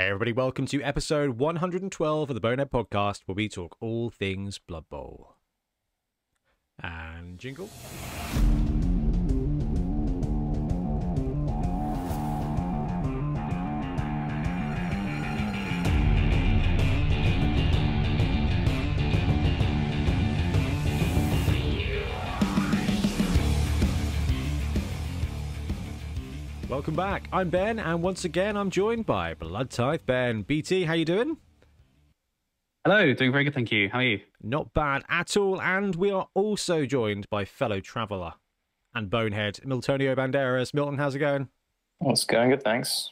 Hey, everybody, welcome to episode 112 of the Bonehead Podcast, where we talk all things Blood Bowl. And jingle. Welcome back. I'm Ben, and once again, I'm joined by Blood Tithe Ben. BT, how you doing? Hello, doing very good, thank you. How are you? Not bad at all. And we are also joined by fellow traveller and bonehead Miltonio Banderas. Milton, how's it going? What's going good, thanks.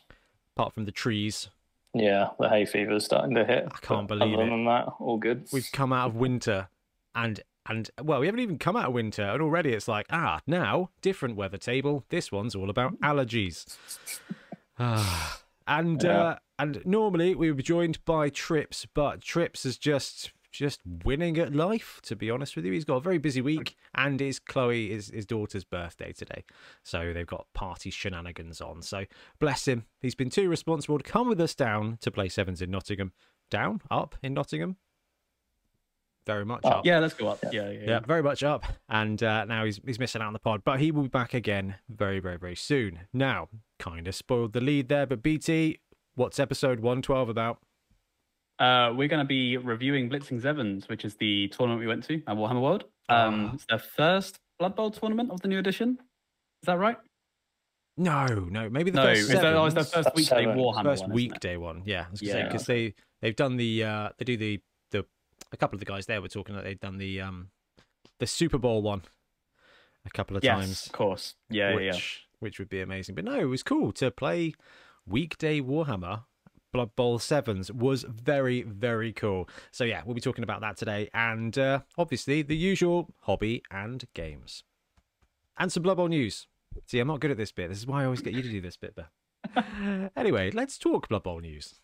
Apart from the trees, Yeah, the hay fever's starting to hit. I can't but believe other it. than that, all good. we've come out of winter, and and well, we haven't even come out of winter, and already it's like ah, now different weather table. This one's all about allergies. Ah, and Yeah. uh, and normally we would be joined by Trips, but Trips is just just winning at life. To be honest with you, he's got a very busy week, and it's Chloe is his daughter's birthday today, so they've got party shenanigans on. So bless him, he's been too responsible to come with us down to play sevens in Nottingham. Down, up in Nottingham. Very much Up. up. Yeah, let's go up. Yeah, yeah. Yeah, yeah. very much up, and uh, now he's he's missing out on the pod, but he will be back again very, very, very soon. Now, kind of spoiled the lead there, but BT, what's episode one twelve about? Uh, we're going to be reviewing Blitzing Sevens, which is the tournament we went to at Warhammer World. Um, Ah. It's the first Blood Bowl tournament of the new edition. Is that right? No, no, maybe the no, first it's the, oh, it's the first weekday. Warhammer first one, isn't it? weekday one. Yeah, Yeah. because they they've done the uh they do the the a couple of the guys there were talking that they'd done the um the Super Bowl one a couple of Yes, times. of course. Yeah, which yeah, which would be amazing. But no, it was cool to play weekday Warhammer. Blood Bowl Sevens was very, very cool. So yeah, we'll be talking about that today, and uh, obviously the usual hobby and games, and some Blood Bowl news. See, I'm not good at this bit. This is why I always get you to do this bit. But anyway, let's talk Blood Bowl news.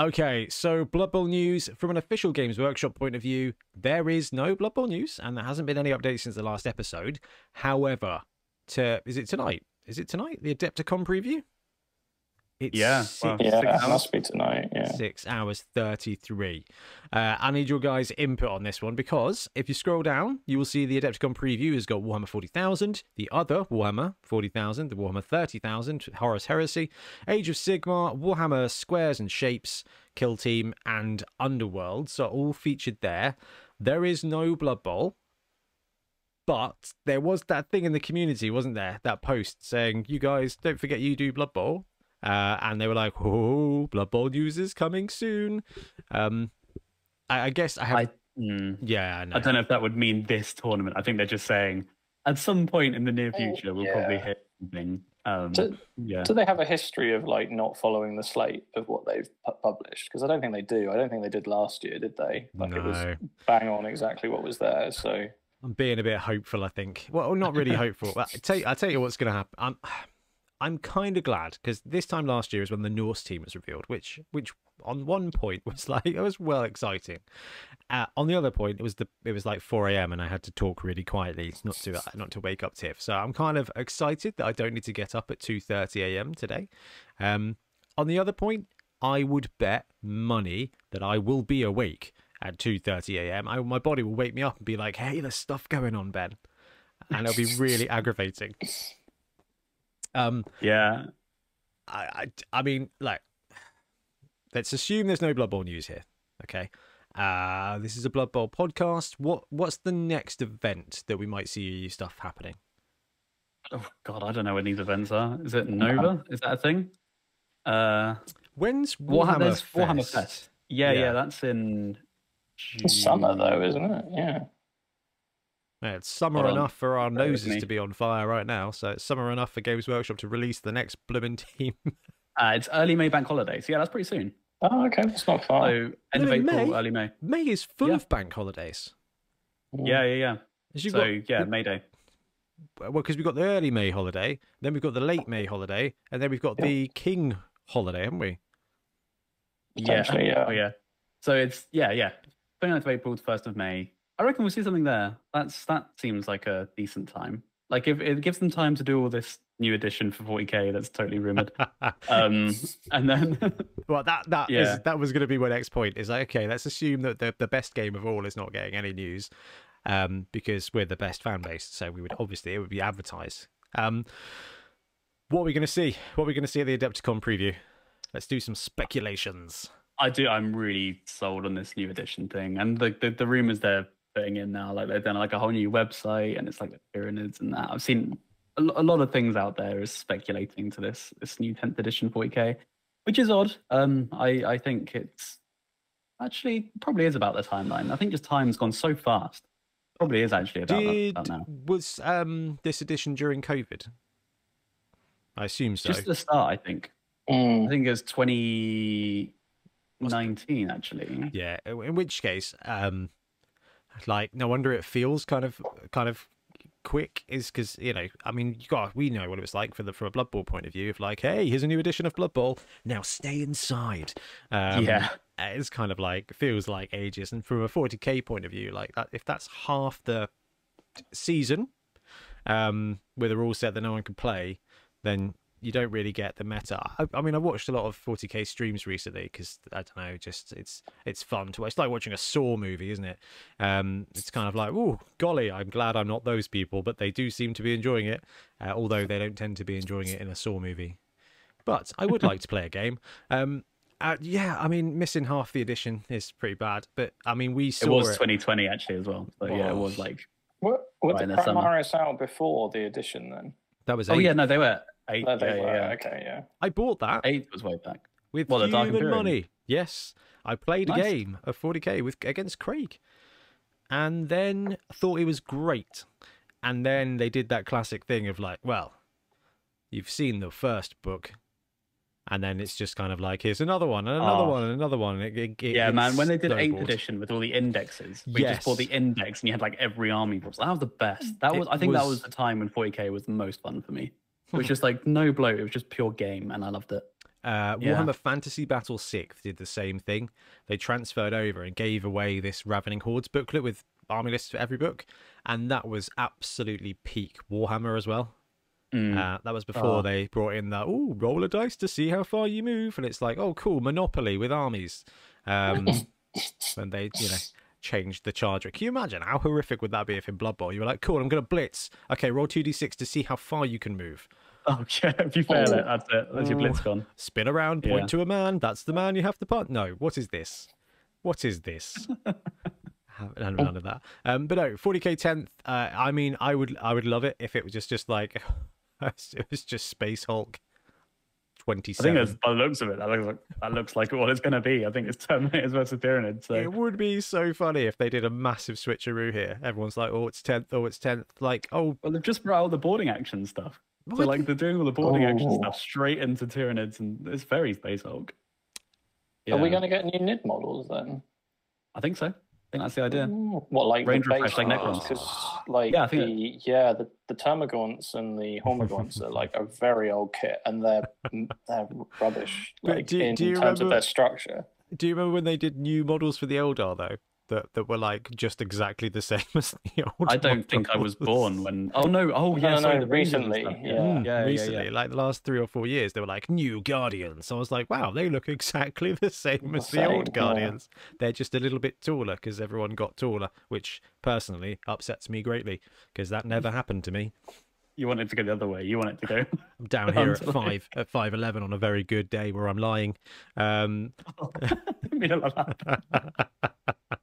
Okay, so Blood Bowl news from an official Games Workshop point of view, there is no Blood Bowl news, and there hasn't been any updates since the last episode. However, to is it tonight? Is it tonight? The Adepticon preview? It's Yeah, six, well, yeah, Six it hours. must be tonight. Yeah. six hours thirty-three. Uh, I need your guys' input on this one because if you scroll down, you will see the Adepticon preview has got Warhammer forty thousand, the other Warhammer forty thousand, the Warhammer thirty thousand, Horus Heresy, Age of Sigmar, Warhammer Squares and Shapes, Kill Team, and Underworld. So all featured there. There is no Blood Bowl. But there was that thing in the community, wasn't there? That post saying, "You guys don't forget you do Blood Bowl," uh, and they were like, "Oh, Blood Bowl news is coming soon." Um, I, I guess I have. I, mm, yeah, I know. I don't know if that would mean this tournament. I think they're just saying at some point in the near Oh, future we'll probably yeah. hear something. Um, Do, yeah. do they have a history of like not following the slate of what they've pu- published? Because I don't think they do. I don't think they did last year, did they? Like it was No. bang on exactly what was there. So I'm being a bit hopeful. I think. Well, not really hopeful. I tell you, I tell you what's going to happen. I'm, I'm kind of glad because this time last year is when the Norse team was revealed, which, which on one point was like it was well exciting. Uh, on the other point, it was the it was like 4 a.m. and I had to talk really quietly, not to not to wake up Tiff. So I'm kind of excited that I don't need to get up at 2:30 a.m. today. Um, on the other point, I would bet money that I will be awake at 2:30 a.m. I, my body will wake me up and be like, "Hey, there's stuff going on, Ben," and it'll be really aggravating. Um, yeah. I, I, I mean, like, let's assume there's no Blood Bowl news here. Okay, uh, this is a Blood Bowl podcast. What, what's the next event that we might see stuff happening? Oh God, I don't know when these events are. Is it Nova? Is that a thing? Uh, When's Warhammer, Warhammer, Fest? Warhammer Fest. Yeah, Yeah. yeah, that's in it's summer though, isn't it? Yeah. Yeah, it's summer Hold on. enough for our noses to be on fire right now. So it's summer enough for Games Workshop to release the next blooming team. Uh, it's early May bank holiday, so yeah, that's pretty soon. Oh, okay. it's not far. So end No, in April, May? early May. May is full Yeah. of bank holidays. Yeah, yeah, yeah. You've So got, yeah, May Day. well, because we've got the early May holiday, then we've got the late May holiday, and then we've got Yeah. the King holiday, haven't we? Yeah, yeah. oh yeah. So it's yeah, yeah. 29th of April to 1st of May. I reckon we'll see something there. That's that seems like a decent time. Like if it gives them time to do all this new edition for 40k that's totally rumored. um, and then well, that that is- Yeah. that was going to be my next point. Is like, okay, let's assume that the the best game of all is not getting any news, um, because we're the best fan base. So we would obviously it would be advertised. Um, what are we going to see? What are we going to see at the Adepticon preview? Let's do some speculations. I do. I'm really sold on this new edition thing, and the the, the rumors they're putting in now, like they've done like a whole new website, and it's like the pyramids and that. I've seen a, a lot of things out there is speculating to this this new 10th edition 40k, which is odd. Um, I I think it's actually probably is about the timeline. I think just time's gone so fast. Probably is actually about, that, Did about now. was um this edition during COVID? I assume so. Just at the start, I think. Mm. I think it was 2019 actually. Yeah, in which case, um, like no wonder it feels kind of kind of quick is because you know I mean you got we know what it was like for the from a Blood Bowl point of view of like hey here's a new edition of Blood Bowl. Now stay inside. Um, Yeah. it's kind of like feels like ages. And from a 40k point of view like that if that's half the season um where they're all set that no one can play then you don't really get the meta. I, I mean, I watched a lot of 40k streams recently because I don't know, just it's it's fun to watch. It's like watching a Saw movie, isn't it? Um, it's kind of like, oh golly, I'm glad I'm not those people, but they do seem to be enjoying it, uh, although they don't tend to be enjoying it in a Saw movie. But I would like to play a game. Um, uh, yeah, I mean, missing half the edition is pretty bad, but I mean, we saw It was it. 2020 actually as well. So yeah, it was like. what, were Right, in the the summer. Primaris out before the edition then? That was Oh eight. yeah, no, they were eight. No, they yeah, were. yeah, yeah. Okay, yeah. I bought that. Eight was way back. with What, the Dark human Imperium? money. Yes, I played a game of 40k with against Craig, and then thought it was great. And then they did that classic thing of like, well, you've seen the first book, and then it's just kind of like, here's another one, and another Oh. one, and another one. It, it, it- Yeah, man. When they did eighth edition with all the indexes, we just bought the index and you had like every army boss. That was the best. That It was. I think that was- was the time when 40k was the most fun for me. It was just like no bloat. It was just pure game, and I loved it. Uh, Yeah. Warhammer Fantasy Battle 6 did the same thing. They transferred over and gave away this Ravening Hordes booklet with army lists for every book, and that was absolutely peak Warhammer as well. Mm. Uh, that was before Oh. they brought in that, oh, roll a dice to see how far you move. And it's like, oh, cool, Monopoly with armies. Um, and they, you know, changed the charger. Can you imagine how horrific would that be if in Blood Bowl you were like, cool, I'm going to blitz. Okay, roll 2d6 to see how far you can move. Oh yeah, if you fail Oh. it, that's it. That's your Oh. blitz gone. Spin around, point Yeah. to a man. That's the man you have to punt. No, what is this? What is this? None of that. Um, but no, 40k 10th. Uh, I mean, I would, I would love it if it was just, just like, it was just Space Hulk. I 27. think that's by the looks of it. That looks like that looks like what it's going to be. I think it's Terminators versus Tyranids. So It would be so funny if they did a massive switcheroo here. Everyone's like, "Oh, it's tenth. Oh, it's tenth. Like, oh, well, they've just brought out the boarding action stuff. So like they're doing all the boarding action Oh. stuff straight into Tyranids, and it's very Space Hulk. Are we going to get new NID models then? I think so. I think that's the idea. Mm, What like Range the base refresh, like models? Necrons. 'Cause, like Yeah, I think the yeah the the Termagants and the Hormagaunts are like a very old kit and they're they're rubbish like do in do you terms of their structure. do you remember when they did new models for the Eldar though? That that were like just exactly the same as the old. I don't think I was born when. Oh no! Oh yeah, No, sorry, no, the Rangers and recently, yeah. Mm, yeah, yeah, recently, yeah. like the last three or four years, they were like new Guardians. So I was like, wow, they look exactly the same The as the old same, yeah. Guardians. They're just a little bit taller because everyone got taller, which personally upsets me greatly because that never happened to me. You want it to go the other way. You want it to go. I'm down here at five at five eleven on a very good day where I'm lying. Um, Didn't mean it like that.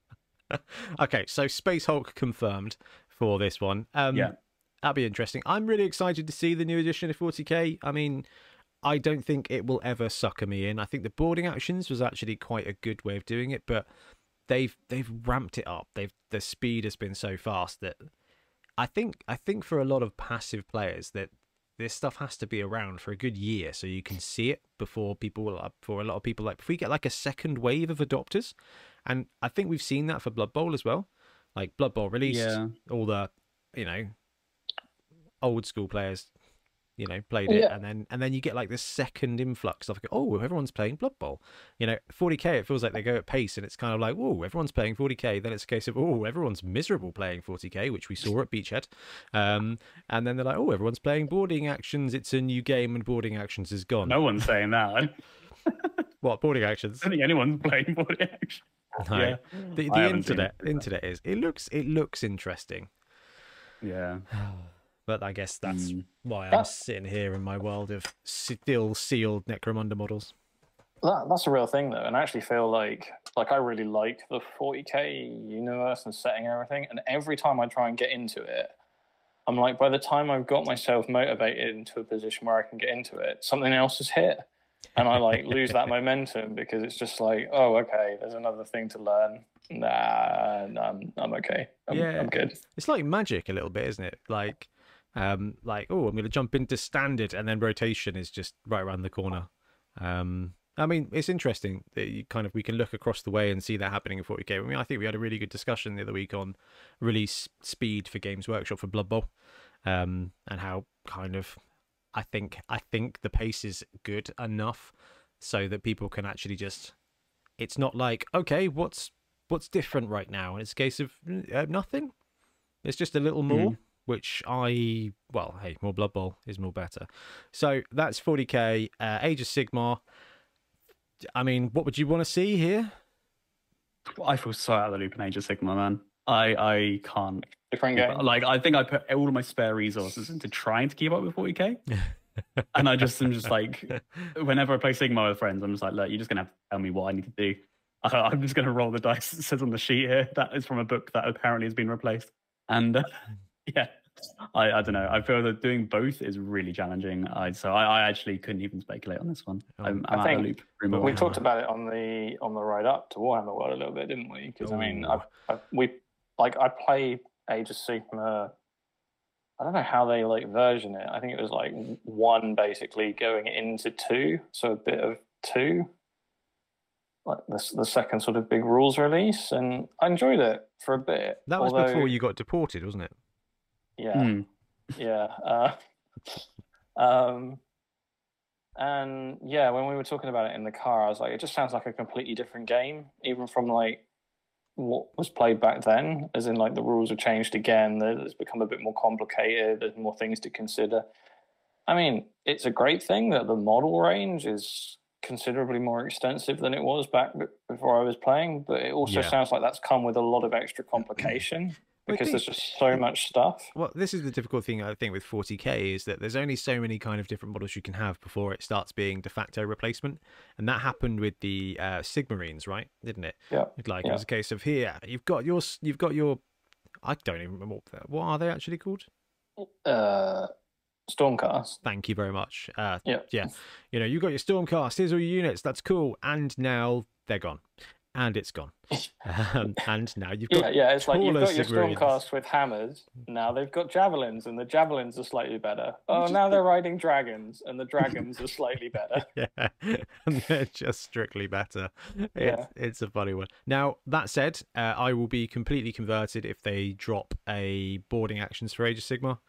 okay, so Space Hulk confirmed for this one. Um, Yeah. that'd be interesting. I'm really excited to see the new edition of 40k. I mean, I don't think it will ever sucker me in. I think the boarding actions was actually quite a good way of doing it, but they've they've ramped it up. They've the speed has been so fast that I think I think for a lot of passive players that this stuff has to be around for a good year so you can see it before people uh, will for a lot of people like if we get like a second wave of adopters and I think we've seen that for Blood Bowl as well. Like Blood Bowl released Yeah. all the you know old school players you know, played it, Yeah. and then and then you get like this second influx of oh, everyone's playing Blood Bowl. You know, 40k. It feels like they go at pace, and it's kind of like oh, everyone's playing 40k. Then it's a case of oh, everyone's miserable playing 40k, which we saw at Beachhead. Um, and then they're like oh, everyone's playing boarding actions. It's a new game, and boarding actions is gone. No one's saying that. I What boarding actions? I don't think anyone's playing body action. No. Yeah. The, the internet, internet is. It looks, it looks interesting. Yeah. But I guess that's Mm. why I'm That- sitting here in my world of still sealed Necromunda models. That, that's a real thing though, and I actually feel like like I really like the 40k universe and setting and everything. And every time I try and get into it, I'm like, by the time I've got myself motivated into a position where I can get into it, something else has hit, and I like lose that momentum because it's just like, oh, okay, there's another thing to learn. Nah, nah I'm I'm okay. I'm, Yeah. I'm good. It's like magic a little bit, isn't it? Like, um, like oh, I'm going to jump into standard, and then rotation is just right around the corner. Um, I mean, it's interesting that you kind of we can look across the way and see that happening in 40k. I mean, I think we had a really good discussion the other week on release speed for Games Workshop for Blood Bowl, um, and how kind of I think I think the pace is good enough so that people can actually just. It's not like okay, what's what's different right now, and it's a case of uh, nothing. It's just a little more, which I well, hey, more Blood Bowl is more better. So that's 40k. Uh, Age of Sigmar. I mean, what would you want to see here? I feel so out of the loop in Age of Sigmar, man. I I can't. Different game. Like I think I put all of my spare resources into trying to keep up with 40k, and I just am just like, whenever I play Sigmar with friends, I'm just like, look, you're just gonna have to tell me what I need to do. I, I'm just gonna roll the dice. It says on the sheet here that is from a book that apparently has been replaced, and uh, yeah. I, I don't know. I feel that doing both is really challenging. I so I, I actually couldn't even speculate on this one. Oh. I'm, I I'm out of think loop. Rumor we talked about it on the on the ride up to Warhammer World a little bit, didn't we? Because I mean, Ooh. I, I, we like I play Age of Sigmar. I don't know how they like version it. I think it was like one basically going into two, so a bit of two, like the the second sort of big rules release, and I enjoyed it for a bit. That was although- before you got deported, wasn't it? Yeah Hmm. yeah uh, um and yeah when we were talking about it in the car i was like it just sounds like a completely different game even from like what was played back then as in like the rules have changed again it's become a bit more complicated there's more things to consider i mean it's a great thing that the model range is considerably more extensive than it was back before i was playing but it also Yeah. sounds like that's come with a lot of extra complication I because there's just so much stuff Well, this is the difficult thing I think with 40k is that there's only so many kind of different models you can have before it starts being de facto replacement, and that happened with the uh, Sigmarines, right? Didn't it? yeah Like it was a case of here you've got your you've got your I don't even remember what, they- what are they actually called. uh stormcast Thank you very much. Uh, yeah yeah, you know you've got your Stormcast. Here's all your units. That's cool. And now they're gone, and it's gone. um, and now you've got yeah yeah. it's like you've got your stormcast with hammers now they've got javelins and the javelins are slightly better oh now they're riding dragons and the dragons are slightly better yeah, and they're just strictly better. It's, Yeah. it's a funny one. Now that said, uh, I will be completely converted if they drop a boarding actions for Age of Sigmar,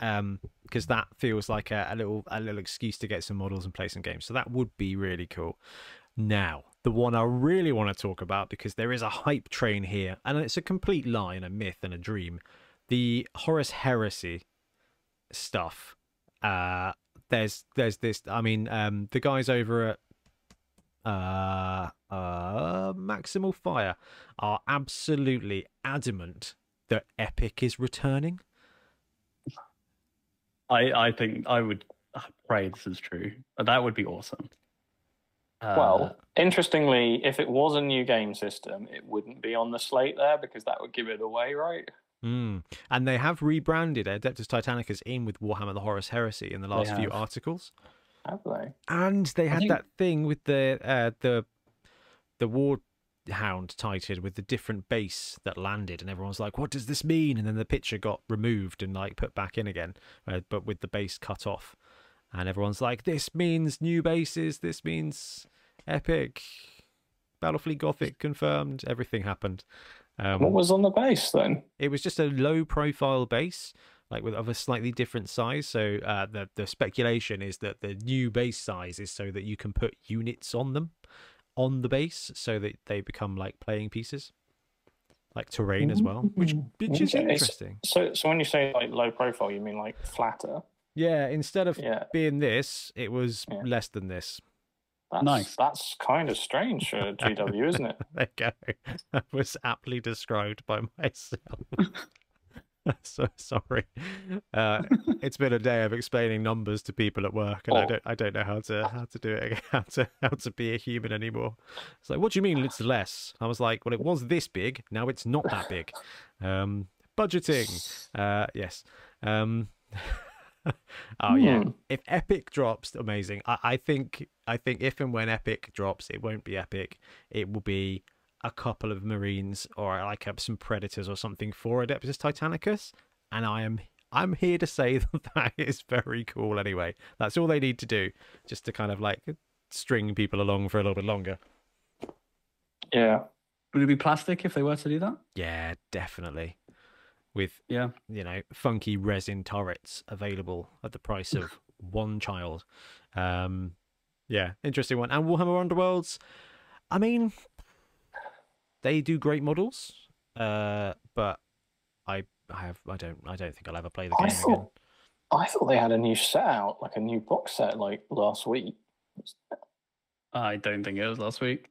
um, because that feels like a, a little a little excuse to get some models and play some games. So that would be really cool. Now, the one I really want to talk about because there is a hype train here, and it's a complete lie and a myth and a dream. The Horus Heresy stuff. Uh, there's there's this. I mean, um, the guys over at uh uh Maximal Fire are absolutely adamant that Epic is returning. I I think I would pray this is true. That would be awesome. Uh, well interestingly if it was a new game system it wouldn't be on the slate there because that would give it away right? Mm. And they have rebranded Adeptus Titanicus in with Warhammer the Horus Heresy in the last few articles. have they? And they had think- that thing with the uh, the the war hound titled with the different base that landed and everyone's like what does this mean? And then the picture got removed and like put back in again uh, but with the base cut off. And everyone's like this means new bases. This means epic battlefleet gothic confirmed everything happened um, what was on the base then it was just a low profile base like with of a slightly different size. So uh, the the speculation is that the new base size is so that you can put units on them on the base, so that they become like playing pieces, like terrain as well, which which is Okay, interesting. So, so when you say like low profile, you mean like flatter? Yeah, instead of Yeah, being this, it was Yeah. less than this. That's, Nice. That's kind of strange for GW, isn't it? There you go. That was aptly described by myself. so sorry. Uh, it's been a day of explaining numbers to people at work, and I Oh. don't I don't know how to how to do it again, how to how to be a human anymore. It's like, what do you mean it's less? I was like, well, it was this big. Now it's not that big. Um, budgeting. Uh, yes. Um, oh yeah. Hmm. If Epic drops, amazing. I, I think I think if and when Epic drops, it won't be Epic. It will be a couple of Marines or like uh, some Predators or something for Adeptus Titanicus, and I am I'm here to say that that is very cool. Anyway, that's all they need to do, just to kind of like string people along for a little bit longer. Yeah. Would it be plastic if they were to do that? Yeah, definitely. With Yeah. you know funky resin turrets available at the price of one child. Um, yeah, interesting one. And Warhammer Underworlds. I mean, they do great models, uh, but I, I have, I don't, I don't think I'll ever play the I game again. I thought they had a new set out, like a new box set, like last week. I don't think it was last week.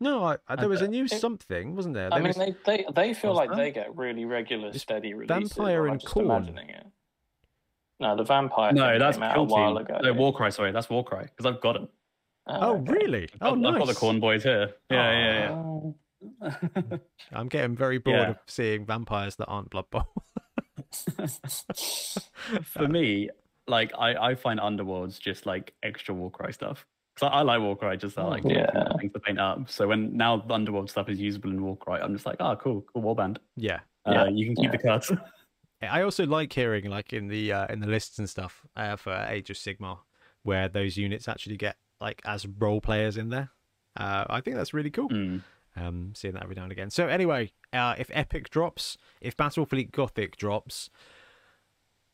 No, I, I, there was a uh, new It- something, wasn't there? I mean, was- they, they, they feel like that? they get really regular, It's steady releases. Vampire I'm and Khorne. imagining it. No, the vampire. no, thing that's came out a while ago. No, Warcry. Sorry, that's Warcry because I've got it. Oh, oh, okay. really? I've, Oh, I've got the. Khorne Boys here. Yeah, yeah, Oh. yeah. I'm getting very bored Yeah. of seeing vampires that aren't Blood Bowl. For me, like I, I find Underworlds just like extra Warcry stuff. Because I, I like Warcry, just I like Yeah. things to paint up. So when now the Underworld stuff is usable in Warcry, I'm just like, oh, cool, cool warband. yeah, Uh, Yeah, you can keep the cards. I also like hearing like in the uh, in the lists and stuff uh, for Age of Sigmar, where those units actually get like as role players in there. Uh, I think that's really cool. Hmm. Um, seeing that every now and again. So anyway, uh, if Epic drops, if Battlefleet Gothic drops,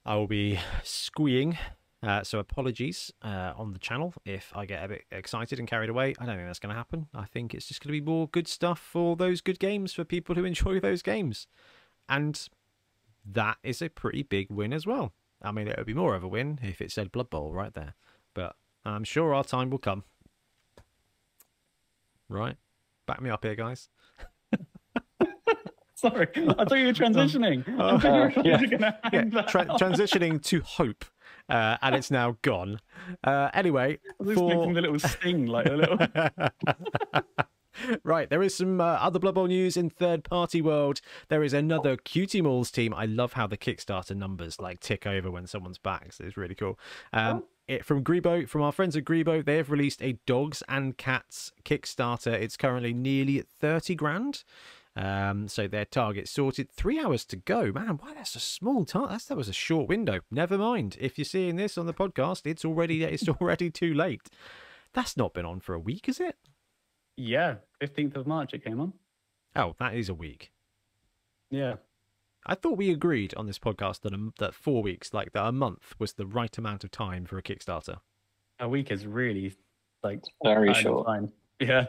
I will be squeeing. Uh, so apologies uh, on the channel if I get a bit excited and carried away. I don't think that's going to happen. I think it's just going to be more good stuff for those good games for people who enjoy those games, and that is a pretty big win as well. I mean, it would be more of a win if it said Blood Bowl right there, but I'm sure our time will come. Right, back me up here, guys. Sorry, I thought you were transitioning. I thought you were Uh, yeah. gonna yeah, tra- transitioning to hope, uh, and it's now gone. Uh, anyway, expecting the little sting, like a little. right, there is some uh, other Blood Bowl news in third party world. There is another Cutimals team. I love how the Kickstarter numbers like tick over when someone's back. So it's really cool. Um, it, from Greebo, from our friends at Greebo, they have released a dogs and cats Kickstarter. It's currently nearly at 30 grand. Um, so their target sorted. Three hours to go, man. Why that's a small time. That's that was a short window. Never mind. If you're seeing this on the podcast, it's already it's already too late. That's not been on for a week, is it? yeah, fifteenth of March it came on. Oh, that is a week. Yeah, I thought we agreed on this podcast that a, that four weeks, like that a month, was the right amount of time for a Kickstarter. a week is really like Very short. fine. Yeah,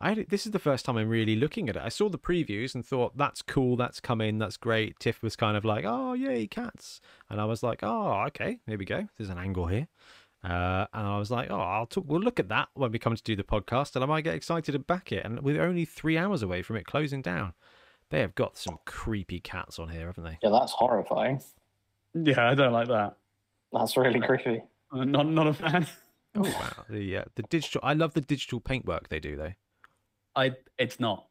I this is the first time I'm really looking at it. I saw the previews and thought that's cool, that's coming, that's great. Tiff was kind of like, "Oh, yay, cats," and I was like, "Oh, okay, there we go. There's an angle here." Uh, and I was like, "Oh, I'll talk. We'll look at that when we come to do the podcast, and I might get excited to back it." And we're only three hours away from it closing down. They have got some creepy cats on here, haven't they? Yeah, that's horrifying. yeah, I don't like that. That's really creepy. I'm not not a fan. Oh wow, the uh, the digital. I love the digital paintwork they do, though. I it's not.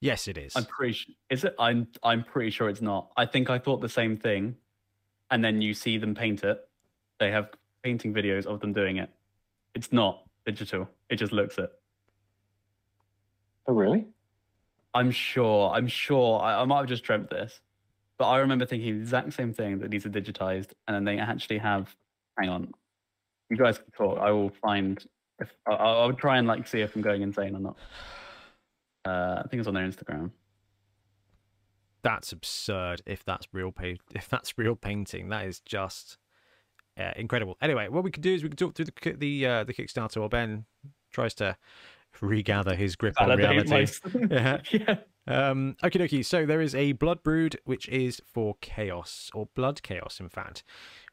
Yes, it is. I'm pretty. Sure, is it? I'm I'm pretty sure it's not. I think I thought the same thing, and then you see them paint it. They have painting videos of them doing it. It's not digital. It just looks it. Oh, really? I'm sure. I'm sure. I, I might have just dreamt this, but I remember thinking the exact same thing that these are digitized, and then they actually have. Hang on, you guys can talk. I will find. If I, I'll try and like see if I'm going insane or not. Uh, I think it's on their Instagram. that's absurd. If that's real paint, if that's real painting, that is just uh, incredible. Anyway, what we could do is we could talk through the the uh, the Kickstarter while Ben tries to regather his grip on reality. Yeah. yeah. Um, okie dokie. So there is a Blood Brood, which is for Chaos, or Blood Chaos, in fact,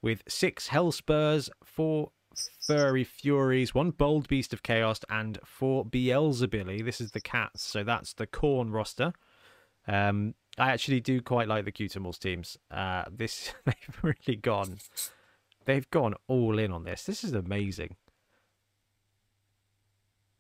with six Hell Spurs, four Furry Furies, one Bold Beast of Chaos, and four Beelzebili. This is the cats, so that's the Khorne roster. Um, I actually do quite like the Cutimals teams. Uh, this they've really gone, they've gone all in on this. This is amazing.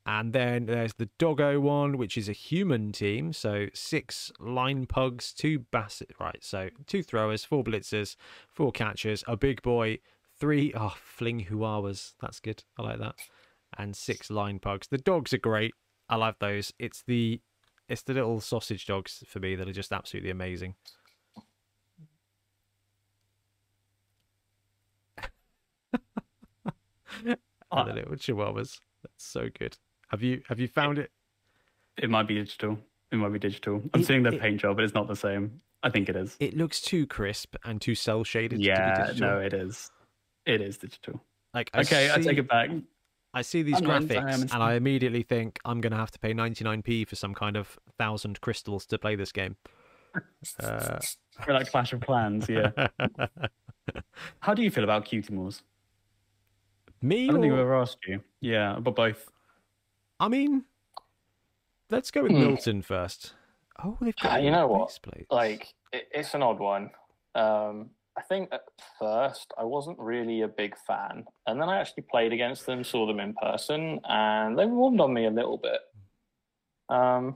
And then there's the Doggo one, which is a human team. So six line pugs, two basset, right? So two throwers, four blitzers, four catchers, a big boy, three oh fling huawas. That's good. I like that. And six line pugs. The dogs are great. I love those. It's the it's the little sausage dogs for me that are just absolutely amazing. and the little chihuahuas. That's so good. Have you have you found it? It might be digital. It might be digital. I'm It- seeing the it- paint job, but it's not the same. I think it is. It looks too crisp and too cell shaded. to be Yeah, no, it is. It is digital. Like I Okay, I take it back. I see these I'm learning, I am graphics and. I immediately think I'm going to have to pay 99p for some kind of thousand crystals to play this game. Uh, For like Clash of Clans, yeah. How do you feel about Cutimals? Me, I don't think I've or- ever asked you. Yeah, but both. I mean, let's go with Hmm. Milton first. Oh, they've got Ah, you know what? plates. like it, it's an odd one. Um, I think at first I wasn't really a big fan, and then I actually played against them, saw them in person, and they warmed on me a little bit. Um,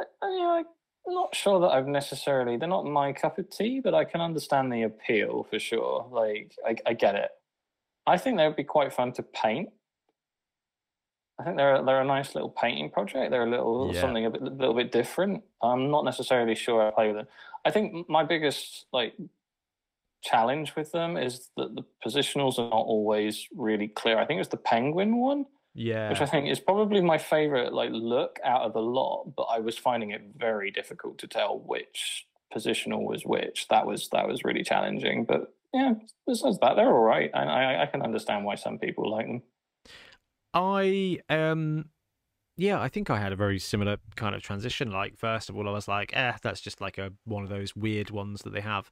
you know, I'm not sure that I've necessarily. They're not my cup of tea, but I can understand the appeal for sure. Like I, I get it. I think they would be quite fun to paint. I think they're they're a nice little painting project. They're a little Yeah. something a bit, little bit different. I'm not necessarily sure I play with them. I think my biggest like challenge with them is that the positionals are not always really clear. I think it's the penguin one, yeah, which I think is probably my favorite like look out of the lot. But I was finding it very difficult to tell which positional was which. That was that was really challenging. But yeah, besides that, they're all right, and I I can understand why some people like them. I um yeah, I think I had a very similar kind of transition. Like first of all, I was like, eh, that's just like a one of those weird ones that they have.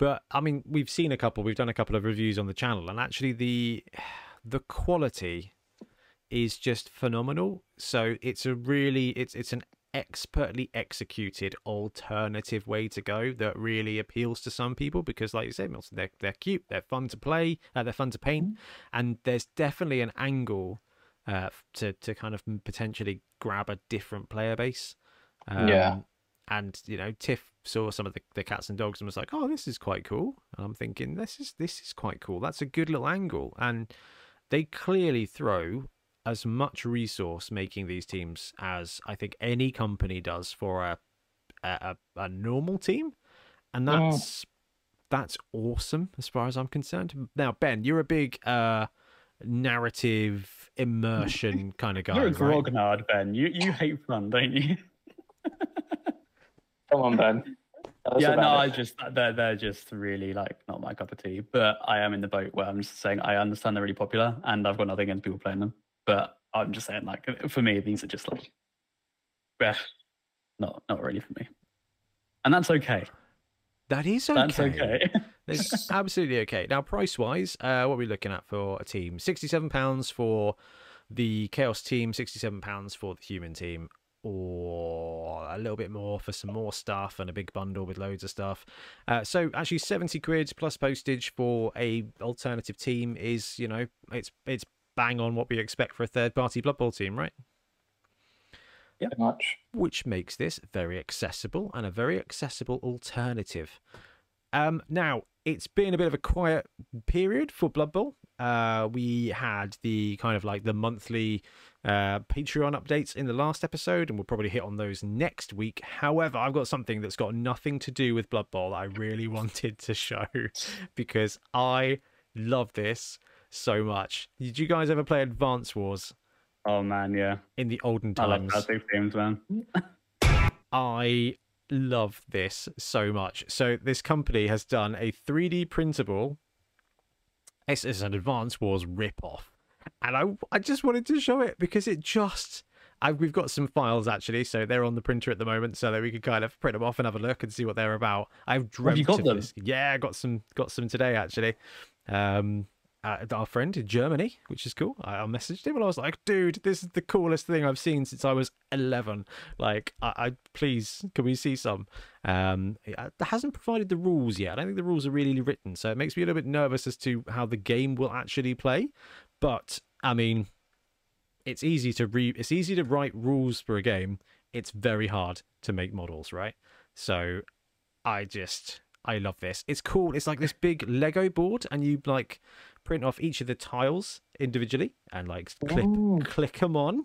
But I mean, we've seen a couple, we've done a couple of reviews on the channel, and actually the the quality is just phenomenal. So it's a really it's it's an expertly executed alternative way to go that really appeals to some people because like you said Milton they're, they're cute they're fun to play uh, they're fun to paint and there's definitely an angle uh, to to kind of potentially grab a different player base. Um, Yeah. And you know, Tiff saw some of the, the cats and dogs and was like, "Oh, this is quite cool." And I'm thinking, "This is this is quite cool. That's a good little angle." And they clearly throw as much resource making these teams as I think any company does for a a, a, normal team, and that's that's awesome as far as I'm concerned. Now, Ben, you're a big uh, narrative immersion kind of guy, You're a right? grognard, Ben. You you hate fun, don't you? Come on, Ben. Tell yeah, no, about I just they're they're just really like not my cup of tea. But I am in the boat where I'm just saying I understand they're really popular, and I've got nothing against people playing them. But I'm just saying, like for me, these are just like, yeah, not not really for me, and that's okay. That is okay. That's okay. It's absolutely okay. Now, price wise, uh, what are we looking at for a team? £67 for the Chaos team, £67 for the human team, or a little bit more for some more stuff and a big bundle with loads of stuff. Uh, so, actually, 70 quid plus postage for a alternative team is, you know, it's it's bang on what we expect for a third party Blood Bowl team, right? Pretty much. which makes this very accessible and a very accessible alternative. Um, now it's been a bit of a quiet period for Blood Bowl. Uh, we had the kind of like the monthly uh, Patreon updates in the last episode, and we'll probably hit on those next week. However, I've got something that's got nothing to do with Blood Bowl that I really wanted to show because I love this so much. Did you guys ever play Advance Wars oh man, yeah, in the olden days. I love times? classic games, man. I love this so much. So this company has done a 3D printable. It's, it's an Advance Wars rip-off, and I I just wanted to show it because it just. I, we've got some files actually, so they're on the printer at the moment, so that we could kind of print them off and have a look and see what they're about. I've dreamt you got them? this. Yeah, I got some got some today actually. Um, uh, our friend in Germany, which is cool. I, I messaged him and I was like, "Dude, this is the coolest thing I've seen since I was 11. Like, I, I please, can we see some?" Um, it uh, hasn't provided the rules yet. I don't think the rules are really written, so it makes me a little bit nervous as to how the game will actually play. But I mean, it's easy to re it's easy to write rules for a game. It's very hard to make models, right? So, I just I love this. It's cool. It's like this big Lego board, and you like print off each of the tiles individually and like clip Ooh. click them on.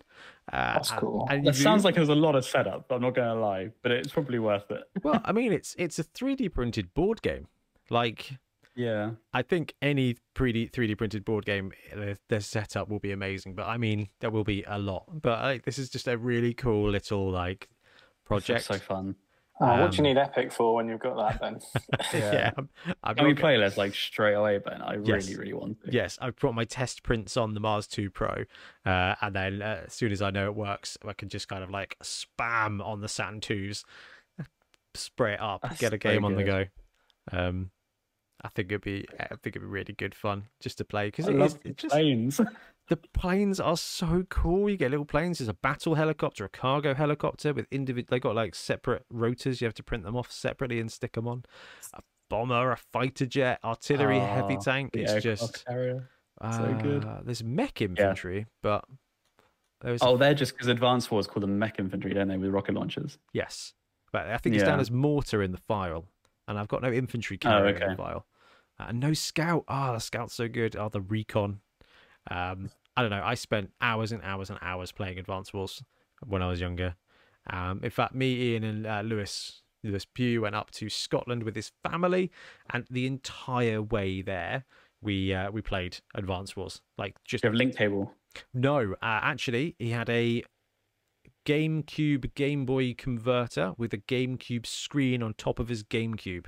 Uh, That's cool. And, That you- sounds like there's a lot of setup. I'm not gonna lie, but it's probably worth it. well, I mean, it's it's a 3D printed board game. Like Yeah. I think any 3D 3D printed board game, the, the setup will be amazing. But I mean, there will be a lot. But like, this is just a really cool little like project. So fun. Oh, what do you Um, need Epic for when you've got that then? yeah, I'm, I've Can we got- play this like straight away, Ben? I Yes. really, really want to. Yes, I've brought my test prints on the Mars 2 Pro, uh, and then uh, as soon as I know it works, I can just kind of like spam on the Saturn 2s, spray it up, That's get a so game on the go. Um, I think it'd be, I think it'd be really good fun just to play because it is the just planes. the planes are so cool. You get little planes. There's a battle helicopter, a cargo helicopter with individual. They got like separate rotors. You have to print them off separately and stick them on. A bomber, a fighter jet, artillery, heavy Ah, tank. It's just carrier. So good. uh, There's mech infantry, but there's Oh, they're just because Advance Wars call them mech infantry, don't they, with rocket launchers? yes, but I think it's down as mortar in the file, and I've got no infantry carrier in okay. the file, uh, and no scout. Ah, the scout's so good. Oh, the recon. Um, I don't know. I spent hours and hours and hours playing Advance Wars when I was younger. Um, in fact, me, Ian, and uh, Lewis Lewis Pugh went up to Scotland with his family, and the entire way there, we uh, we played Advance Wars. Like just you have link table? no, uh, actually, he had a GameCube Game Boy converter with a GameCube screen on top of his GameCube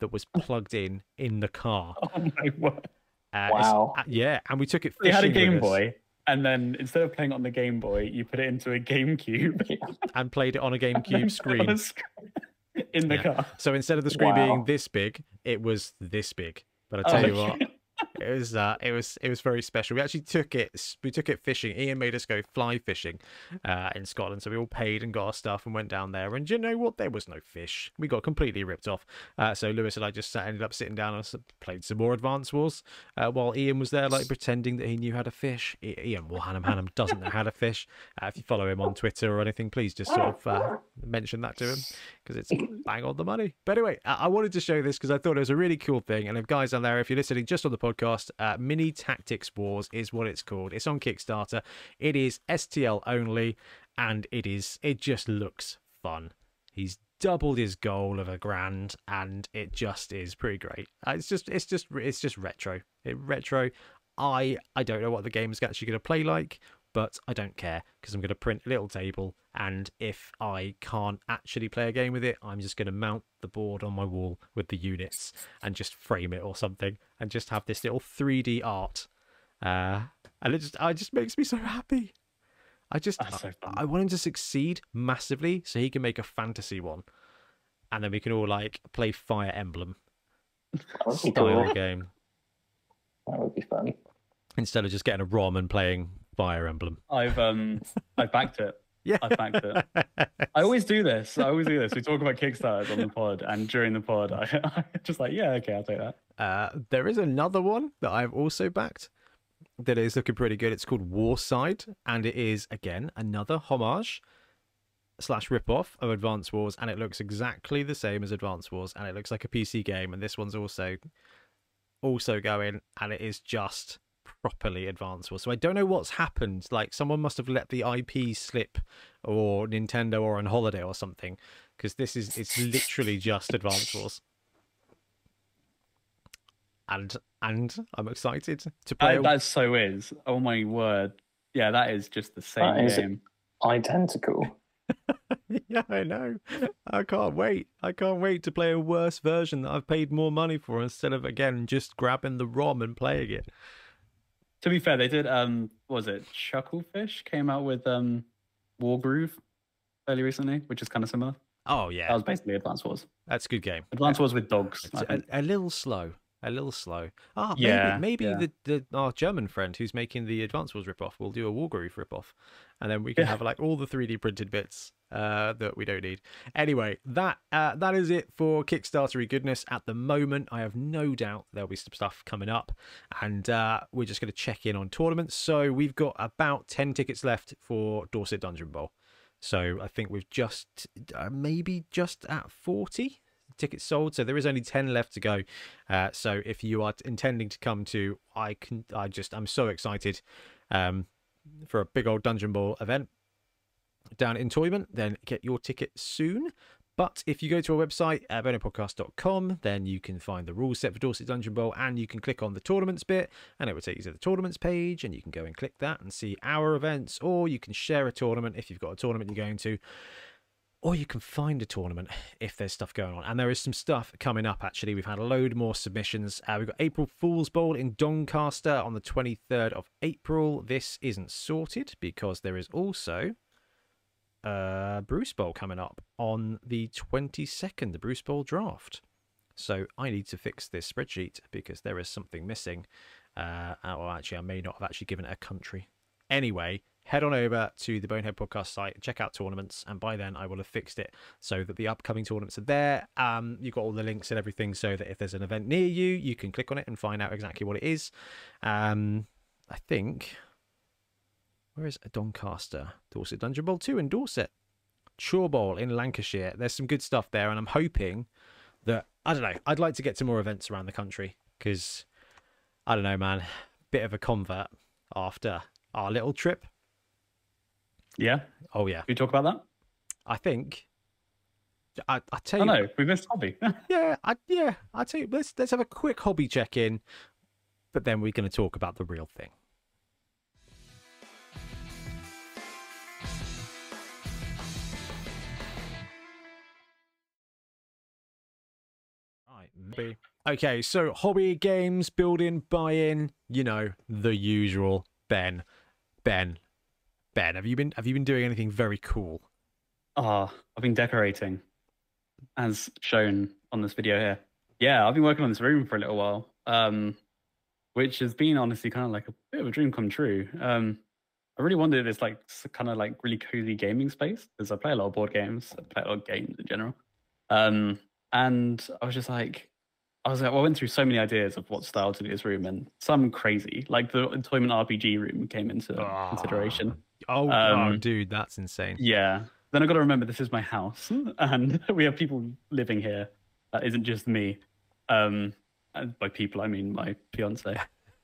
that was plugged in in the car. Oh my word. Uh, Wow. uh, yeah, and we took it. They had a Game Boy, and then instead of playing it on the Game Boy, you put it into a GameCube. and played it on a and then GameCube put it on screen. a screen in the Yeah. car. So instead of the screen being this big, it was this big. But I Oh, tell you okay. what, it was uh, it was it was very special. We actually took it we took it fishing. Ian made us go fly fishing uh, in Scotland, so we all paid and got our stuff and went down there. And you know what? There was no fish. We got completely ripped off. Uh, so Lewis and I just sat, ended up sitting down and played some more Advance Wars uh, while Ian was there, like pretending that he knew how to fish. I- Ian Warhanam Hannam doesn't know how to fish. Uh, if you follow him on Twitter or anything, please just sort of uh, mention that to him because it's bang on the money. But anyway, I, I wanted to show this because I thought it was a really cool thing. And if guys out there, if you're listening just on the podcast, uh, Mini Tactics Wars is what it's called. It's on Kickstarter. It is STL only, and it is it just looks fun. He's doubled his goal of a grand, and it just is pretty great. Uh, It's just it's just it's just retro. It retro. I I don't know what the game is actually going to play like, but I don't care because I'm going to print a little table, and if I can't actually play a game with it, I'm just going to mount the board on my wall with the units and just frame it or something, and just have this little 3D art. Uh, and it just it just makes me so happy. I just so. I want him to succeed massively so he can make a fantasy one, and then we can all like play Fire Emblem That would be style cool. game That would be fun. instead of just getting a ROM and playing Fire Emblem. I've um I've backed it. Yeah, I backed it. I always do this. I always do this. We talk about Kickstarters on the pod, and during the pod, I, I just like, yeah, okay, I'll take that. Uh, there is another one that I've also backed that is looking pretty good. It's called Warside, and it is again another homage slash rip-off of Advance Wars, and it looks exactly the same as Advance Wars, and it looks like a PC game. And this one's also also going, and it is just properly Advance Wars. So I don't know what's happened. Like someone must have let the IP slip, or Nintendo, or on holiday or something, because this is it's literally just Advance Wars and and I'm excited to play. That, that so is. Oh my word. Yeah, that is just the same That is- game. Identical. yeah, I know. I can't wait. I can't wait to play a worse version that I've paid more money for instead of again just grabbing the ROM and playing it. To be fair, they did. Um, what was it Chucklefish came out with um, Wargroove fairly recently, which is kind of similar. Oh yeah, That was basically Advance Wars. that's a good game. Advance Wars with dogs. It's a, a little slow. A little slow. Ah, Yeah, maybe yeah. maybe the, the our German friend who's making the Advance Wars ripoff will do a Wargroove ripoff, and then we can Yeah. have like all the 3D printed bits uh, that we don't need. Anyway, that uh, that is it for Kickstartery goodness at the moment. I have no doubt there'll be some stuff coming up, and uh, we're just going to check in on tournaments. So we've got about 10 tickets left for Dorset Dungeon Bowl. So I think we've just uh, maybe just at 40 tickets sold. So there is only 10 left to go. Uh, so if you are intending to come to, I can, I just, I'm so excited um, for a big old Dungeon Bowl event down in Toyman, then get your ticket soon. But if you go to our website at boneheadpodcast.com, then you can find the rules set for Dorset Dungeon Bowl and you can click on the tournaments bit and it will take you to the tournaments page and you can go and click that and see our events or you can share a tournament if you've got a tournament you're going to or you can find a tournament if there's stuff going on. And there is some stuff coming up, actually. We've had a load more submissions. Uh, we've got April Fool's Bowl in Doncaster on the 23rd of April. This isn't sorted because there is also uh, Bruce Bowl coming up on the 22nd, the Bruce Bowl draft. So I need to fix this spreadsheet because there is something missing. Uh, well, actually, I may not have actually given it a country. Anyway, head on over to the Bonehead Podcast site, check out tournaments, and by then I will have fixed it so that the upcoming tournaments are there. Um, you've got all the links and everything so that if there's an event near you, you can click on it and find out exactly what it is. Um, I think. Where is Doncaster? Dorset Dungeon Bowl 2 in Dorset. Chore Bowl in Lancashire. There's some good stuff there, and I'm hoping that I don't know. I'd like to get to more events around the country because I don't know, man. Bit of a convert after our little trip. Yeah. Oh yeah, We talk about that. I think. I I tell you, no, we missed hobby. yeah, I yeah, I tell you. Let's let's have a quick hobby check in, but then we're going to talk about the real thing. Right, maybe. Okay, so hobby games, building, buy-in, you know, the usual. Ben, Ben, Ben, have you been have you been doing anything very cool? Ah, I've been decorating, as shown on this video here. Yeah, I've been working on this room for a little while, um, which has been honestly kind of like a bit of a dream come true. Um, I really wanted this like kind of like really cozy gaming space because I play a lot of board games, I play a lot of games in general. Um, and I was just like, I was like, well, I went through so many ideas of what style to do this room, and some crazy, like the Toyman RPG room came into consideration. Oh, oh, Um, dude, that's insane. Yeah. Then I got to remember this is my house, and we have people living here. That isn't just me. Um, and by people I mean my fiance.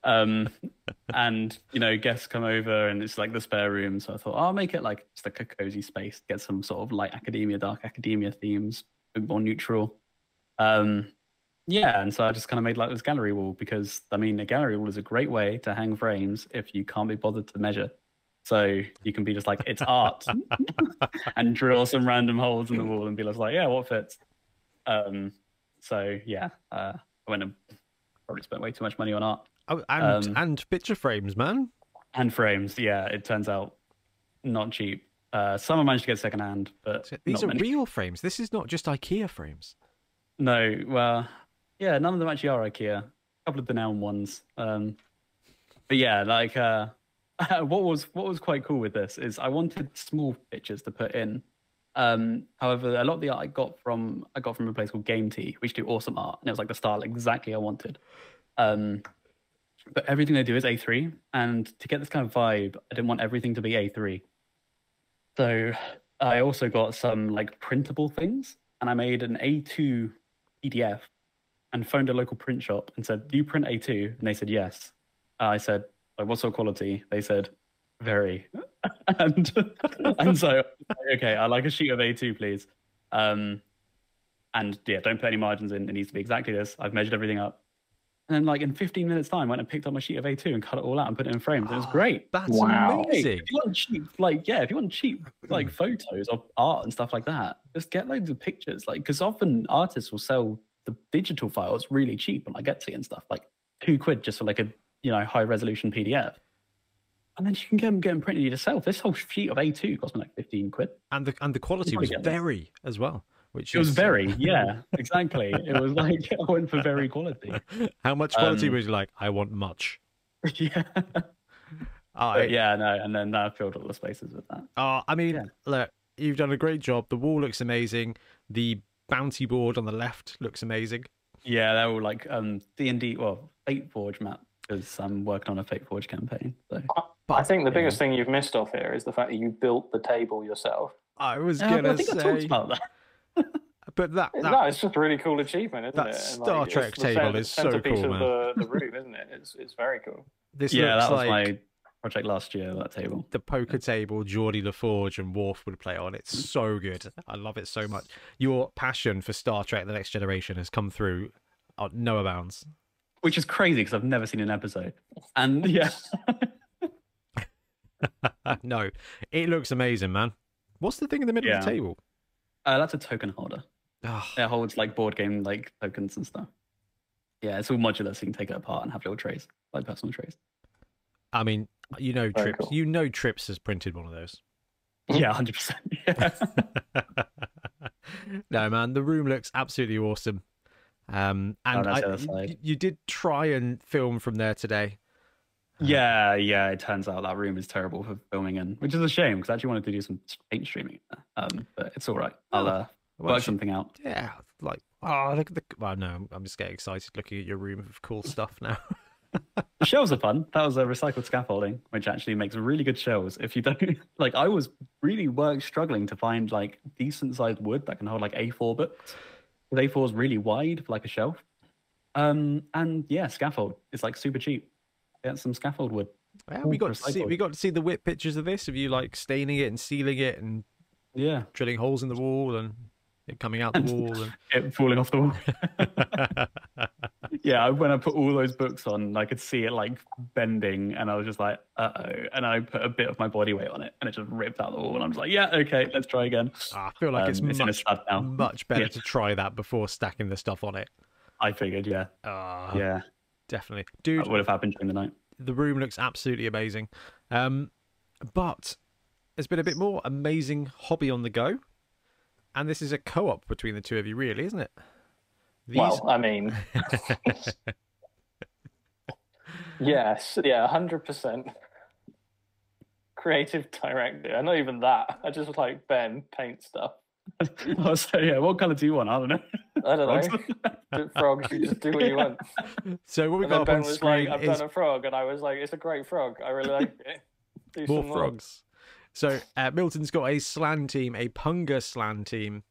Um, and you know, guests come over, and it's like the spare room. So I thought I'll make it like just like a cozy space, get some sort of light academia, dark academia themes, a bit more neutral. Um, yeah, and so I just kind of made like this gallery wall because I mean, a gallery wall is a great way to hang frames if you can't be bothered to measure. So you can be just like, it's art, and drill some random holes in the wall and be like, yeah, what fits? Um, so yeah, uh, I went and probably spent way too much money on art Oh, and um, and picture frames, man. and frames. Yeah, it turns out not cheap. Uh, some I managed to get secondhand, but These are many. real frames. This is not just IKEA frames. No, well, yeah, none of them actually are IKEA. A couple of the Nelm ones. Um, but yeah, like uh, what was what was quite cool with this is I wanted small pictures to put in. Um, however, a lot of the art I got from I got from a place called Game Tea, which do awesome art, and it was like the style exactly I wanted. Um, but everything they do is A3, and to get this kind of vibe, I didn't want everything to be A3. So I also got some like printable things, and I made an A2 PDF and phoned a local print shop and said, "Do you print A2?" And they said yes. I said, "Like what sort of quality?" They said, "Very." and and so okay, I like a sheet of A2, please. Um, and yeah, don't put any margins in. It needs to be exactly this. I've measured everything up. And then, like in 15 minutes time, went and picked up my sheet of A2 and cut it all out and put it in frames. It was great. That's Wow. Amazing. if you want cheap, like yeah, if you want cheap like photos of art and stuff like that, just get loads of pictures. Like because often artists will sell the digital files really cheap on like Etsy and stuff, like two quid just for like a you know high resolution PDF. And then you can get them, get them printed yourself. This whole sheet of A2 cost me like 15 quid. And the and the quality was this. very as well, which It was very, yeah, exactly. It was like I went for very quality. How much quality Um, was you like? I want much. yeah. I, But yeah, no, and then I filled all the spaces with that. Uh, I mean, Yeah. look, you've done a great job. The wall looks amazing. The bounty board on the left looks amazing. Yeah, they're all like um D and D, well, Fate Forge map because I'm working on a Fate Forge campaign. So I think the yeah. biggest thing you've missed off here is the fact that you built the table yourself. I was Uh, gonna I think I talked say, about that. but that, that no, it's just a really cool achievement, isn't that it? Star it's Trek the table cent- is so centerpiece cool, of the, the room, isn't it? It's it's very cool. this yeah, looks that was like my project last year. That table. the poker table Geordi La Forge and Worf would play on. It's so good. I love it so much. Your passion for Star Trek: The Next Generation has come through on no bounds. Which is crazy because I've never seen an episode. And yeah, no, it looks amazing, man. What's the thing in the middle of the table? uh, that's a token holder. Ah, It holds like board game like tokens and stuff. Yeah, it's all modular, so you can take it apart and have little trays, like personal trays. I mean, you know, Very Trips. cool. You know, Trips has printed one of those. Yeah, hundred percent. No, man, the room looks absolutely awesome. Um, and that's I, the other y- side. you did try and film from there today. Yeah, yeah. It turns out that room is terrible for filming in, which is a shame because I actually wanted to do some paint streaming. Um, but it's all right. I'll Oh, uh, Well, work something out. yeah, like oh, look at the. Well, no, I'm- I'm just getting excited looking at your room of cool stuff now. The shelves are fun. That was a recycled scaffolding, which actually makes really good shelves. If you don't like, I was really work struggling to find like decent sized wood that can hold like A4 books. Because A4 is really wide for like a shelf. Um, and yeah, scaffold. It's like super cheap. Get some scaffold wood. Yeah, we got to see we got to see the whip pictures of this of you like staining it and sealing it and Yeah, drilling holes in the wall and it coming out the wall and it falling off the wall. yeah, when I put all those books on, I could see it like bending, and I was just like, uh oh. And I put a bit of my body weight on it, and it just ripped out the wall. And I was like, yeah, okay, let's try again. I feel like it's Um, it's a much now. much better Yeah. to try that before stacking the stuff on it. I figured, yeah, Ah, yeah, definitely, that dude. would have happened during the night. the room looks absolutely amazing. Um, but there's been a bit more amazing hobby on the go, and this is a co-op between the two of you, really, isn't it? These, Well, I mean, yes, yeah, hundred percent. Creative director. Not even that. I just like Ben paint stuff. oh, so yeah, what color do you want? I don't know. I don't know. Frogs, you just do what you want. so what we And got up Ben on was screen like, "I've is done a frog," and I was like, "It's a great frog. I really like it." Do more some frogs. So uh, Milton's got a Slann team, a Punga Slann team.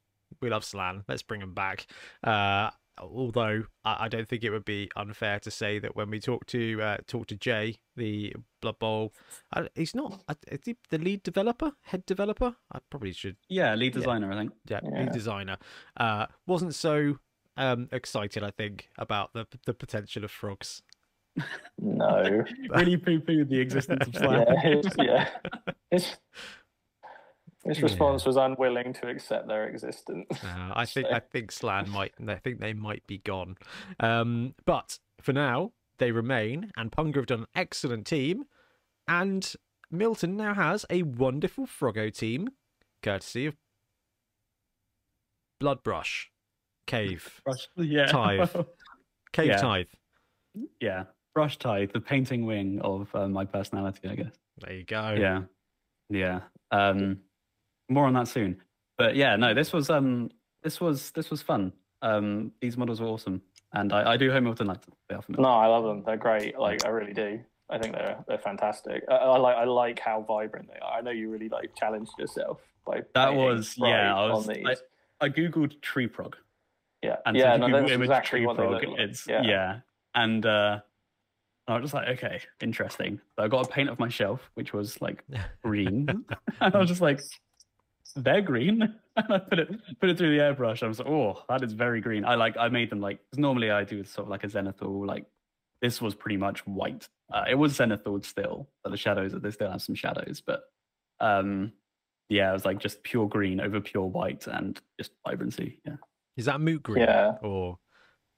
We love Slann. Let's bring them back. Uh, although I, I don't think it would be unfair to say that when we talk to uh, talk to Jay, the Blood Bowl, uh, he's not uh, he the lead developer, head developer. I probably should yeah, lead designer, I think. yeah, Yeah. lead designer. Uh, wasn't so um, excited, I think, about the the potential of frogs. No. Really poo-pooed the existence of yeah, Slann. his, yeah. His, his Yeah. response was unwilling to accept their existence. Uh, I think So- I think Slann might I think they might be gone. Um, but for now, they remain, and Punga have done an excellent team, and Milton now has a wonderful Froggo team, courtesy of Bloodbrush, Cave, Brush, yeah, Tithe. Cave Yeah. Tithe. yeah. Brush tithe, the painting wing of uh, my personality, I guess. There you go. Yeah, yeah. Um, more on that soon. But yeah, no, this was um, this was this was fun. Um, these models were awesome, and I, I do hope Milton liked them. They are No, I love them. They're great. Like I really do. I think they're they're fantastic. I, I like I like how vibrant they are. I know you really like challenged yourself by That was yeah. I was. I, I googled tree prog. yeah, And yeah. so No, if you that's image exactly tree what they prog, look like. it's yeah. yeah. And uh, I was just like, okay, interesting. So I got a paint of my shelf, which was like green, and I was just like, they're green. And I put it put it through the airbrush. I was like, oh, that is very green. I like I made them like normally I do sort of like a zenithal like this was pretty much white. Uh, it was Zenithal still, but the shadows they still have some shadows. But um, yeah, it was like just pure green over pure white and just vibrancy. Yeah, Is that moot green? Yeah. Or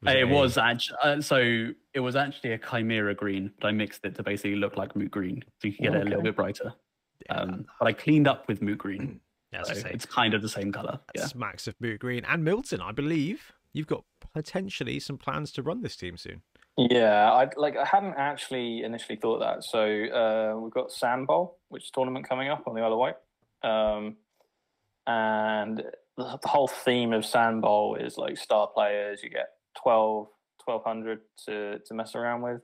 it, a- was actually uh, so it was actually a chimera green, but I mixed it to basically look like moot green, so you could get it a little bit brighter. yeah, Um, but I cleaned up with moot green, as so it's kind of the same color. Yeah. smacks of moot green and Milton. I believe you've got potentially some plans to run this team soon. Yeah, I like. I hadn't actually initially thought that. So uh, we've got Sand Bowl, which is a tournament coming up on the Isle of Wight, um, and the, the whole theme of Sand Bowl is like star players. You get 12, 1200 to to mess around with,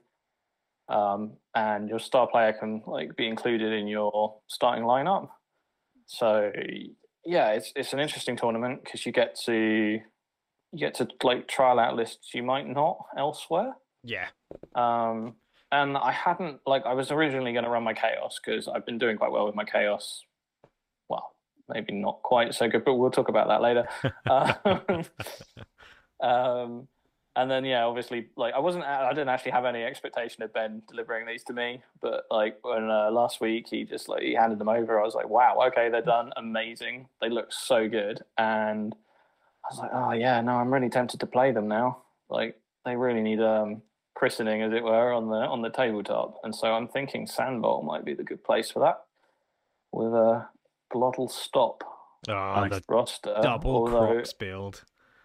um, and your star player can like be included in your starting lineup. So yeah, it's it's an interesting tournament because you get to you get to like trial out lists you might not elsewhere. Yeah, Um, and I hadn't like I was originally going to run my chaos because I've been doing quite well with my chaos. Well, maybe not quite so good, but we'll talk about that later. um, um, and then yeah, obviously, like I wasn't, I didn't actually have any expectation of Ben delivering these to me, but like when uh, last week he just like he handed them over, I was like, wow, okay, they're done, amazing, they look so good, and I was like, oh yeah, no, I'm really tempted to play them now. Like they really need um christening, as it were, on the on the tabletop, and so I'm thinking Sandbowl might be the good place for that, with a Glotl Stop oh, Nice. the roster. double although build.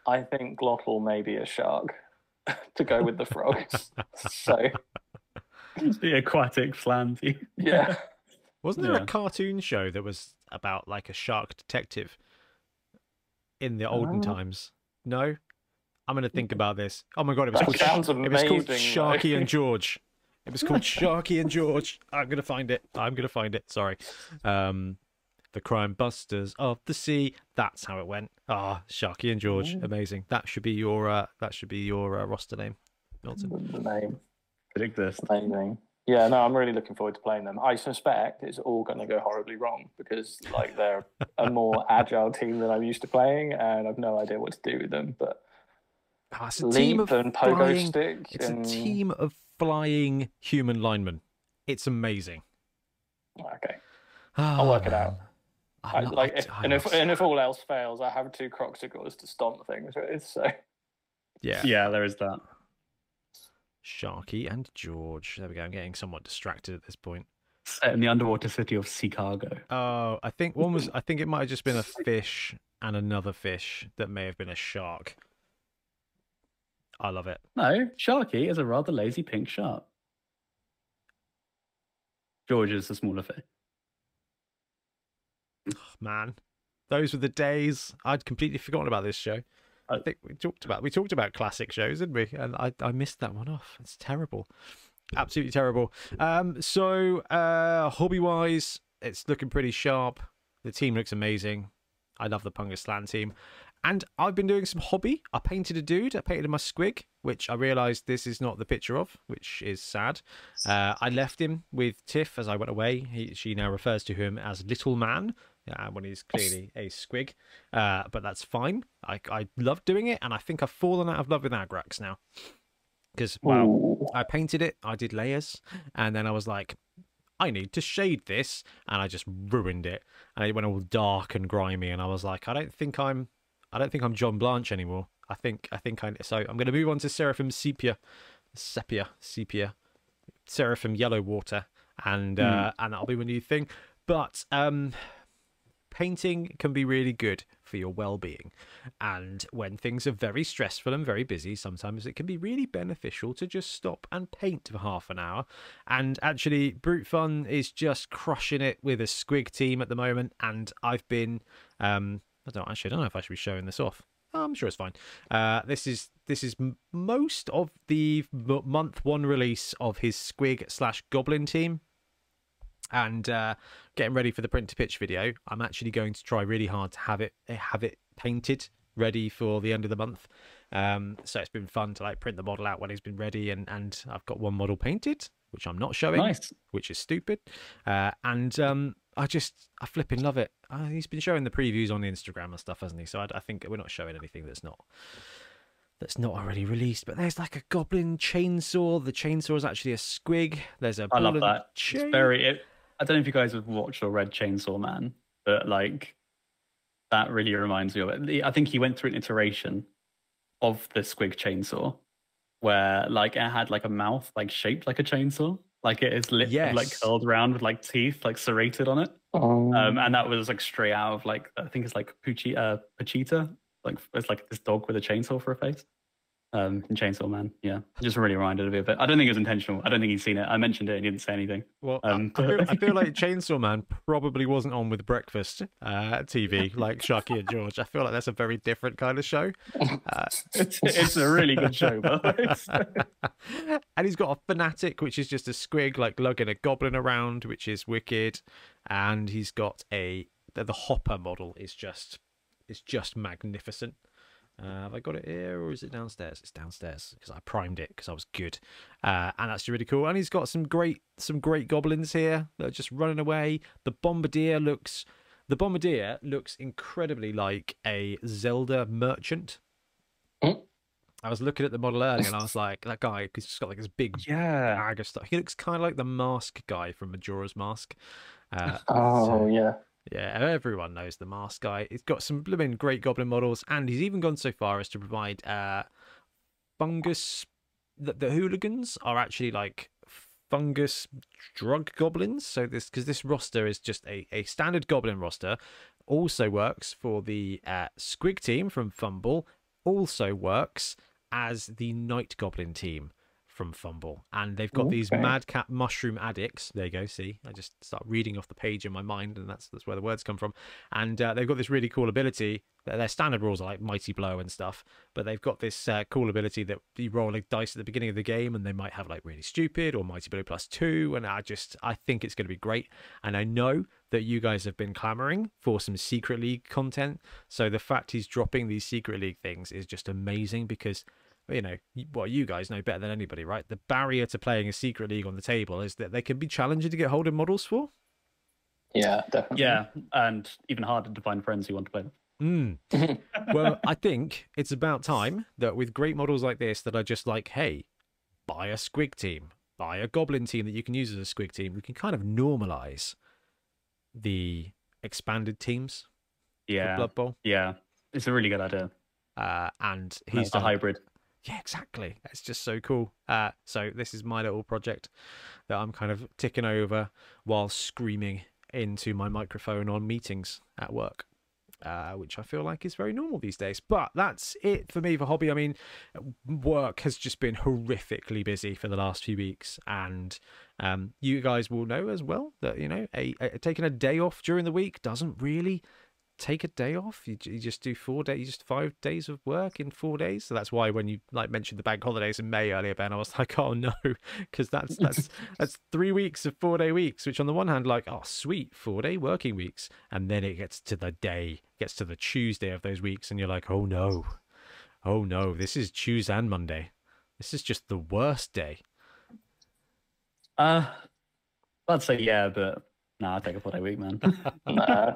I think Glotl may be a shark to go with the frogs. so the aquatic flanty. yeah, Wasn't there a cartoon show that was about like a shark detective in the olden Uh, times? No, I'm gonna think about this. Oh my god, it was That called. sounds it was called Sharky though. and George. It was called Sharky and George. I'm gonna find it. I'm gonna find it. Sorry. Um, the Crime Busters of the Sea. That's how it went. Ah, Sharky and George. Ooh. Amazing. That should be your. Uh, that should be your uh, roster name, Milton. the name Could exist. amazing. Yeah, no, I'm really looking forward to playing them. I suspect it's all going to go horribly wrong because like they're a more agile team than I'm used to playing, and I've no idea what to do with them. But Ah, it's a team leap of and pogo flying. stick. It's and... a team of flying human linemen. It's amazing. Okay, I'll work it out. I, lo- like, I- if, I and if and if all else fails, I have two kroxigors to stomp things with. So yeah, Yeah, there is that. Sharky and George. There we go. I'm getting somewhat distracted at this point. Set in the underwater city of Chicago. Oh, I think one was. I think it might have just been a fish and another fish that may have been a shark. I love it. No, Sharky is a rather lazy pink shark. George is the smaller fish. Man, those were the days. I'd completely forgotten about this show. I Uh, think we talked about we talked about classic shows, didn't we? And I, I missed that one off. It's terrible, absolutely terrible. Um, so uh, hobby wise, it's looking pretty sharp. The team looks amazing. I love the Punga Slann team. And I've been doing some hobby. I painted a dude. I painted my squig, which I realised this is not the picture of, which is sad. Uh, I left him with Tiff as I went away. He, she now refers to him as Little Man uh, when he's clearly a squig. Uh, but that's fine. I, I love doing it, and I think I've fallen out of love with Agrax now. Because, well, I painted it, I did layers, and then I was like, I need to shade this, and I just ruined it, and it went all dark and grimy, and I was like, I don't think I'm, I don't think I'm John Blanche anymore. I think, I think I. So I'm going to move on to Seraphim Sepia, Sepia, Sepia, Seraphim Yellow Water, and uh, and that'll be my new thing. But um, painting can be really good for your well-being. And when things are very stressful and very busy sometimes it can be really beneficial to just stop and paint for half an hour. And actually brute fun is just crushing it with a squig team at the moment. And i've been um i don't actually I don't know if i should be showing this off. I'm sure it's fine. Uh, this is this is most of the month one release of his Squig slash Goblin team and uh, getting ready for the print to pitch video. I'm actually going to try really hard to have it have it painted ready for the end of the month. Um, so it's been fun to like print the model out when it's been ready, and and I've got one model painted, which I'm not showing, Nice. which is stupid. Uh, and um, I just I flipping love it. Uh, he's been showing the previews on Instagram and stuff, hasn't he? So I, I think we're not showing anything that's not that's not already released. But there's like a goblin chainsaw. The chainsaw is actually a squig. There's a I love that. chain. It's very. It, I don't know if you guys have watched or read Chainsaw Man, but like that really reminds me of it. I think he went through an iteration of the Squig chainsaw where like it had like a mouth like shaped like a chainsaw, like it is lit like curled around with like teeth like serrated on it. Um, Um, and that was like straight out of like I think it's like Puchi, uh, Pochita, like it's like this dog with a chainsaw for a face. Um, in Chainsaw Man, yeah, just really reminded of it. But I don't think it was intentional. I don't think he's seen it. I mentioned it and he didn't say anything. Well, I- Um, I, feel, I feel like Chainsaw Man probably wasn't on with breakfast uh, TV like Sharky and George. I feel like that's a very different kind of show. Uh, It's, it's a really good show, and he's got a fanatic, which is just a squig, like lugging a goblin around, which is wicked. And he's got a the, the hopper model is just is just magnificent. Uh, have I got it here or is it downstairs? It's downstairs because I primed it because I was good, uh, and that's really cool. And he's got some great some great goblins here that are just running away. The bombardier looks the bombardier looks incredibly like a Zelda merchant. Hmm? I was looking at the model earlier and I was like, that guy, he's just got like this big yeah, bag of stuff. He looks kind of like the mask guy from Majora's Mask. Uh, oh so- yeah. Yeah, everyone knows the mask guy. He's got some blooming great goblin models, and he's even gone so far as to provide uh, fungus. The, the hooligans are actually like fungus drug goblins. So this because this roster is just a, a standard goblin roster. Also works for the uh, Squig team from FUMBBL. Also works as the Night Goblin team from FUMBBL, and they've got these madcap mushroom addicts. There you go. See, I just start reading off the page in my mind, and that's that's where the words come from. And uh, they've got this really cool ability. Their their standard rules are like mighty blow and stuff, but they've got this uh, cool ability that you roll a dice at the beginning of the game, and they might have like really stupid or mighty blow plus two. And I just I think it's going to be great, and I know that you guys have been clamoring for some secret league content. So the fact he's dropping these secret league things is just amazing because you know, y- well, you guys know better than anybody, right? The barrier to playing a secret league on the table is that they can be challenging to get hold of models for. Yeah, definitely. yeah, and even harder to find friends who want to play them. Mm. well, I think it's about time that with great models like this, that are just like, hey, buy a squig team, buy a goblin team that you can use as a squig team. We can kind of normalize the expanded teams Yeah, for Blood Bowl. yeah, it's a really good idea. Uh, and He's he's a hybrid. Yeah, exactly. It's just so cool. Uh, so this is my little project that I'm kind of ticking over while screaming into my microphone on meetings at work, uh, which I feel like is very normal these days. But that's it for me for hobby. I mean, work has just been horrifically busy for the last few weeks, and um, you guys will know as well that you know a, a taking a day off during the week doesn't really take a day off. You, you just do four days, just five days of work in four days. So that's why when you like mentioned the bank holidays in May earlier, Ben, I was like, oh no, because that's that's that's three weeks of four day weeks. Which on the one hand, like, oh sweet, four day working weeks, and then it gets to the day, gets to the Tuesday of those weeks, and you're like, oh no, oh no, this is Tuesday and Monday. This is just the worst day. Uh, I'd say yeah, but no, I'd take a four day week, man.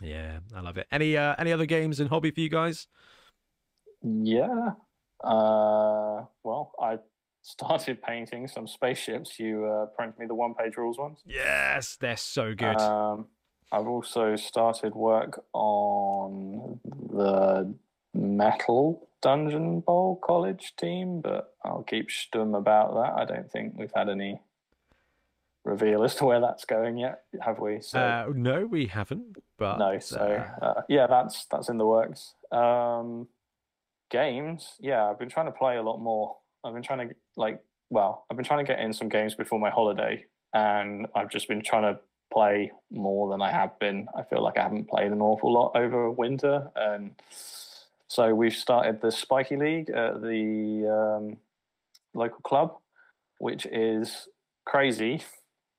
Yeah, I love it. Any uh, any other games and hobby for you guys? yeah. Uh, well, I started painting some spaceships. You uh, printed me the one-page rules ones. Yes, they're so good. Um, I've also started work on the metal Dungeon Bowl college team, but I'll keep stum about that. I don't think we've had any reveal as to where that's going yet, have we? So Uh, no, we haven't. But no, so uh, uh, yeah, that's that's in the works. Um, games, yeah, I've been trying to play a lot more. I've been trying to like, well, I've been trying to get in some games before my holiday, and I've just been trying to play more than I have been. I feel like I haven't played an awful lot over winter, and so we've started the Spiky League at the um, local club, which is crazy.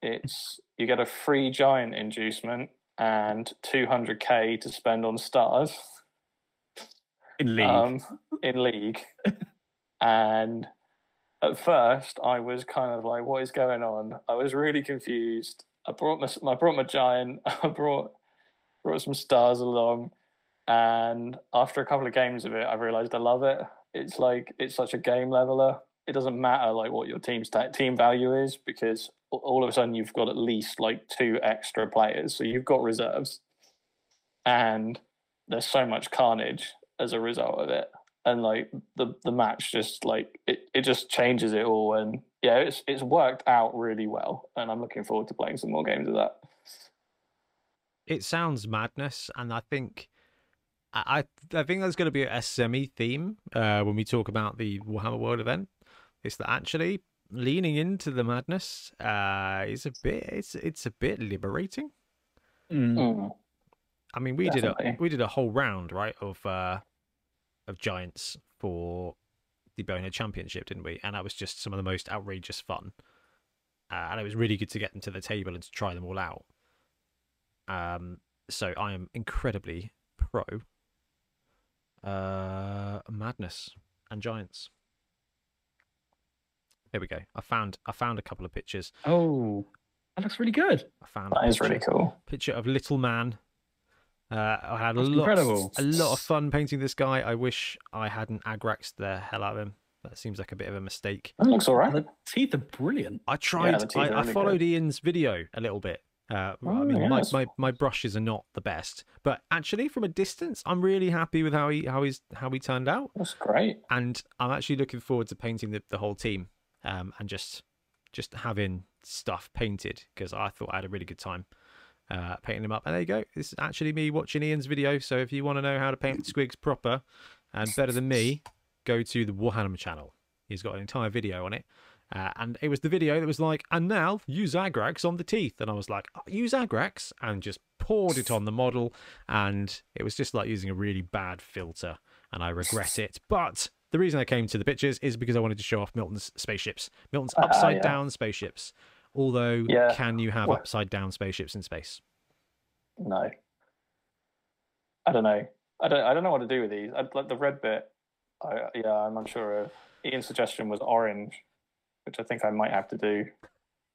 It's you get a free giant inducement and 200k to spend on stars In league. um, in league. and at first, I was kind of like, "What is going on?" I was really confused. I brought my I brought my giant. I brought brought some stars along, and after a couple of games of it, I realized I love it. It's like it's such a game leveler. It doesn't matter like what your team's ta- team value is because all of a sudden you've got at least like two extra players, so you've got reserves, and there's so much carnage as a result of it. And like the the match just like it, it just changes it all and yeah it's it's worked out really well and I'm looking forward to playing some more games of that. It sounds madness, and I think I I think there's going to be a semi theme uh, when we talk about the Warhammer World event. It's that actually leaning into the madness uh, is a bit it's it's a bit liberating. Mm. Mm. I mean, we did a we did a whole round right of uh, of giants for the Bonehead Championship, didn't we? And that was just some of the most outrageous fun. Uh, and it was really good to get them to the table and to try them all out. Um, so I am incredibly pro uh, madness and giants. Here we go. I found I found a couple of pictures. Oh, that looks really good. I found a That is really cool. picture of little man. Uh, I had a lot, incredible. a lot of fun painting this guy. I wish I hadn't agraxed the hell out of him. That seems like a bit of a mistake. That looks all right. The teeth are brilliant. I tried. the teeth I, are I followed good. Ian's video a little bit. Uh, I Oh, mean, yeah, my, my, my brushes are not the best, but actually, from a distance, I'm really happy with how he how he's how he turned out, That's great. and I'm actually looking forward to painting the, the whole team, um, and just just having stuff painted because I thought I had a really good time uh, painting them up. And there you go. This is actually me watching Ian's video. So if you want to know how to paint squigs proper and better than me, go to the Warhammer channel. He's got an entire video on it. Uh, and it was the video that was like, and now use Agrax on the teeth. And I was like, oh, use Agrax, and just poured it on the model. And it was just like using a really bad filter. And I regret it. But the reason I came to the pictures is because I wanted to show off Milton's spaceships, Milton's Ah, upside yeah. down spaceships. Although, Yeah. can you have Well- upside down spaceships in space? No. I don't know. I don't. I don't know what to do with these. I, like the red bit. I, yeah, I'm unsure of. Ian's suggestion was orange, which I think I might have to do.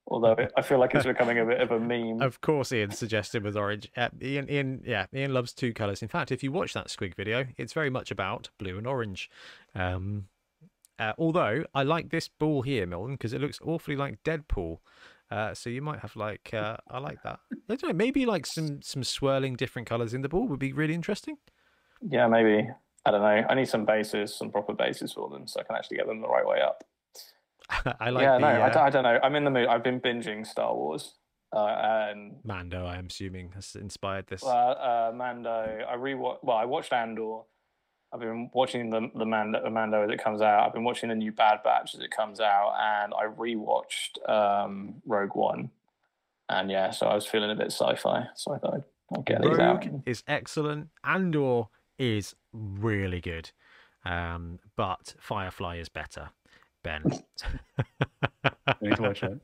Although it, I feel like it's becoming a bit of a meme. Of course, Ian suggested with orange. Uh, Ian, Ian, yeah, Ian loves two colours. In fact, if you watch that Squig video, it's very much about blue and orange. Um, uh, although I like this ball here, Milton, because it looks awfully like Deadpool. Uh, so you might have like, uh, I like that. I don't know, maybe like some some swirling different colours in the ball would be really interesting. Yeah, maybe. I don't know. I need some bases, some proper bases for them, so I can actually get them the right way up. I like yeah, the no, I, uh, don't, I don't know. I'm in the mood. I've been binging Star Wars, uh, and Mando. I'm assuming has inspired this. uh, uh, Mando. I rewatched. Well, I watched Andor. I've been watching the the Mando, the Mando as it comes out. I've been watching the new Bad Batch as it comes out, and I rewatched um, Rogue One. And yeah, so I was feeling a bit sci-fi, so I thought I'd, I'd get these out. Rogue is excellent. Andor is really good. Um, but Firefly is better. Ben. We need to watch it.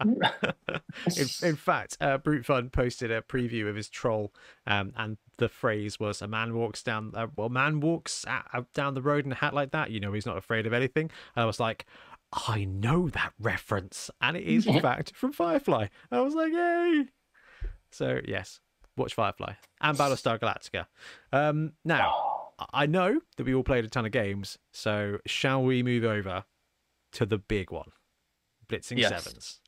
in, in fact, uh, Brute Fun posted a preview of his troll, um, and the phrase was "A man walks down, uh, well, man walks a- uh, down the road in a hat like that. You know, he's not afraid of anything." And I was like, "I know that reference," and it is in fact from Firefly. I was like, "Yay!" So yes, watch Firefly and Battlestar Galactica. Um, now, I- I know that we all played a ton of games, so shall we move over to the big one, Blitzing Yes. Sevens?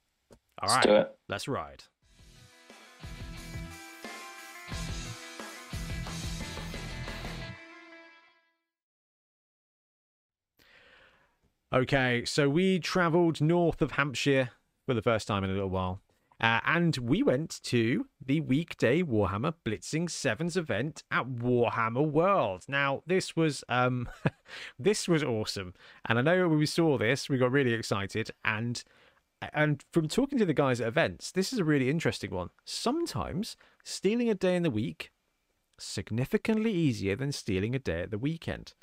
All Let's right, do it. let's ride. Okay, so we travelled north of Hampshire for the first time in a little while. Uh, and we went to the weekday Warhammer Blitzing Sevens event at Warhammer World. Now, this was um, this was awesome, and I know when we saw this, we got really excited. And and from talking to the guys at events, this is a really interesting one. Sometimes stealing a day in the week significantly easier than stealing a day at the weekend.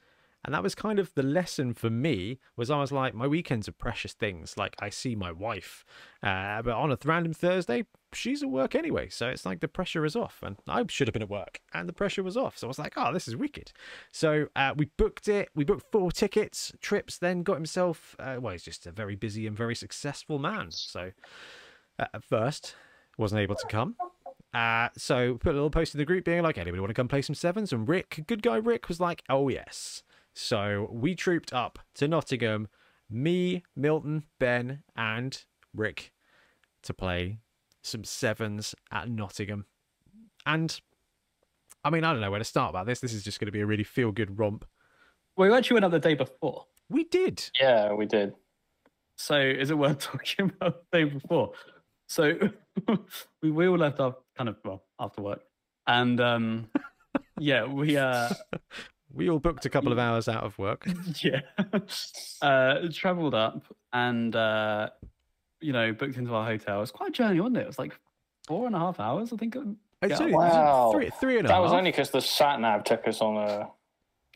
And that was kind of the lesson for me was I was like, my weekends are precious things. Like I see my wife, uh, but on a random Thursday, she's at work anyway. So it's like the pressure is off and I should have been at work and the pressure was off. So I was like, oh, this is wicked. So uh, we booked it. We booked four tickets, trips, then got himself, uh, well, he's just a very busy and very successful man. So uh, at first, wasn't able to come. Uh, so put a little post in the group being like, anybody want to come play some sevens? And Rick, good guy Rick, was like, oh yes. So we trooped up to Nottingham, me, Milton, Ben, and Rick, to play some sevens at Nottingham. And I mean, I don't know where to start about this. This is just going to be a really feel good romp. We actually went up the day before. We did. Yeah, we did. So is it worth talking about the day before? So we, we all left off kind of well after work. And um yeah, we uh We all booked a couple of hours out of work. yeah. Uh traveled up and uh you know, booked into our hotel. It was quite a journey, wasn't it? It was like four and a half hours, I think. It's Yeah. only- Wow. Three, three and a That was only because the sat nav took us on a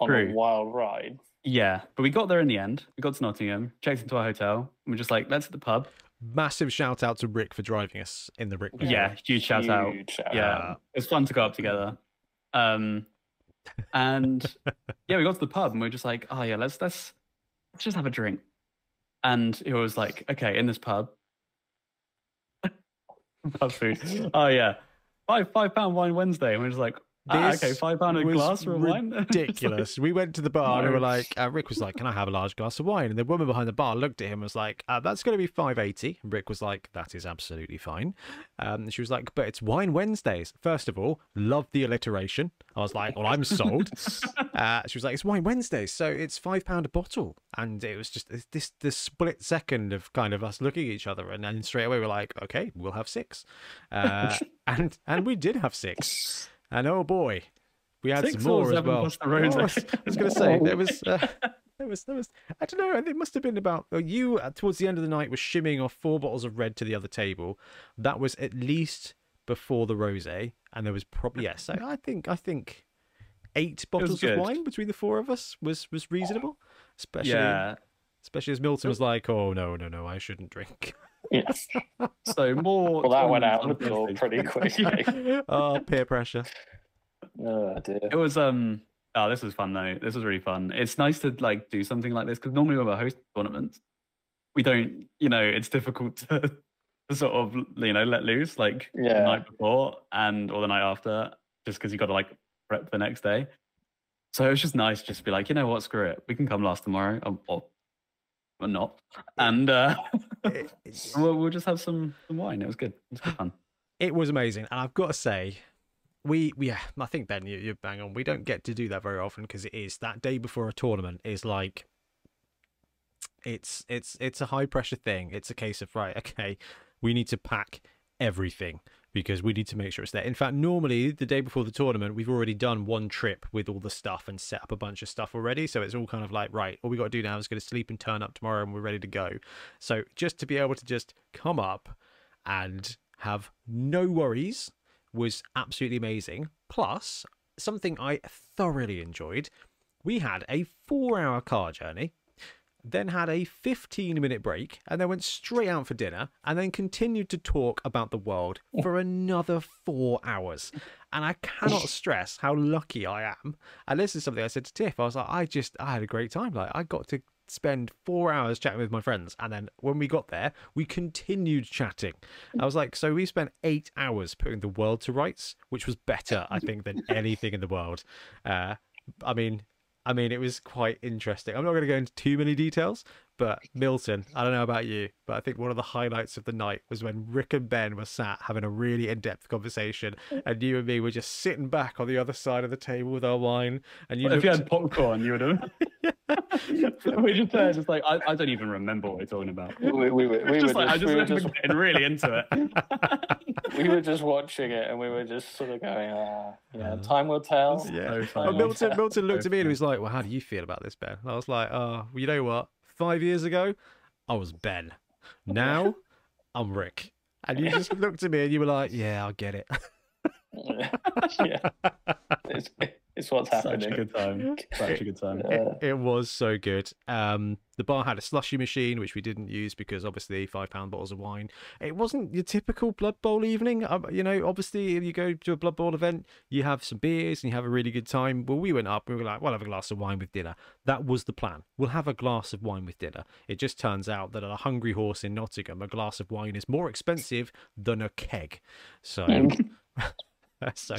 on True. a wild ride. Yeah, but we got there in the end. We got to Nottingham, checked into our hotel, and we're just like, let's hit the pub. Massive shout out to Rick for driving us in the Rick. van. Yeah, huge shout out. Huge shout yeah, out. it was fun to go up together. Um, and yeah, we got to the pub and we are just like, oh yeah, let's let's let's just have a drink. And it was like, okay, in this pub, pub food. Oh yeah, five five pound wine Wednesday. And we're just like, ah, okay, five pound a glass for a wine. Ridiculous. we went to the bar and we were like, uh, Rick was like, "Can I have a large glass of wine?" And the woman behind the bar looked at him and was like, uh, "That's going to be five eighty. And Rick was like, "That is absolutely fine." Um, and she was like, "But it's wine Wednesdays." First of all, love the alliteration. I was like, "Well, I'm sold." uh, she was like, "It's wine Wednesdays, so it's five pound a bottle." And it was just this this split second of kind of us looking at each other, and then straight away we're like, "Okay, we'll have six. Uh, and and we did have six. And oh boy, we had Six some more as well. plus the rosé? Oh, I was, was going to say there was, uh, there was, there was. I don't know. It must have been about uh, you uh, towards the end of the night was shimming off four bottles of red to the other table. That was at least before the rosé, and there was probably yes. I, I think I think eight bottles of wine between the four of us was was reasonable. Especially, yeah. especially as Milton was like, "Oh no, no, no, I shouldn't drink." Yeah. So more. Well, that went out the door pretty quickly. oh, peer pressure. Oh dear. It was um oh this was fun though. This was really fun. It's nice to like do something like this because normally when we're hosting tournaments, we don't you know, it's difficult to, to sort of you know let loose like the night before and or the night after, just because you gotta like prep the next day. So it was just nice just to be like, you know what, screw it. We can come last tomorrow. Or, or, not. And uh we'll, we'll just have some, some wine. It was good. It was good fun. it was amazing and i've got to say we, yeah i think ben you, you bang on we don't get to do that very often because it is that day before a tournament is like it's it's it's a high pressure thing it's a case of right okay we need to pack everything because we need to make sure it's there. In fact normally the day before the tournament we've already done one trip with all the stuff and set up a bunch of stuff already. So it's all kind of like right all we got to do now is go to sleep and turn up tomorrow and we're ready to go. So just to be able to just come up and have no worries was absolutely amazing. Plus, something I thoroughly enjoyed, we had a four hour car journey, then had a 15 minute break, and then went straight out for dinner, and then continued to talk about the world for another four hours. And I cannot stress how lucky I am. And this is something I said to Tiff. I was like, I just, I had a great time. Like, I got to spend four hours chatting with my friends. And then when we got there, we continued chatting. I was like, so we spent eight hours putting the world to rights, which was better, I think, than anything in the world. Uh, I mean, I mean, it was quite interesting. I'm not going to go into too many details, but Milton, I don't know about you, but I think one of the highlights of the night was when Rick and Ben were sat having a really in-depth conversation, and you and me were just sitting back on the other side of the table with our wine, and you if you had popcorn, you would have. we just there, just like I, I don't even remember what we're talking about. We, we, were, we, just were like I just, just we, were just, getting really into it. we were just watching it and we were just sort of going, ah, yeah, Uh, time will tell. Yeah. So Oh, funny. Milton, Milton looked at me and he was like, "Well, how do you feel about this, Ben?" And I was like, "Oh, well, you know what? Five years ago, I was Ben. Oh, now, I'm Rick." And you just looked at me and you were like, "Yeah, I get it." yeah. It's, it's what's Such a happening. good time. Such a good time. Uh, It was so good. Um, the bar had a slushy machine, which we didn't use because obviously five pound bottles of wine. It wasn't your typical Blood Bowl evening. Um, you know, obviously, if you go to a Blood Bowl event, you have some beers and you have a really good time. Well, we went up. We were like, "We'll have a glass of wine with dinner." That was the plan. We'll have a glass of wine with dinner. It just turns out that at a Hungry Horse in Nottingham, a glass of wine is more expensive than a keg. So. so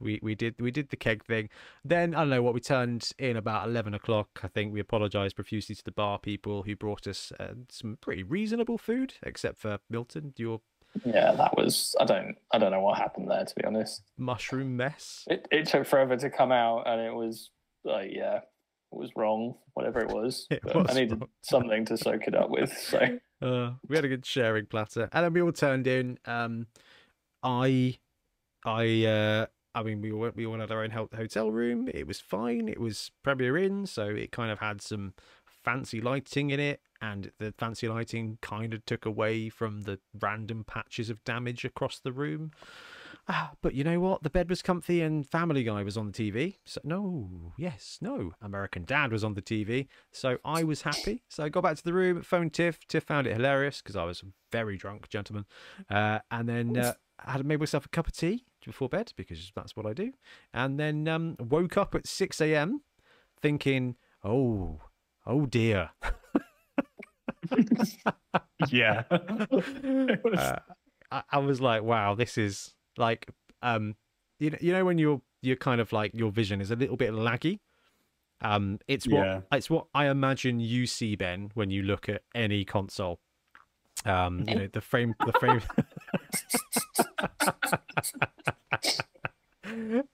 we we did we did the keg thing. Then I don't know what we turned in about eleven o'clock. I think we apologised profusely to the bar people who brought us uh, some pretty reasonable food, except for Milton, your Yeah, that was. I don't. I don't know what happened there. To be honest, mushroom mess. it it took forever to come out, and it was like, yeah, it was wrong. Whatever it was, It but was I needed wrong. something to soak it up with. So Uh, we had a good sharing platter, and then we all turned in. Um, I, I, uh, I mean, we all, we all had our own hotel room. It was fine. It was Premier Inn, so it kind of had some fancy lighting in it, and the fancy lighting kind of took away from the random patches of damage across the room. Ah, but you know what? The bed was comfy, and Family Guy was on the TV. So no, yes, no, American Dad was on the TV. So I was happy. So I got back to the room, phoned Tiff. Tiff found it hilarious because I was very drunk, gentlemen. Uh, and then uh, I had made myself a cup of tea before bed because that's what I do. And then um, woke up at 6 a.m. thinking, oh, oh dear. yeah. Was- Uh, I, I was like, wow, this is like, um, you know, you know when you're you're kind of like your vision is a little bit laggy. Um, it's what Yeah. it's what I imagine you see, Ben, when you look at any console. Um, you know, the frame, the frame.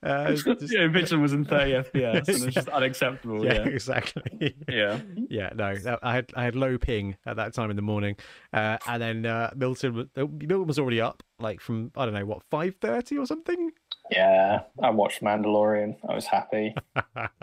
uh, just- yeah, Vision was in 30 FPS, and it's just unacceptable. yeah, Yeah. exactly. Yeah. yeah, no, that- I had I had low ping at that time in the morning, uh, and then uh, Milton was Milton was already up, like from I don't know what five thirty or something. yeah, I watched Mandalorian. I was happy.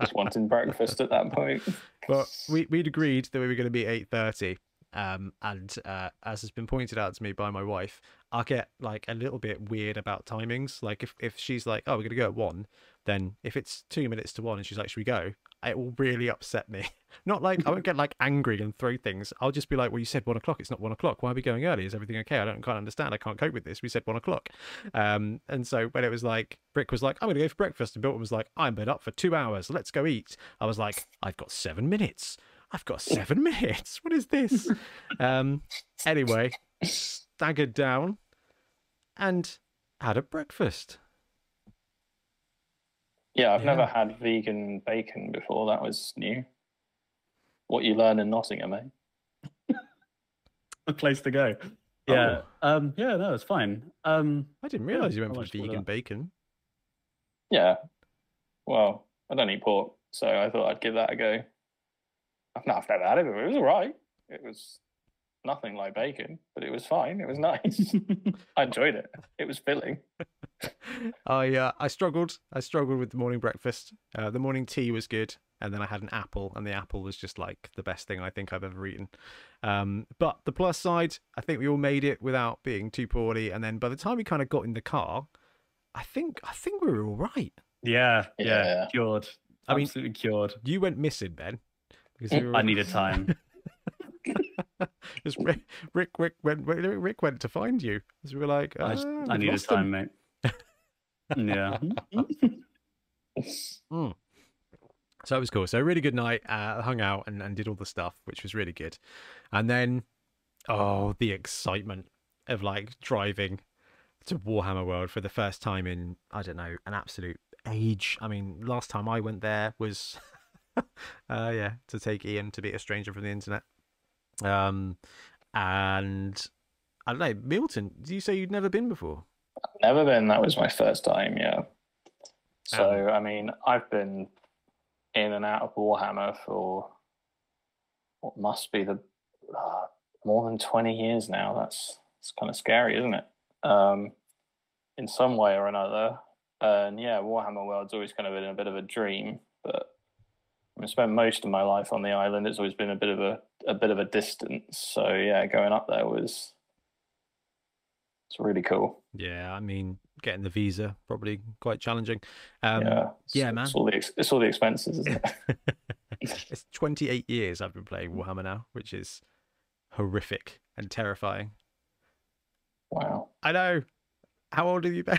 Just wanting breakfast at that point. But we we'd agreed that we were going to be eight thirty. Um, and uh, as has been pointed out to me by my wife, I get like a little bit weird about timings. Like if, if she's like, "Oh, we're gonna go at one," then if it's two minutes to one and she's like, "Should we go?" It will really upset me. Not like I won't get like angry and throw things. I'll just be like, "Well, you said one o'clock. It's not one o'clock. Why are we going early? Is everything okay? I don't quite understand. I can't cope with this. We said one o'clock." Um, and so when it was like Brick was like, "I'm gonna go for breakfast," and Milton was like, "I'm been up for two hours. Let's go eat." I was like, "I've got seven minutes. I've got seven minutes. What is this?" um, anyway, staggered down and had a breakfast. Yeah, I've Yeah. never had vegan bacon before. That was new. What you learn in Nottingham, eh? A place to go. Yeah. Um. Yeah. No, it's fine. Um. I didn't Yeah, realize you went for vegan bacon. Yeah. Well, I don't eat pork, so I thought I'd give that a go. I've, no, I've never had it before. It was all right. It was nothing like bacon, but it was fine. It was nice. I enjoyed it. It was filling. I uh, I struggled. I struggled with the morning breakfast. Uh, the morning tea was good, and then I had an apple, and the apple was just like the best thing I think I've ever eaten. Um, but the plus side, I think we all made it without being too poorly. And then by the time we kind of got in the car, I think I think we were all right. yeah. Yeah. Yeah. Cured. I mean- Absolutely cured. You went missing, Ben. Because you were- I needed time. Rick, Rick, Rick went, Rick went to find you. Because we were like, I, just- "Ah, I needed lost him." time, mate. yeah. So it was cool. So a really good night. Uh, hung out and, and did all the stuff, which was really good. And then, oh, the excitement of like driving to Warhammer World for the first time in I don't know an absolute age. I mean, last time I went there was, uh, yeah, to take Ian to be a stranger from the internet. Um, and I don't know, Milton. Do you say you'd never been before? Never been. That was my first time. Yeah. So I mean, I've been in and out of Warhammer for what must be the uh, more than twenty years now. That's it's kind of scary, isn't it? Um, in some way or another. And yeah, Warhammer World's always kind of been a bit of a dream, but I spent most of my life on the island. It's always been a bit of a a bit of a distance. So yeah, going up there was it's really cool. Yeah, I mean, getting the visa probably quite challenging. Um, yeah, it's, yeah, man. It's all the ex- it's all the expenses, isn't it? it's 28 years I've been playing Warhammer now, which is horrific and terrifying. wow. I know. How old are you, Ben?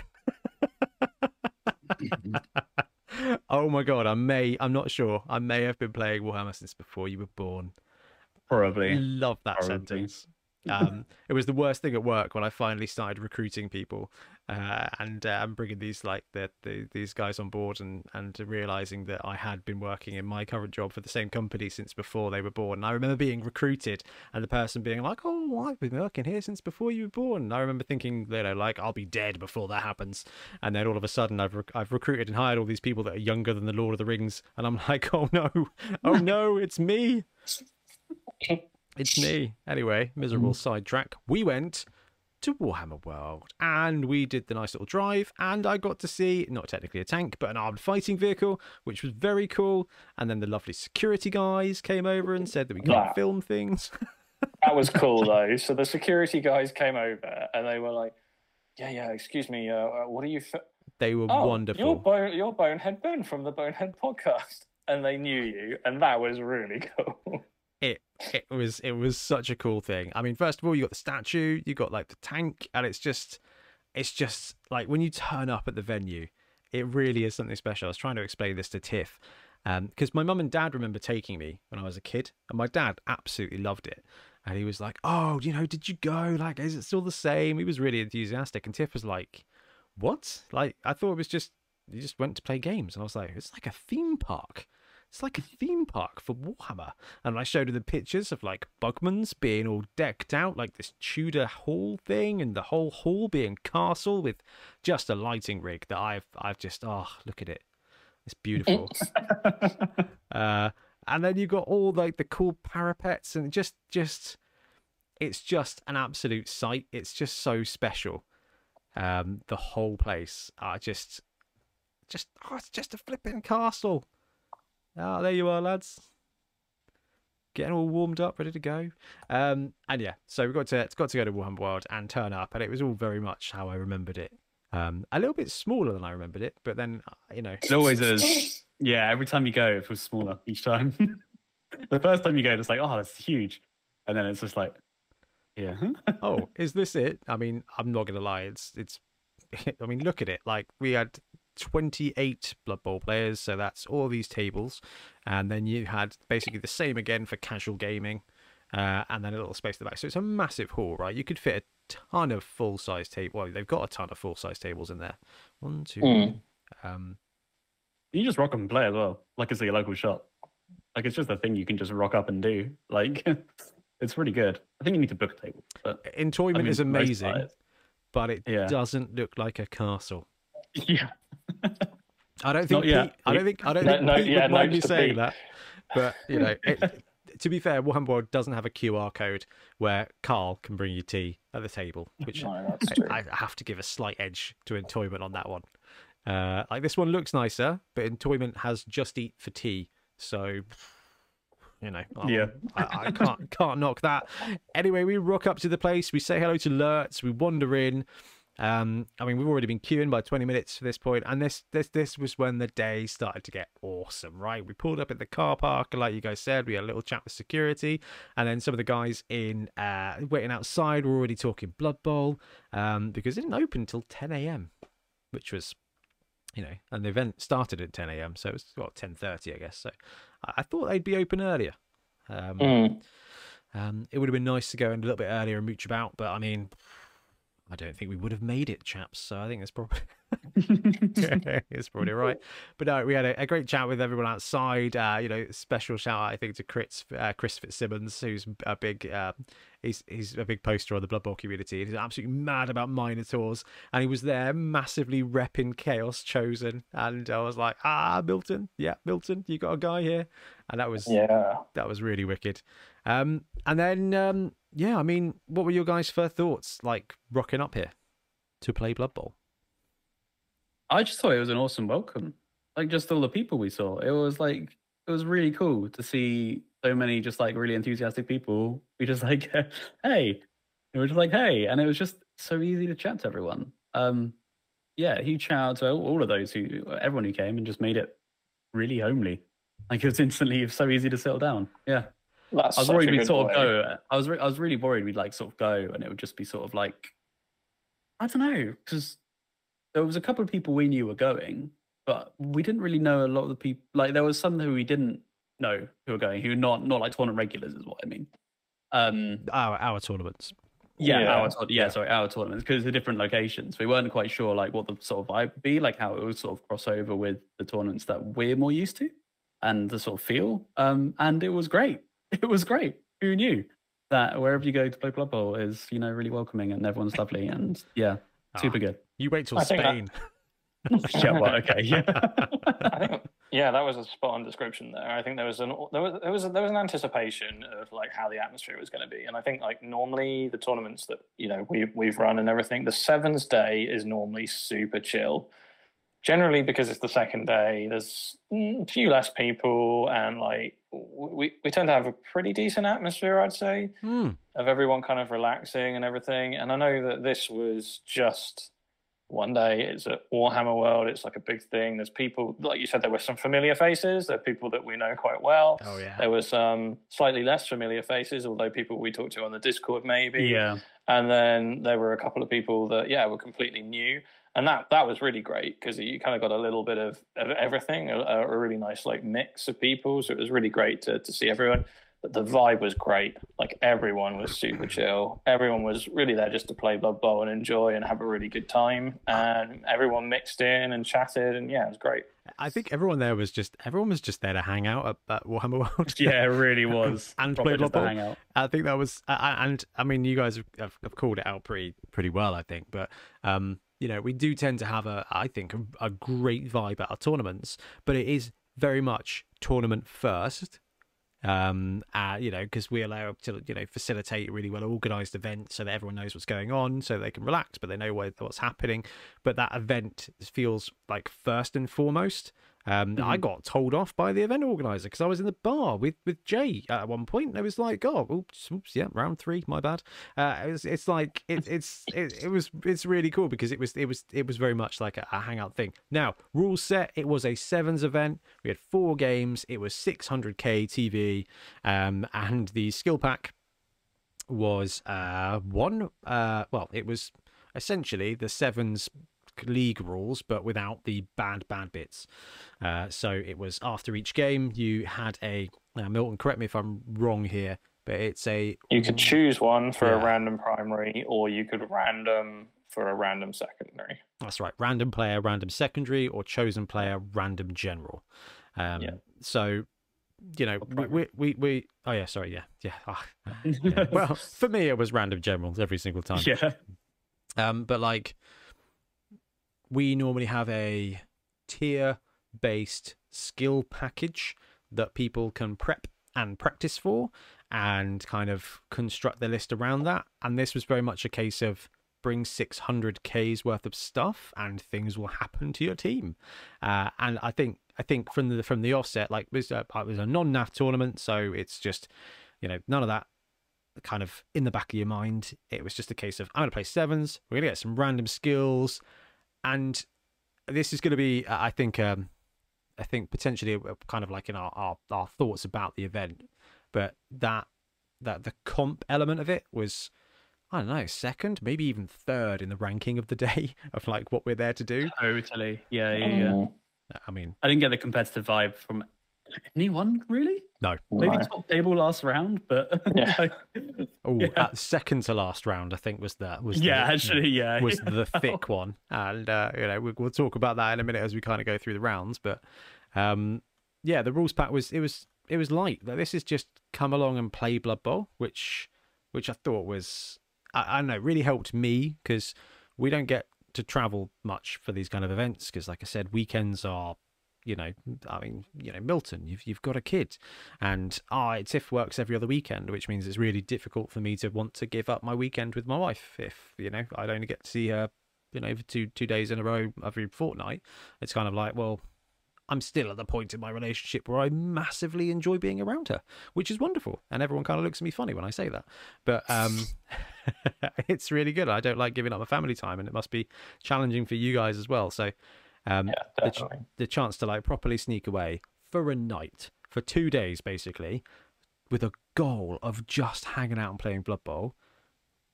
oh my god, I may, I'm not sure. I may have been playing Warhammer since before you were born. Probably. Love that Probably. sentence. Um, it was the worst thing at work when I finally started recruiting people uh, and uh, and bringing these like the, the these guys on board and and realizing that I had been working in my current job for the same company since before they were born. And I remember being recruited and the person being like, "Oh, I've been working here since before you were born." And I remember thinking, you know, like I'll be dead before that happens. And then all of a sudden, I've rec- I've recruited and hired all these people that are younger than the Lord of the Rings, and I'm like, "Oh no, oh no, it's me." It's me. Anyway, miserable sidetrack. We went to Warhammer World and we did the nice little drive and I got to see not technically a tank but an armed fighting vehicle which was very cool and then the lovely security guys came over and said that we can't Yeah. film things. That was cool though. So the security guys came over and they were like, "Yeah, yeah, excuse me, uh, uh, what are you?" Fi- they were oh, wonderful. You're, Bone, you're Bonehead Ben from the Bonehead podcast, and they knew you, and that was really cool. It it was it was such a cool thing. I mean, first of all, you got the statue, you got like the tank, and it's just it's just like when you turn up at the venue, it really is something special. I was trying to explain this to Tiff. Um, because my mum and dad remember taking me when I was a kid, and my dad absolutely loved it. And he was like, "Oh, you know, did you go? Like, is it still the same?" He was really enthusiastic, and Tiff was like, "What? Like, I thought it was just you just went to play games." And I was like, "It's like a theme park." It's like a theme park for Warhammer. And I showed her the pictures of like Bugman's being all decked out like this Tudor hall thing and the whole hall being castle with just a lighting rig that I've I've just oh look at it. It's beautiful. uh and then you've got all like the cool parapets and just just it's just an absolute sight. It's just so special. Um the whole place. I just just oh, it's just a flipping castle. Ah, there you are, lads. Getting all warmed up, ready to go. Um, and yeah, so we got to got to go to Warhammer World and turn up, and it was all very much how I remembered it. Um, a little bit smaller than I remembered it, but then uh, you know, It always is. Yeah, every time you go, it feels smaller each time. the first time you go, it's like, oh, that's huge. And then it's just like, yeah. oh, is this it? I mean, I'm not gonna lie, it's it's. I mean, look at it. Like we had 28 Blood Bowl players, so that's all these tables, and then you had basically the same again for casual gaming, uh, and then a little space at the back. So it's a massive hall, right? You could fit a ton of full size table. Well, they've got a ton of full size tables in there. One, two, Mm. um, you just rock up and play as well, like it's a local shop. Like it's just a thing you can just rock up and do. Like it's really good. I think you need to book a table. But I mean, is for the most amazing, but it Yeah. doesn't look like a castle. Yeah. I don't think. Pete, I don't think. I don't No- think no- Pete yeah, would mind me saying Pete. that. But you know, it, to be fair, Warhammer World doesn't have a QR code where Carl can bring you tea at the table, which No. I, I have to give a slight edge to Entoyment on that one. Uh, like this one looks nicer, but Entoyment has just eat for tea, so you know, I, Yeah. I, I can't can't knock that. Anyway, we rock up to the place, we say hello to Lurtz, we wander in. Um, I mean, we've already been queuing by 20 minutes to this point, and this this this was when the day started to get awesome, right? We pulled up at the car park, like you guys said, we had a little chat with security, and then some of the guys in uh, waiting outside were already talking Blood Bowl, um, because it didn't open until 10 a.m., which was, you know, and the event started at 10 a.m., so it was what 10:30, I guess. So I, I thought they'd be open earlier. Um, Mm. um, it would have been nice to go in a little bit earlier and mooch about, but I mean, I don't think we would have made it, chaps. So I think that's probably it's probably right. But no, we had a, a great chat with everyone outside. Uh, you know, special shout out I think to Chris, uh, Chris Fitzsimmons, who's a big uh, he's he's a big poster on the Blood Bowl community. He's absolutely mad about Minotaurs, and he was there massively repping Chaos Chosen. And I was like, ah, Milton, yeah, Milton, you got a guy here, and that was Yeah. that was really wicked. Um, and then um, yeah, I mean, what were your guys' first thoughts like rocking up here to play Blood Bowl? I just thought it was an awesome welcome. Like just all the people we saw. It was like it was really cool to see so many just like really enthusiastic people We just like, hey. It was just like, hey, and it was just so easy to chat to everyone. Um yeah, huge shout out to all of those who everyone who came and just made it really homely. Like it was instantly so easy to settle down. Yeah. That's I was such worried we'd good sort of go. I was re- I was really worried we'd like sort of go, and it would just be sort of like I don't know because there was a couple of people we knew were going, but we didn't really know a lot of the people. Like there was some who we didn't know who were going, who were not not like tournament regulars is what I mean. Um, Our our tournaments. yeah, Yeah. our tour- yeah, sorry, our tournaments because the different locations. We weren't quite sure like what the sort of vibe would be, like how it would sort of cross over with the tournaments that we're more used to, and the sort of feel. Um, and it was great. It was great. Who knew that wherever you go to play Blood Bowl is you know really welcoming and everyone's lovely and yeah, super Ah, good. You wait till I think that- Spain. yeah, well, okay, yeah. I think yeah, that was a spot on description there. I think there was an there was there was there was an anticipation of like how the atmosphere was going to be, and I think like normally the tournaments that you know we we've run and everything, the sevens day is normally super chill. Generally, because it's the second day, there's mm, a few less people, and like we we tend to have a pretty decent atmosphere, I'd say Hmm. of everyone kind of relaxing and everything. And I know that this was just one day. It's at Warhammer World. It's like a big thing. There's people, like you said, there were some familiar faces. There are people that we know quite well. Oh yeah. There were some slightly less familiar faces, although people we talked to on the Discord maybe. yeah, And then there were a couple of people that, yeah, were completely new. And that that was really great because you kind of got a little bit of, of everything, a, a really nice like mix of people. So it was really great to, to see everyone. But the vibe was great. Like everyone was super chill. Everyone was really there just to play Blood Bowl and enjoy and have a really good time. And everyone mixed in and chatted, and yeah, it was great. I think everyone there was just everyone was just there to hang out at, at Warhammer World. yeah, it really was. And play Blood Bowl. I think that was, uh, and I mean, you guys have, have, have called it out pretty pretty well, I think. But um, you know, we do tend to have a, I think, a, a great vibe at our tournaments, but it is very much tournament first. Um, uh, you know, because we allow to you know facilitate really well organized event so that everyone knows what's going on, so they can relax, but they know where, what's happening. But that event feels like first and foremost. Um, I Mhm. got told off by the event organizer because I was in the bar with with Jay at one point. It was like, oh, oops, oops, yeah, round three, my bad. Uh, it was, it's like it, it's it, it was it's really cool because it was it was it was very much like a, a hangout thing. Now, rule set. It was a sevens event. We had four games. It was 600k TV, um, and the skill pack was uh one. Uh, well, it was essentially the sevens league rules but without the bad bad bits uh, so it was after each game you had a now milton correct me if i'm wrong here but it's a You could choose one for Yeah. a random primary, or you could random for a random secondary. that's right random player random secondary or chosen player random general um Yeah. so you know we, we we we oh yeah sorry yeah yeah, Ah, yeah. well for me it was random generals every single time yeah, Um, but like, we normally have a tier based skill package that people can prep and practice for and kind of construct their list around that. And this was very much a case of bring 600k's worth of stuff and things will happen to your team. Uh, and I think I think from the from the offset, like it was a, it was a non NAF tournament, so it's just you know none of that kind of in the back of your mind. It was just a case of I'm going to play sevens. We're going to get some random skills, and this is going to be, I think, um, I think potentially uh, kind of like in our, our our thoughts about the event, but that that the comp element of it was. I don't know, second, maybe even third in the ranking of the day of like what we're there to do. totally. Yeah, yeah, yeah. Mm, I mean, I didn't get the competitive vibe from anyone really. no. Maybe no. top table last round, but Yeah. Oh, Yeah. uh, second to last round, I think was the was the- yeah, actually, yeah, was yeah. the thick one, and uh, you know we, we'll talk about that in a minute as we kind of go through the rounds. But um, yeah, the rules pack was it was it was light. Like, This is just come along and play Blood Bowl, which which I thought was I, I don't know really helped me because we don't get to travel much for these kind of events because, like I said, weekends are you know, I mean, you know, Milton, you've you've got a kid, and I TIFF works every other weekend, which means it's really difficult for me to want to give up my weekend with my wife if you know I'd only get to see her, you know, for two two days in a row every fortnight. It's kind of like, well, I'm still at the point in my relationship where I massively enjoy being around her, which is wonderful, and everyone kind of looks at me funny when I say that, but um, it's really good. I don't like giving up my family time, and it must be challenging for you guys as well. So. Um, yeah, the, ch- definitely. the chance to like properly sneak away for a night for two days basically with a goal of just hanging out and playing blood bowl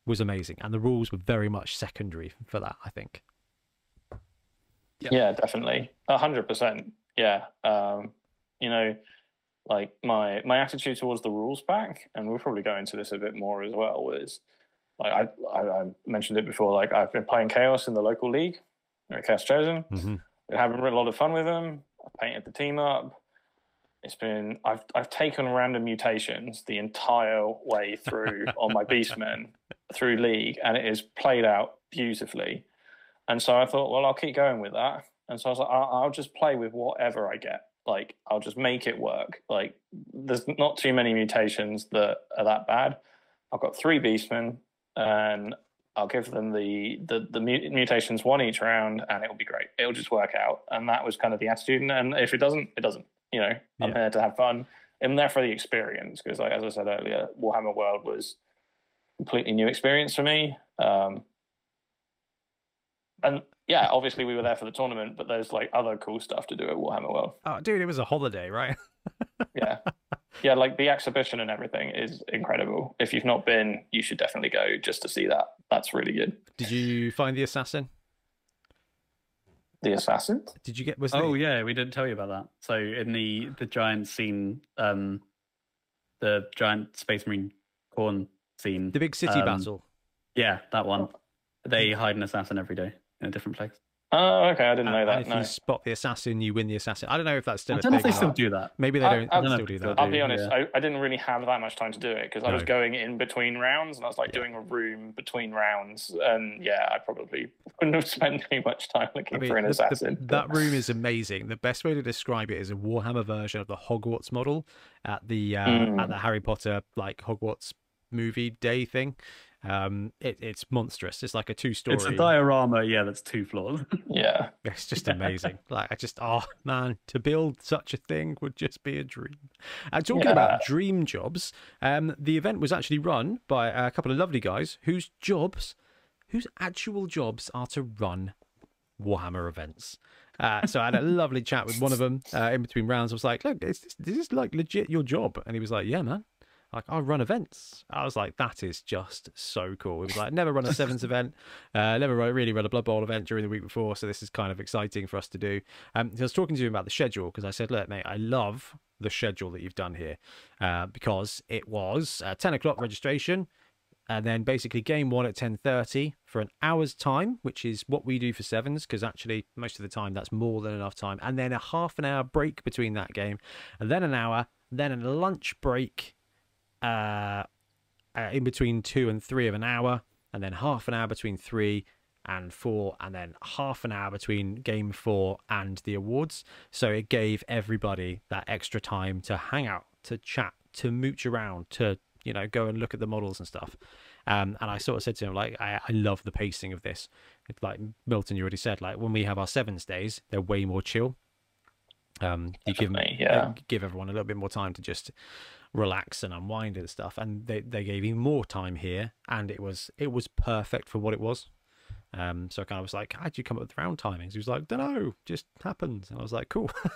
was amazing and the rules were very much secondary for that i think Yeah. Yeah, definitely. A hundred percent. Yeah. Um, you know, like my my attitude towards the rules back, and we'll probably go into this a bit more as well. Was like I, I, I mentioned it before. Like I've been playing Chaos in the local league, or Chaos Chosen. Mm-hmm. Been having a lot of fun with them. I painted the team up. It's been I've I've taken random mutations the entire way through on my beastmen through league, and it is played out beautifully. And so I thought, well, I'll keep going with that. And so I was like, I'll, I'll just play with whatever I get. Like I'll just make it work. Like there's not too many mutations that are that bad. I've got three beastmen, and I'll give them the the, the mutations one each round, and it'll be great. It'll just work out. And that was kind of the attitude. And if it doesn't, it doesn't. You know, I'm Yeah. here to have fun. I'm there for the experience because, like as I said earlier, Warhammer World was completely new experience for me. Um, and yeah, obviously we were there for the tournament, but there's like other cool stuff to do at Warhammer World. Oh, dude, it was a holiday, right? Yeah, yeah, like the exhibition and everything is incredible. If you've not been, you should definitely go just to see that. That's really good. Did you find the assassin? The assassin. Did you get? Was Oh the, yeah, we didn't tell you about that. So in the the giant scene, um, the giant space marine Khorne scene, the big city um, battle. yeah, that one. They hide an assassin every day in a different place. Oh, okay, I didn't know and that. if No. you spot the assassin, you win the assassin. I don't know if that's still. I a don't know if they still do that. Maybe they I- don't, I- still I do don't know that. if I'll do, be honest, yeah. I, I didn't really have that much time to do it because I was going in between rounds and I was like Yeah. doing a room between rounds. And yeah, I probably wouldn't have spent too much time looking I mean, for an the- the- assassin. that room is amazing. The best way to describe it is a Warhammer version of the Hogwarts model at the uh, at Mm. the Harry Potter like Hogwarts movie day thing. Um, it, it's monstrous. It's like a two story. It's a diorama, yeah, that's two floors. yeah. It's just amazing. like I just, oh man, to build such a thing would just be a dream. And talking about dream jobs, um, the event was actually run by a couple of lovely guys whose jobs, whose actual jobs are to run Warhammer events. Uh, so I had a lovely chat with one of them uh, in between rounds. I was like, "Look, is this, is this like legit your job?" And he was like, "Yeah, man." Like I run events. I was like, "That is just so cool." He was like, "Never run a sevens event. Uh, never really run a Blood Bowl event during the week before, so this is kind of exciting for us to do." Um, so I was talking to him about the schedule because I said, "Look, mate, I love the schedule that you've done here uh, because it was uh, ten o'clock registration." and then basically game one at 10.30 for an hour's time which is what we do for sevens because actually most of the time that's more than enough time and then a half an hour break between that game and then an hour then a lunch break uh, uh, in between two and three of an hour and then half an hour between three and four and then half an hour between game four and the awards. So it gave everybody that extra time to hang out to chat to mooch around to you know go and look at the models and stuff. Um, and i sort of said to him like I, I love the pacing of this. It's like milton you already said like when we have our sevens days they're way more chill. Um, you give Definitely, yeah. give everyone a little bit more time to just relax and unwind and stuff. And they, they gave me more time here and it was it was perfect for what it was. Um so i kind of was like how'd you come up with round timings? He was like don't know just happens and i was like cool.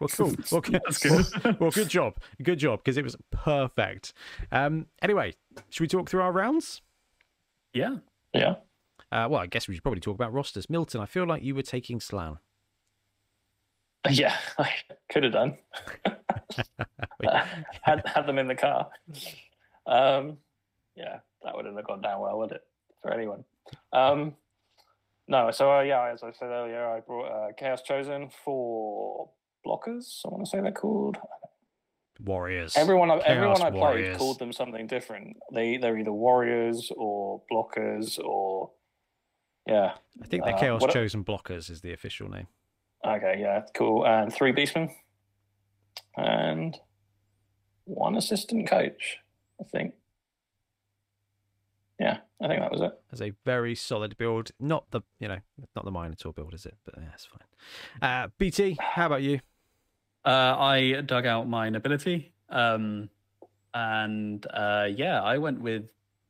Well cool. Well, good, That's good. well, well, good job. Good job because it was perfect. Um anyway should we talk through our rounds? Yeah. Yeah. uh well i guess we should probably talk about rosters. Milton i feel like you were taking Slann Yeah, I could have done. had had them in the car. Um, yeah, that wouldn't have gone down well, would it, for anyone? Um, no, so uh, yeah, as I said earlier, I brought uh, Chaos Chosen for blockers. I want to say they're called. warriors Everyone, I, everyone Chaos I played Warriors. called them something different. They they're either warriors or blockers or yeah. i think they're uh, chaos what- chosen blockers is the official name Okay, yeah, cool. And three beastmen and one assistant coach, I think. Yeah, I think that was it. as a very solid build. Not the you know not the minor Minotaur build, is it? But yeah, it's fine. Uh, BT, how about you? Uh, I dug out my nobility. Um, and uh, yeah, I went with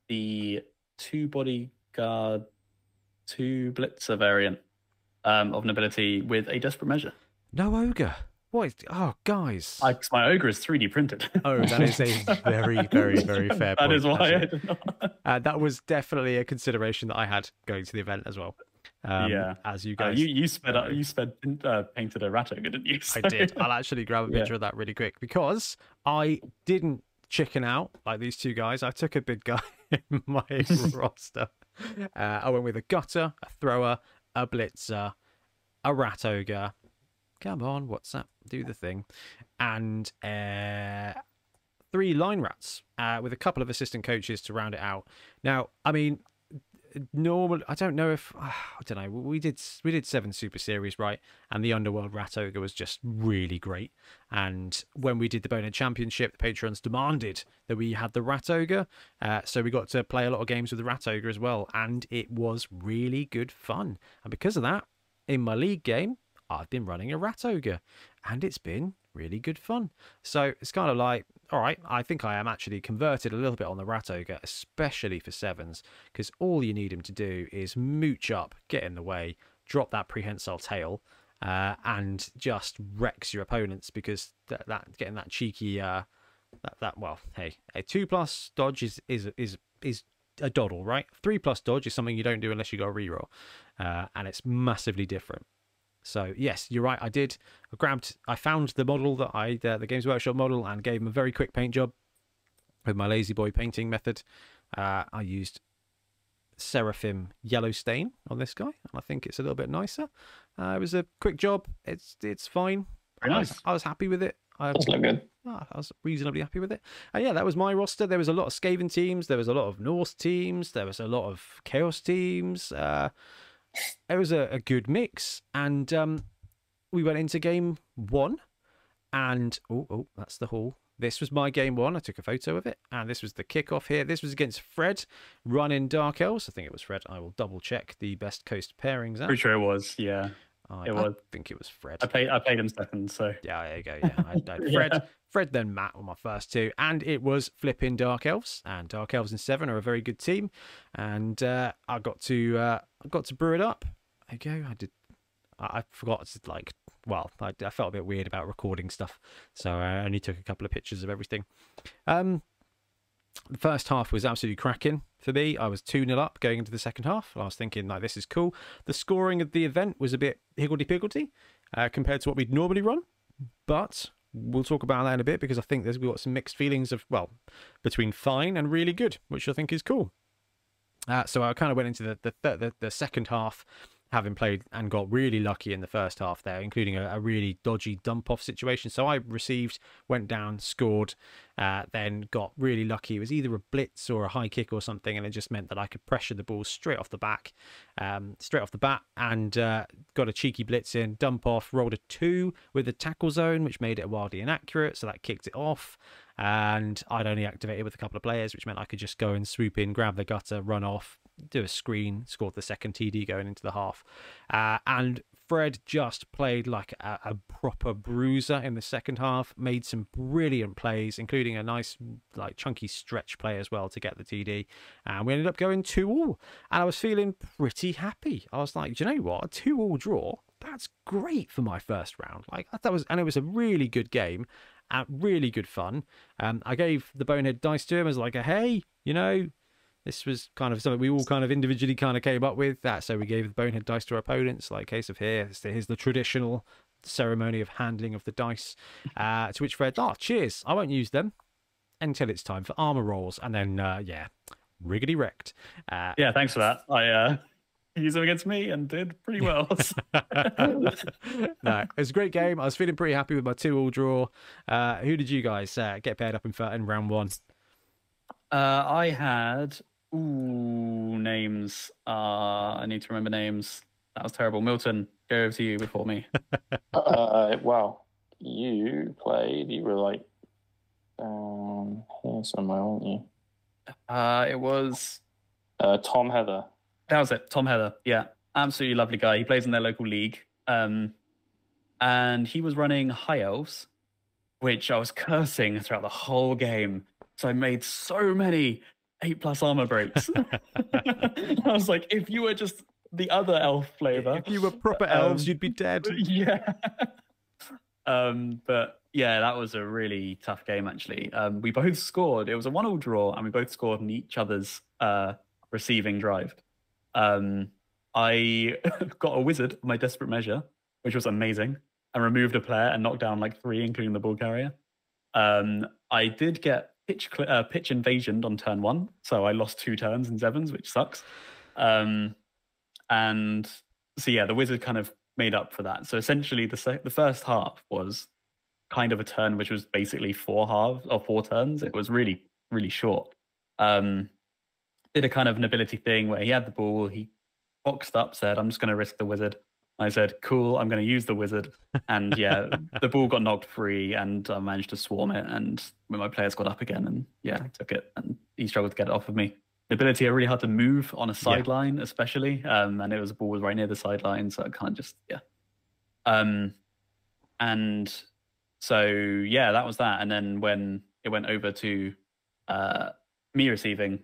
the two bodyguard, two blitzer variant um, of nobility with a desperate measure. No ogre. What? Is, oh, guys. I, my ogre is 3D printed. Oh, that is a very, very, very fair That point, is why I did not. Uh, that was definitely a consideration that I had going to the event as well. Um, Yeah. As you Uh, guys, you you sped up, you sped uh, painted a Rat Ogre, didn't you? I did. I'll actually grab a Yeah. picture of that really quick because I didn't chicken out like these two guys. I took a big guy in my roster. Uh, I went with a gutter, a thrower, a blitzer, a rat ogre. Come on, what's that? Do the thing. And uh, three line rats uh, with a couple of assistant coaches to round it out. Now, I mean, normal. I don't know if I don't know. We did we did seven Super Series right, and the Underworld Rat Ogre was just really great. And when we did the Bonehead Championship, the patrons demanded that we had the Rat Ogre, uh, so we got to play a lot of games with the Rat Ogre as well, and it was really good fun. And because of that, in my league game, I've been running a Rat Ogre, and it's been really good fun. So it's kind of like, all right, I think I am actually converted a little bit on the Rat especially for sevens, because all you need him to do is mooch up, get in the way, drop that prehensile tail, uh, and just wrecks your opponents because that, that getting that cheeky, uh, that, that well, hey, a two plus dodge is is is is a doddle, right? Three plus dodge is something you don't do unless you got a reroll, uh, and it's massively different. So yes, you're right. I did. I grabbed. I found the model that I the, the Games Workshop model and gave him a very quick paint job with my lazy boy painting method. Uh, I used Seraphim Yellow Stain on this guy, and I think it's a little bit nicer. Uh, it was a quick job. It's it's fine. Very I was, nice. I was happy with it. I, Does look good. Ah, I was reasonably happy with it. And yeah, that was my roster. There was a lot of Skaven teams. There was a lot of Norse teams. There was a lot of Chaos teams. Uh, it was a, a good mix. And um, we went into game one. And oh, oh, that's the hall. This was my game one. I took a photo of it. And this was the kickoff here. This was against Fred running Dark Elves. I think it was Fred. I will double check the best coast pairings out. Pretty sure it was. Yeah, I, it I was. think it was Fred. I played. I played him second, so Yeah, there you go. Yeah, I, I, Yeah. Fred, Fred, then Matt were my first two, and it was flipping Dark Elves, and Dark Elves in seven are a very good team, and uh, I got to uh, I got to brew it up. There you go. I did. I, I forgot to like. Well, I, I felt a bit weird about recording stuff, so I only took a couple of pictures of everything. Um, the first half was absolutely cracking for me. I was 2 0 up going into the second half. I was thinking, like, this is cool. The scoring of the event was a bit higgledy piggledy uh, compared to what we'd normally run, but we'll talk about that in a bit because I think there's we've got some mixed feelings of, well, between fine and really good, which I think is cool. Uh, so I kind of went into the, the, the, the second half having played and got really lucky in the first half there, including a, a really dodgy dump off situation. So I received, went down, scored, uh, then got really lucky. It was either a blitz or a high kick or something, and it just meant that I could pressure the ball straight off the back, um, straight off the bat, and uh, got a cheeky blitz in, dump off, rolled a two with the tackle zone, which made it wildly inaccurate. So that kicked it off. And I'd only activated with a couple of players, which meant I could just go and swoop in, grab the gutter, run off, do a screen, scored the second TD going into the half. Uh, and Fred just played like a, a proper bruiser in the second half, made some brilliant plays, including a nice, like, chunky stretch play as well to get the TD. And we ended up going 2 all. And I was feeling pretty happy. I was like, do you know what? A 2 all draw, that's great for my first round. Like, that was, and it was a really good game. Uh, really good fun. Um, I gave the bonehead dice to him as like a hey, you know, this was kind of something we all kind of individually kind of came up with. That so we gave the bonehead dice to our opponents, like case of here. Here's the traditional ceremony of handling of the dice. Uh, to which Fred, oh, cheers. I won't use them until it's time for armor rolls, and then uh, yeah, riggedy wrecked. Uh, yeah. Thanks for that. I uh, used them against me and did pretty well. no, it was a great game. I was feeling pretty happy with my two all draw. Uh, who did you guys uh, get paired up in, in round one? uh, I had ooh names. Uh, I need to remember names. That was terrible. Milton, go over to you before me. Uh, well, you played. You were like um, here somewhere, weren't you? Uh, it was Uh, Tom Heather. That was it. Tom Heather. Yeah. Absolutely lovely guy. He plays in their local league. Um, and he was running High Elves, which I was cursing throughout the whole game. So I made so many eight plus armor breaks. I was like, if you were just the other elf flavor. If you were proper elves, Um, you'd be dead. Yeah. um, but yeah, that was a really tough game actually. Um, we both scored. It was a one-all draw, and we both scored in each other's uh, receiving drive. Um, I got a wizard, my desperate measure, which was amazing, and removed a player and knocked down like three, including the ball carrier. Um, I did get pitch uh, pitch invasion on turn one, so I lost two turns in sevens, which sucks. Um, and so yeah, the wizard kind of made up for that. So essentially, the se- the first half was kind of a turn which was basically four halves or four turns. It was really really short. Um, did a kind of an ability thing where he had the ball, he boxed up, said, "I'm just going to risk the wizard." I said, "Cool, I'm going to use the wizard," and yeah, the ball got knocked free, and I managed to swarm it. And when my players got up again, and yeah, I took it, and he struggled to get it off of me. The ability I really had to move on a sideline, especially, um, and it was the ball was right near the sideline, so I can't just yeah. Um, and so yeah, that was that. And then when it went over to uh, me receiving,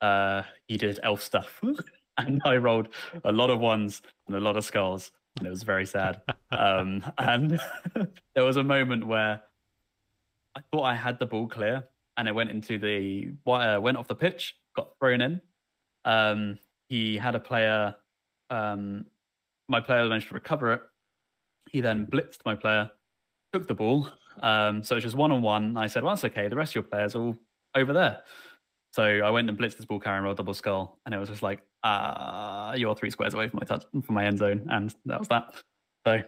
uh, he did elf stuff, and I rolled a lot of ones and a lot of skulls, and it was very sad. um, and there was a moment where I thought I had the ball clear, and it went into the uh, went off the pitch, got thrown in. Um, he had a player. Um, my player managed to recover it. He then blitzed my player, took the ball. Um, so it's just one on one. I said, "Well, that's okay. The rest of your players are all over there." So I went and blitzed this ball carrying roll double skull, and it was just like, ah, you're three squares away from my touch from my end zone, and that was that. So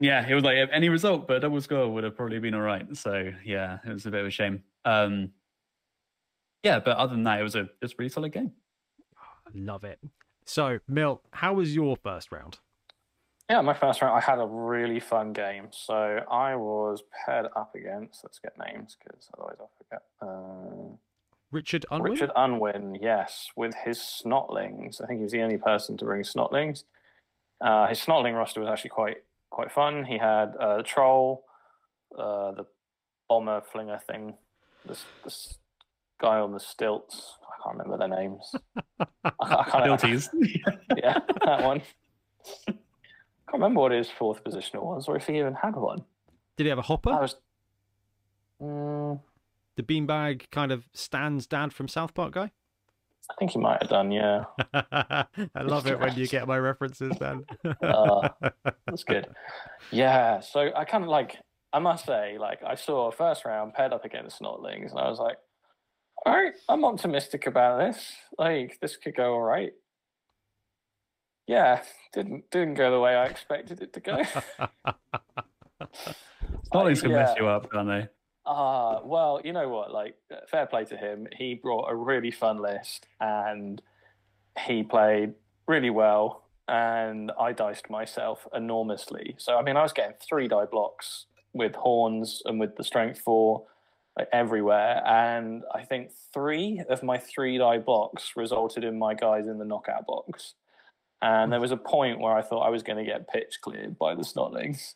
yeah, it was like any result, but a double score would have probably been all right. So yeah, it was a bit of a shame. Um, yeah, but other than that, it was a just really solid game. Love it. So, Mill, how was your first round? Yeah, my first round, I had a really fun game. So I was paired up against, let's get names because otherwise I'll forget. Uh, Richard Unwin? Richard Unwin, yes, with his Snotlings. I think he was the only person to bring Snotlings. Uh, his Snotling roster was actually quite quite fun. He had uh, the Troll, uh, the Bomber Flinger thing, this, this guy on the stilts. I can't remember their names. I, I can't, Stilties. yeah, that one. can't remember what his fourth positional was, or if he even had one. Did he have a hopper? I was. Mm, the beanbag kind of stands dad from South Park guy? I think he might have done, yeah. I love it when you get my references, Ben. uh, that's good. Yeah, so I kind of like, I must say, like, I saw a first round paired up against Snotlings, and I was like, all right, I'm optimistic about this. Like, this could go all right. Yeah, didn't didn't go the way I expected it to go. Snotlings can yeah. mess you up, can't they? Ah, well, you know what? Like, fair play to him. He brought a really fun list, and he played really well. And I diced myself enormously. So, I mean, I was getting three die blocks with horns and with the strength four like, everywhere. And I think three of my three die blocks resulted in my guys in the knockout box. And there was a point where I thought I was going to get pitch cleared by the Snotlings.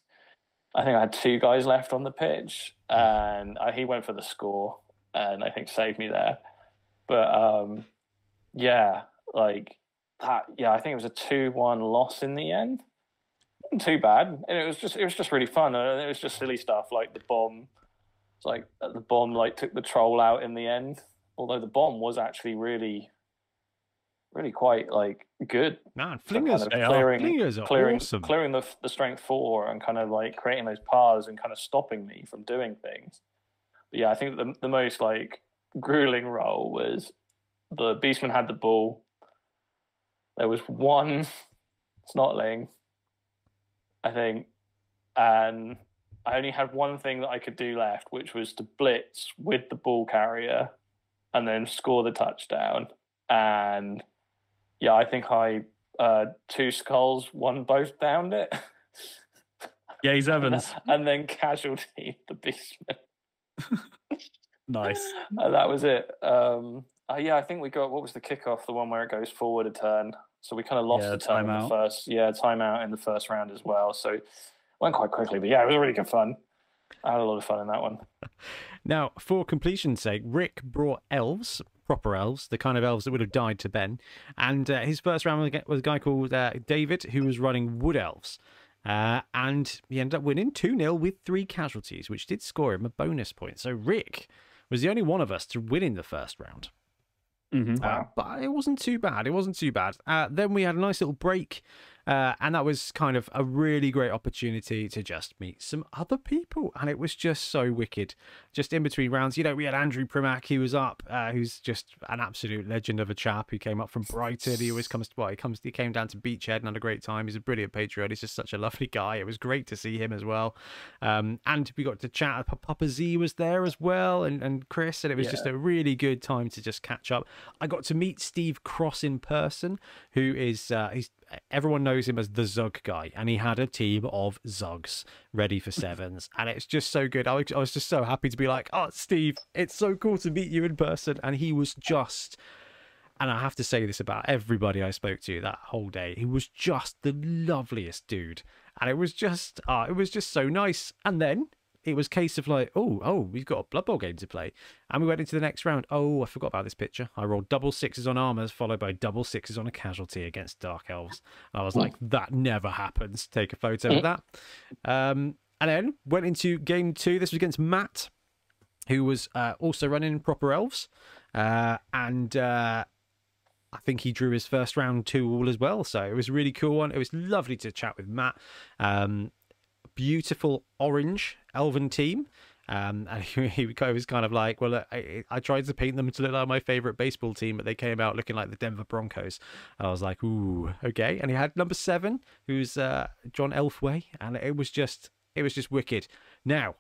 I think I had two guys left on the pitch, and I, he went for the score, and I think saved me there. But um, yeah, like that. Yeah, I think it was a two-one loss in the end. Wasn't too bad, and it was just it was just really fun. And it was just silly stuff like the bomb. It's like the bomb like took the troll out in the end. Although the bomb was actually really really quite like good. Man, flingers, kind of clearing, flingers are clearing, awesome. clearing the the strength four and kind of like creating those paths and kind of stopping me from doing things. But yeah, I think the the most like grueling role was the Beastman had the ball. There was one snotling, I think, and I only had one thing that I could do left, which was to blitz with the ball carrier and then score the touchdown. And yeah, I think I uh, two skulls, one both downed it. Yeah, he's Evans. and then casualty the beastman. nice. And that was it. Um, uh, yeah, I think we got what was the kickoff, the one where it goes forward a turn. So we kind of lost Yeah, the turn in the first, yeah, timeout in the first round as well. So went quite quickly, but yeah, it was really good fun. I had a lot of fun in that one. Now, for completion's sake, Rick brought elves, proper elves, the kind of elves that would have died to Ben. And uh, his first round was a- guy called uh, David, who was running wood elves. Uh, and he ended up winning 2 0 with three casualties, which did score him a bonus point. So Rick was the only one of us to win in the first round. Mhm. Uh, but it wasn't too bad. It wasn't too bad. Uh, then we had a nice little break, uh, and that was kind of a really great opportunity to just meet some other people, and it was just so wicked. Just in between rounds, you know, we had Andrew Primack, he was up, uh, who's just an absolute legend of a chap who came up from Brighton. He always comes to, well, he comes, he came down to Beachhead and had a great time. He's a brilliant patriot. He's just such a lovely guy. It was great to see him as well. Um, and we got to chat. P- Papa Z was there as well, and, and Chris, and it was just a really good time to just catch up. I got to meet Steve Cross in person, who is uh, he's everyone knows him as the Zug guy, and he had a team of Zugs ready for sevens, and it's just so good. I was, I was just so happy to be like, oh, Steve, it's so cool to meet you in person, and he was just. And I have to say this about everybody I spoke to that whole day. He was just the loveliest dude, and it was just, uh, it was just so nice. And then it was case of like, oh, oh, we've got a Blood Bowl game to play, and we went into the next round. Oh, I forgot about this picture. I rolled double sixes on armors, followed by double sixes on a casualty against Dark Elves. I was like, that never happens. Take a photo of that. Um, and then went into game two. This was against Matt, who was uh, also running proper elves, uh, and. Uh, I think he drew his first round two all as well. So it was a really cool one. It was lovely to chat with Matt. Um, beautiful orange elven team. Um, and he, he was kind of like, well, I, I tried to paint them to look like my favorite baseball team, but they came out looking like the Denver Broncos. And I was like, ooh, okay. And he had number seven, who's uh, John Elfway, and it was just, it was just wicked. Now,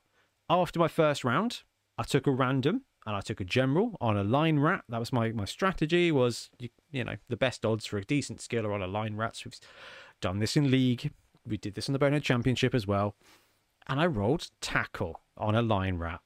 after my first round, I took a random and I took a general on a line rat. That was my my strategy. Was you, you know the best odds for a decent skiller on a line rat. So we've done this in league. We did this in the Bonehead Championship as well. And I rolled tackle on a line rat.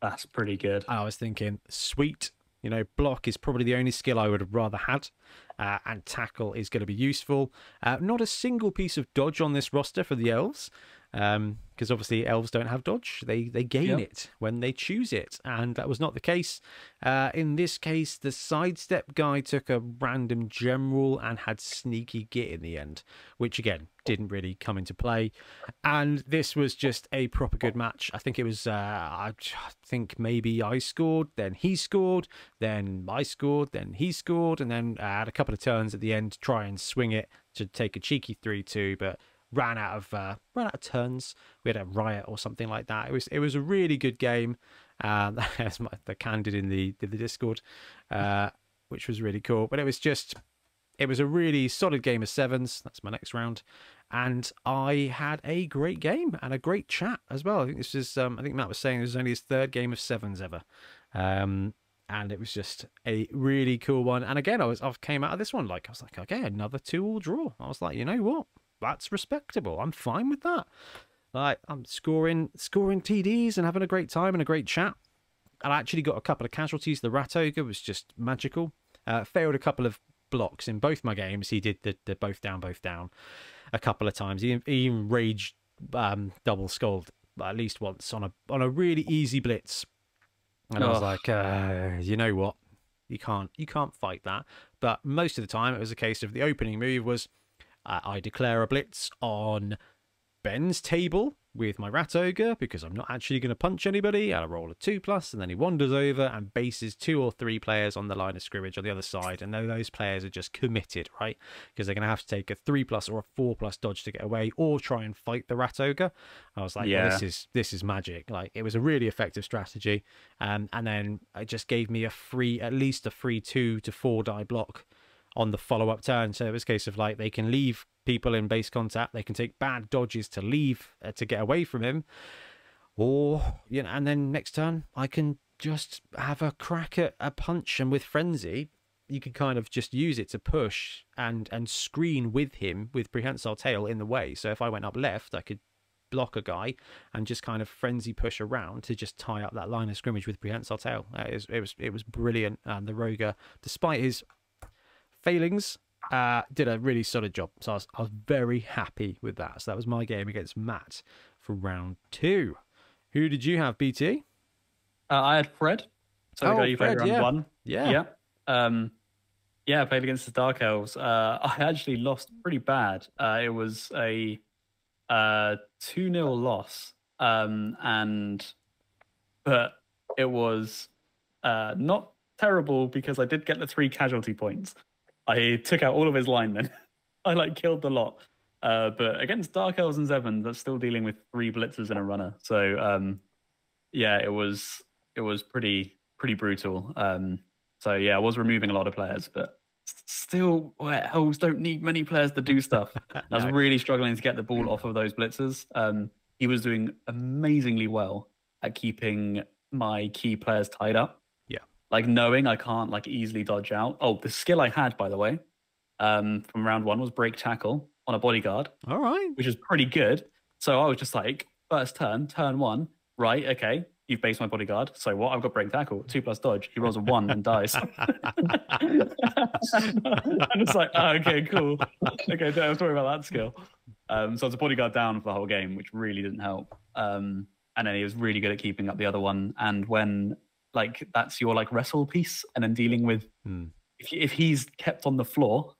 That's pretty good. I was thinking, sweet. You know, block is probably the only skill I would have rather had, uh, and tackle is going to be useful. Uh, not a single piece of dodge on this roster for the elves, because um, obviously elves don't have dodge. They they gain Yep. it when they choose it, and that was not the case. Uh, in this case, the sidestep guy took a random general and had sneaky git in the end, which again didn't really come into play. And this was just a proper good match. I think it was. Uh, I think maybe I scored, then he scored, then I scored, then he scored, and then I had a couple of turns at the end to try and swing it to take a cheeky three-two, but ran out of uh, ran out of turns. We had a riot or something like that. It was it was a really good game. Um, that's my, the candid in the the Discord, uh, which was really cool. But it was just it was a really solid game of sevens. That's my next round, and I had a great game and a great chat as well. I think this is um, I think Matt was saying this is only his third game of sevens ever. Um, and it was just a really cool one. And again, I was I came out of this one like I was like, okay, another two-all draw. I was like, you know what? That's respectable. I'm fine with that. Like I'm scoring scoring TDs and having a great time and a great chat. And I actually got a couple of casualties. The Rat Ogre was just magical. Uh, failed a couple of blocks in both my games. He did the, the both down, both down a couple of times. He, he even raged um, double skulled at least once on a on a really easy blitz. And I was like, uh, you know what? You can't you can't fight that. But most of the time, it was a case of the opening move was uh, I declare a blitz on Ben's table with my rat ogre because I'm not actually going to punch anybody. I roll a two plus, and then he wanders over and bases two or three players on the line of scrimmage on the other side. And those players are just committed, right? Because they're going to have to take a three plus or a four plus dodge to get away, or try and fight the rat ogre. I was like, yeah. This is this is magic. Like it was a really effective strategy. Um, and then it just gave me a free, at least a free two to four die block on the follow up turn. So it was a case of like they can leave people in base contact, they can take bad dodges to leave uh, to get away from him, or you know, and then next turn I can just have a crack at a punch, and with frenzy. You can kind of just use it to push and and screen with him with prehensile tail in the way. So if I went up left, I could block a guy and just kind of frenzy push around to just tie up that line of scrimmage with prehensile tail. It was it was, it was brilliant, and the Roger, despite his failings, uh, did a really solid job. So I was, I was very happy with that. So that was my game against Matt for round two. Who did you have, BT? Uh, I had Fred. So Oh, the guy you played Fred, round yeah. one. Yeah. Yeah. Um, yeah, I played against the Dark Elves. Uh, I actually lost pretty bad. Uh, it was a uh, 2 0 loss. Um, and, but it was uh, not terrible because I did get the three casualty points. I took out all of his linemen. I like killed the lot. Uh, but against Dark Elves and Zevon, that's still dealing with three blitzers and a runner. So um, yeah, it was it was pretty pretty brutal. Um, so yeah, I was removing a lot of players, but still, elves don't need many players to do stuff. I was really struggling to get the ball off of those blitzers. Um, he was doing amazingly well at keeping my key players tied up. Like knowing I can't like easily dodge out. Oh, the skill I had, by the way, um, from round one was break tackle on a bodyguard All right. which is pretty good. So I was just like, first turn, turn one, right? Okay, you've based my bodyguard. So what? I've got break tackle, two plus dodge. He rolls a one and dies. I'm just like, oh, okay, cool. Okay, don't have to worry about that skill. Um, so I was a bodyguard down for the whole game, which really didn't help. Um, and then he was really good at keeping up the other one. And when like that's your like wrestle piece, and then dealing with Hmm. if if he's kept on the floor,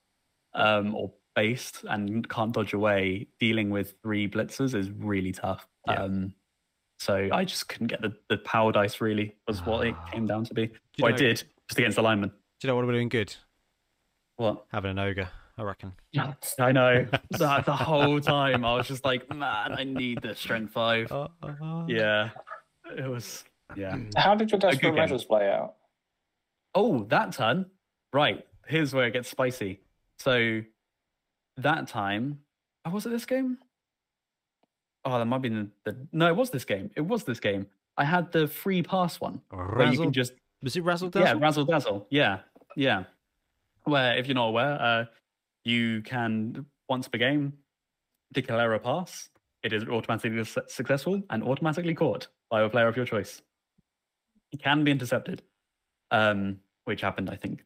um, or based and can't dodge away, dealing with three blitzers is really tough. Yeah. Um, so I just couldn't get the, the power dice. Really was what it came down to be. Well, I did just against the lineman. Do you know what we're doing good? What? Having an ogre, I reckon. I know. the, the whole time I was just like, man, I need the strength five. Uh, Yeah, it was. Yeah. How did your good desperate game. measures play out? Oh, that turn. Right. Here's where it gets spicy. So that time, oh, was it this game? Oh, that might be the, the no, it was this game. It was this game. I had the free pass one where you can just was it Razzle dazzle? yeah razzle dazzle. Yeah, yeah. Where if you're not aware, uh, you can once per game declare a pass. It is automatically successful and automatically caught by a player of your choice. Can be intercepted, um, which happened, I think,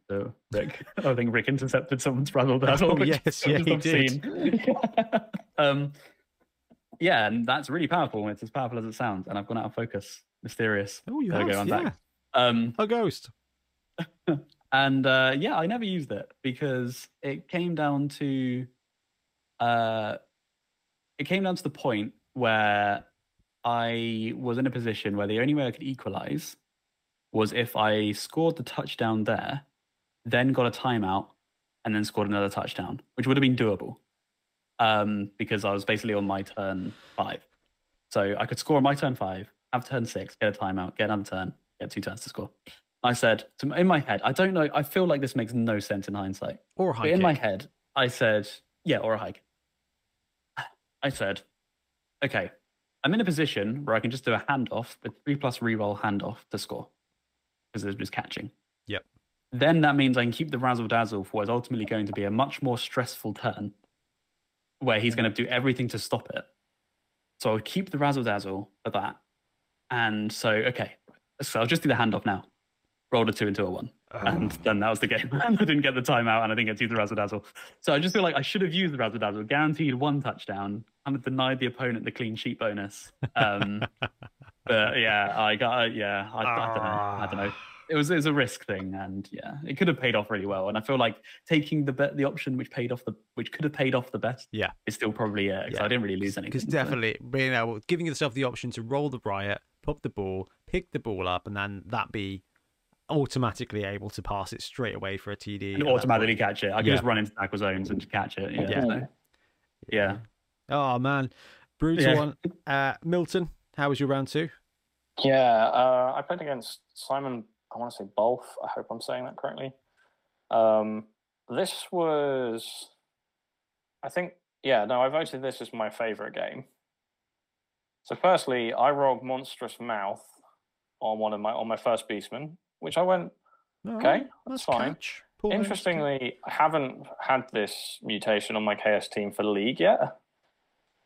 Rick. I think Rick intercepted someone's razzle dazzle. Oh, yes, yeah, he obscene. um, yeah, and that's really powerful. It's as powerful as it sounds. And I've gone out of focus. Mysterious. Oh, you There have, go, I'm yeah. back. Um, A ghost. and uh, yeah, I never used it because it came down to uh, it came down to the point where I was in a position where the only way I could equalize was if I scored the touchdown there, then got a timeout, and then scored another touchdown, which would have been doable um, because I was basically on my turn five. So I could score on my turn five, have turn six, get a timeout, get another turn, get two turns to score. I said to, in my head, I don't know. I feel like this makes no sense in hindsight. Or a But high in my head, I said, yeah, or a hike. I said, okay, I'm in a position where I can just do a handoff, a three plus reroll handoff to score because it's just catching. Yep. Then that means I can keep the razzle dazzle for what is ultimately going to be a much more stressful turn where he's going to do everything to stop it. So I'll keep the razzle dazzle for that. And so, okay, so I'll just do the handoff now. Rolled a two into a one and Oh. then that was the game. and I didn't get the timeout, and I didn't get to use the razzle dazzle. So I just feel like I should have used the razzle dazzle, guaranteed one touchdown, and denied the opponent the clean sheet bonus. Um, but yeah, I got yeah, I, I don't know, I don't know. It was it was a risk thing, and yeah, it could have paid off really well. And I feel like taking the bet the option which paid off the which could have paid off the best, Yeah. is still probably it. 'cause Yeah. I didn't really lose anything. Because definitely being able, giving yourself the option to roll the riot, pop the ball, pick the ball up, and then that be automatically able to pass it straight away for a TD. and automatically catch it. I could Yeah. just run into tackle zones and catch it. Yeah. Yeah. so, yeah. Oh man, brutal one. Uh, Milton, how was your round two? Yeah, uh, I played against Simon. I want to say Bolf. I hope I'm saying that correctly. Um, this was, I think, yeah. No, I voted this as my favorite game. So, firstly, I rolled monstrous mouth on one of my on my first beastman, which I went Okay, that's fine. catch. Poor man's catch. Interestingly, I haven't had this mutation on my KS team for League yet.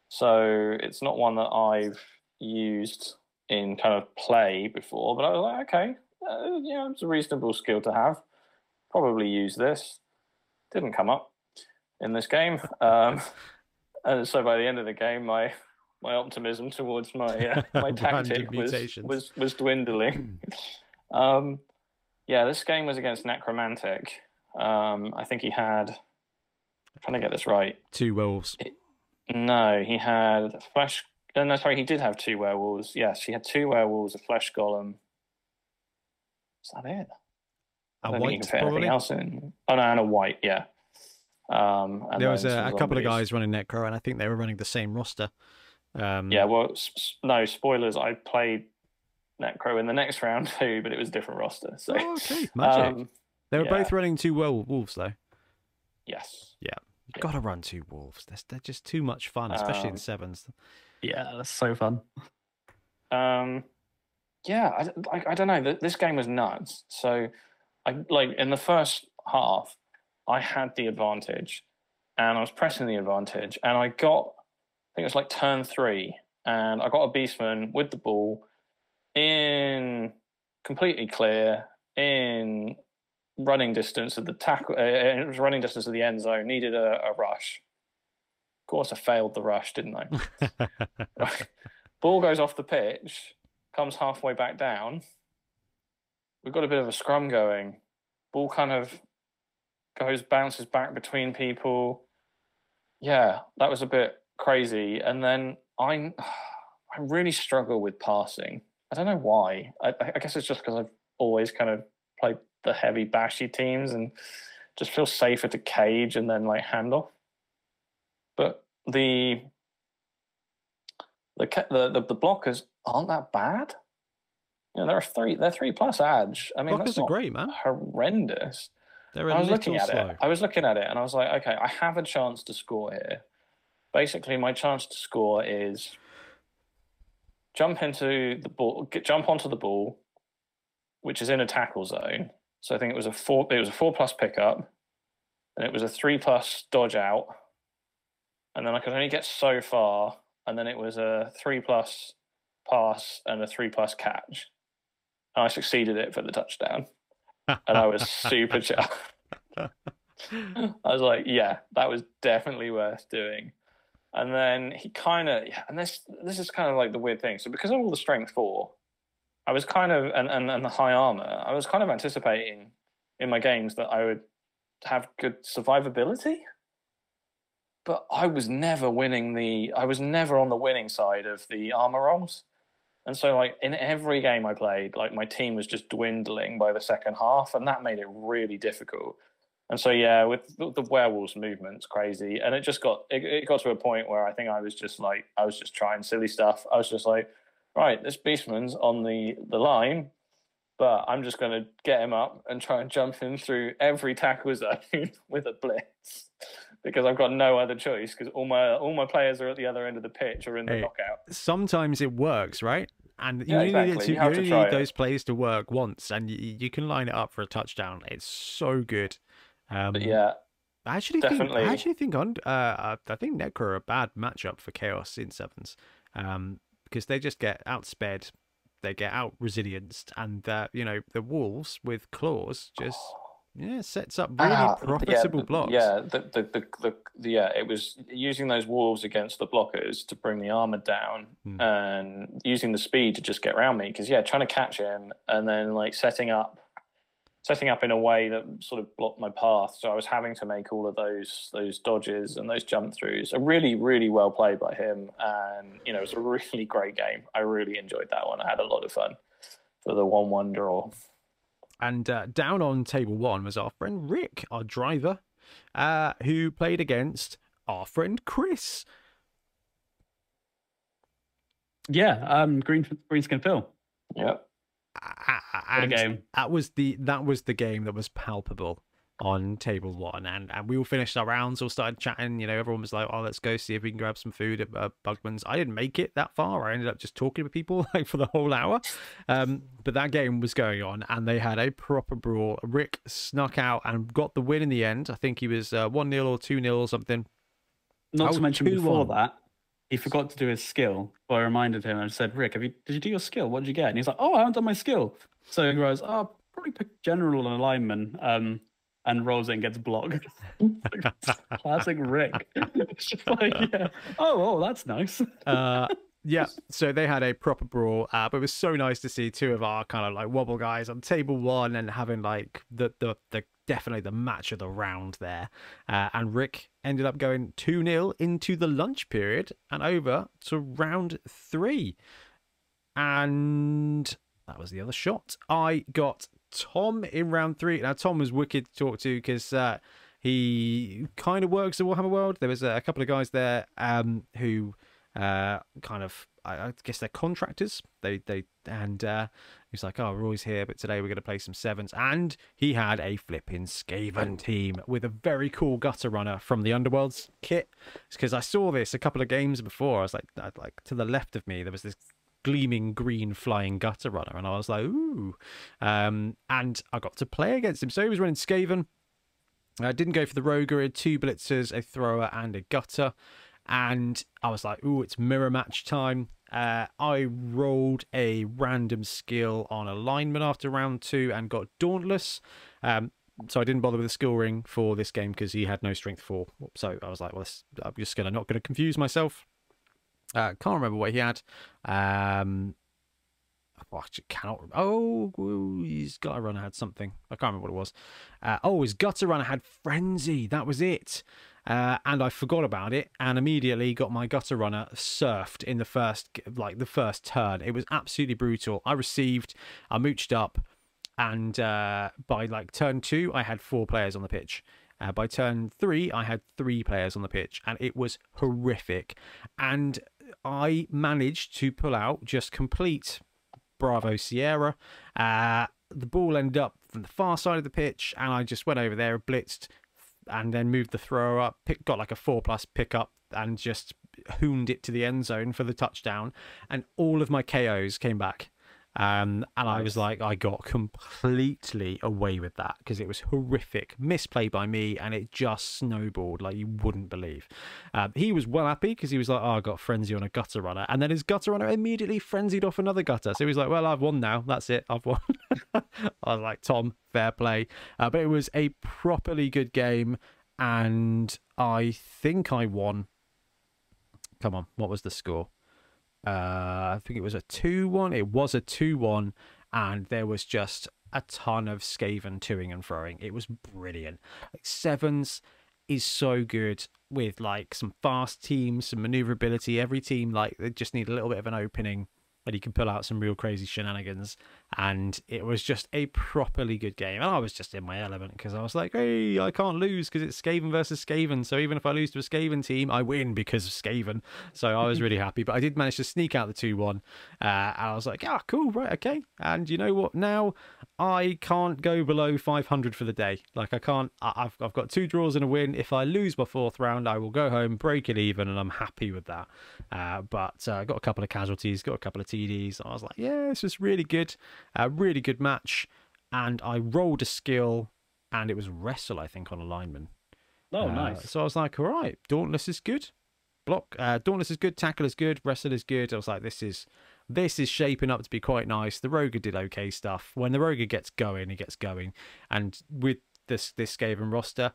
So it's not one that I've used in kind of play before, but I was like, okay, uh, yeah, it's a reasonable skill to have. Probably use this. Didn't come up in this game. Um, and so by the end of the game, my my optimism towards my uh, my tactic was, was was dwindling. um, yeah, this game was against Necromantic. Um, I think he had. I'm trying to get this right. Two wolves. No, he had flesh. No, no, sorry, he did have two werewolves. Yes, he had two werewolves, a flesh golem. Is that it? I A don't think you white, can fit anything else in. Oh no, and a white, yeah. Um, and There was a, a couple of guys running Necro, and I think they were running the same roster. Um, Yeah, well, s- no spoilers. I played Necro in the next round too, but it was a different roster. So, Oh, okay, magic. um, they were yeah. both running two werewolves though. yes, Yeah. You've Gotta run two wolves. They're, they're just too much fun, especially in Um, sevens. Yeah, that's so fun. Um, yeah, I, like, I don't know. This game was nuts. So, I like in the first half, I had the advantage, and I was pressing the advantage, and I got, I think it was like turn three, and I got a beastman with the ball in completely clear in running distance of the tackle. Uh, it was running distance of the end zone. Needed a, a rush. Of course, I failed the rush, didn't I? Ball goes off the pitch, comes halfway back down. We've got a bit of a scrum going. Ball kind of goes, bounces back between people. Yeah, that was a bit crazy. And then I, I really struggle with passing. I don't know why. I, I guess it's just because I've always kind of played the heavy bashy teams and just feel safer to cage and then like hand off. The the the the, blockers aren't that bad. You know, they're three they're three plus edge. I mean, Blockers that's are great, man. horrendous. They're a I was looking at slow. it. I was looking at it, and I was like, okay, I have a chance to score here. Basically, my chance to score is jump into the ball, get, jump onto the ball, which is in a tackle zone. So I think it was a four. It was a four plus pickup, and it was a three plus dodge out, and then I could only get so far, and then it was a three plus pass and a three plus catch. And I succeeded it for the touchdown and I was super chuffed. I was like, yeah, that was definitely worth doing. And then he kind of, and this this is kind of like the weird thing. So because of all the strength four, I was kind of and, and and the high armor, I was kind of anticipating in my games that I would have good survivability. But I was never winning the. I was never on the winning side of the armor rolls. And so, like in every game I played, like my team was just dwindling by the second half, and that made it really difficult. And so, yeah, with the, werewolves movement's crazy, and it just got it, it got to a point where I think I was just like I was just trying silly stuff. I was just like, right, this beastman's on the the line, but I'm just going to get him up and try and jump him through every tackle zone with a blitz because I've got no other choice because all my all my players are at the other end of the pitch or in the knockout. Sometimes it works, right? And you Yeah, only need, to, You you only need those plays to work once, and you, you can line it up for a touchdown. It's so good. Um, yeah, I actually think. I actually think on uh, I think Necro are a bad matchup for Chaos in sevens, um, because they just get outsped, they get out resilience, and uh, you know the wolves with claws just yeah sets up really Ah, profitable yeah, blocks. Yeah, the, the, the, the, the yeah, it was using those wolves against the blockers to bring the armor down Hmm. and using the speed to just get around me. Because yeah, trying to catch him and then like setting up, setting up in a way that sort of blocked my path. So I was having to make all of those those dodges and those jump throughs. A really really well played by him, and you know it was a really great game. I really enjoyed that one. I had a lot of fun for the one one draw. And uh, down on table one was our friend Rick, our driver, uh, who played against our friend Chris. Yeah, um, green skin Phil. Yep. A- a- What a and game. That was the that was the game that was palpable on table one, and and we all finished our rounds, all started chatting. You know, everyone was like, "Oh, let's go see if we can grab some food at uh, Bugman's." I didn't make it that far. I ended up just talking with people like for the whole hour. Um, but that game was going on, and they had a proper brawl. Rick snuck out and got the win in the end. I think he was uh, one 0 or two 0 or something. Not Oh, to mention 2-1. before that, he forgot to do his skill. So I reminded him and said, "Rick, have you did you do your skill? What did you get?" And he's like, "Oh, I haven't done my skill." So he goes, "Oh, probably pick general and alignment." Um, and and gets blocked. Classic Rick. like, yeah. Oh, oh, that's nice. uh yeah so they had a proper brawl uh, but it was so nice to see two of our kind of like wobble guys on table one and having like the the, the definitely the match of the round there uh, and rick ended up going 2-0 into the lunch period and over to round three and that was the other shot i got Tom in round three. Now Tom was wicked to talk to because uh, he kind of works at Warhammer World. There was a, couple of guys there um, who uh, kind of I, I, guess they're contractors. They they and uh, he's like, oh, we're always here, but today we're going to play some sevens. And he had a flipping Skaven team with a very cool gutter runner from the Underworlds kit. Because I saw this a couple of games before. I was like, like to the left of me, there was this gleaming green flying gutter runner, and I was like, ooh. Um, and I got to play against him. So he was running Skaven. I didn't go for the had two blitzers, a thrower, and a gutter. And I was like, ooh, it's mirror match time. Uh, I rolled a random skill on alignment after round two and got Dauntless. Um, so I didn't bother with the skill ring for this game because he had no strength four. So I was like, well, I'm just gonna not gonna confuse myself. Uh, can't remember what he had. Um, oh, I cannot. Oh, his gutter runner had something. I can't remember what it was. Uh, oh, his gutter runner had frenzy. That was it. Uh, and I forgot about it, and immediately got my gutter runner surfed in the first, like the first turn. It was absolutely brutal. I received, I mooched up, and uh, by like turn two, I had four players on the pitch. Uh, by turn three, I had three players on the pitch, and it was horrific. And I managed to pull out just complete Bravo Sierra. Uh, the ball ended up from the far side of the pitch, and I just went over there, blitzed, and then moved the thrower up, pick, got like a four plus pickup, and just hooned it to the end zone for the touchdown. And all of my KOs came back. Um, and nice. I was like, I got completely away with that because it was horrific, misplay by me, and it just snowballed like you wouldn't believe. Um, he was well happy because he was like, Oh, I got frenzy on a gutter runner, and then his gutter runner immediately frenzied off another gutter. So he was like, Well, I've won now. That's it. I've won. I was like, Tom, fair play. Uh, but it was a properly good game, and I think I won. Come on, what was the score? Uh, I think it was a 2 1. It was a 2 1, and there was just a ton of Skaven toing and throwing. It was brilliant. Like sevens is so good with like some fast teams, some maneuverability. Every team like they just need a little bit of an opening and he can pull out some real crazy shenanigans. And it was just a properly good game. And I was just in my element because I was like, hey, I can't lose because it's Skaven versus Skaven. So even if I lose to a Skaven team, I win because of Skaven. So I was really happy. But I did manage to sneak out the 2 1. Uh, I was like, ah, cool, right, okay. And you know what? Now I can't go below 500 for the day. Like, I can't, I've, I've got two draws and a win. If I lose my fourth round, I will go home, break it even, and I'm happy with that. Uh, but I uh, got a couple of casualties, got a couple of TDs. I was like, yeah, this was really good. A really good match. And I rolled a skill, and it was wrestle, I think, on alignment. Oh, uh, nice. So I was like, all right, Dauntless is good. Block, uh, Dauntless is good. Tackle is good. Wrestle is good. I was like, this is this is shaping up to be quite nice. The Roger did okay stuff. When the Roger gets going, he gets going. And with this this Skaven roster,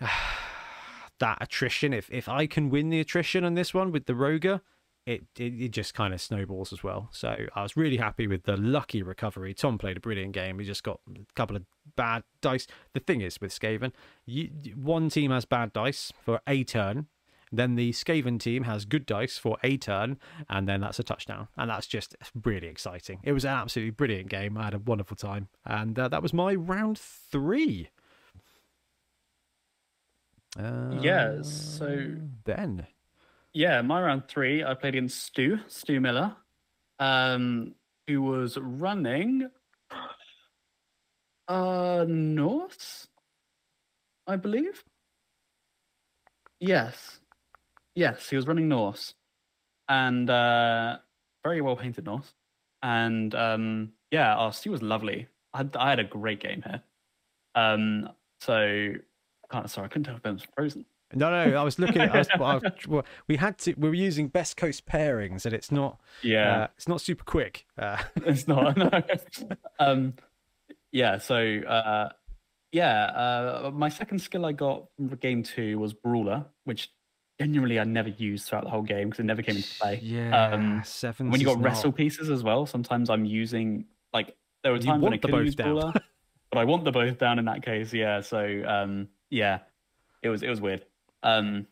that attrition, if if I can win the attrition on this one with the Roger, it, it, it just kind of snowballs as well. So I was really happy with the lucky recovery. Tom played a brilliant game. He just got a couple of bad dice. The thing is with Skaven, you, one team has bad dice for a turn. Then the Skaven team has good dice for a turn, and then that's a touchdown. And that's just really exciting. It was an absolutely brilliant game. I had a wonderful time. And uh, that was my round three. Uh, yeah, so. Ben yeah, my round three, I played against Stu, Stu Miller, um, who was running uh Norse, I believe. Yes. Yes, he was running Norse. And uh very well painted Norse. And um yeah, oh Stu was lovely. I had, I had a great game here. Um so sorry, I couldn't tell if Ben was frozen. No, no, I was looking at. us. well, we had to. We were using best coast pairings, and it's not. Yeah, uh, it's not super quick. Uh. it's not. No. um, yeah. So, uh, yeah. Uh, my second skill I got from game two was brawler, which genuinely I never used throughout the whole game because it never came into play. Yeah. Um, seven. When you got wrestle not... pieces as well, sometimes I'm using like there were times when I could use brawler, but I want the both down in that case. Yeah. So, um, yeah, it was it was weird. Um,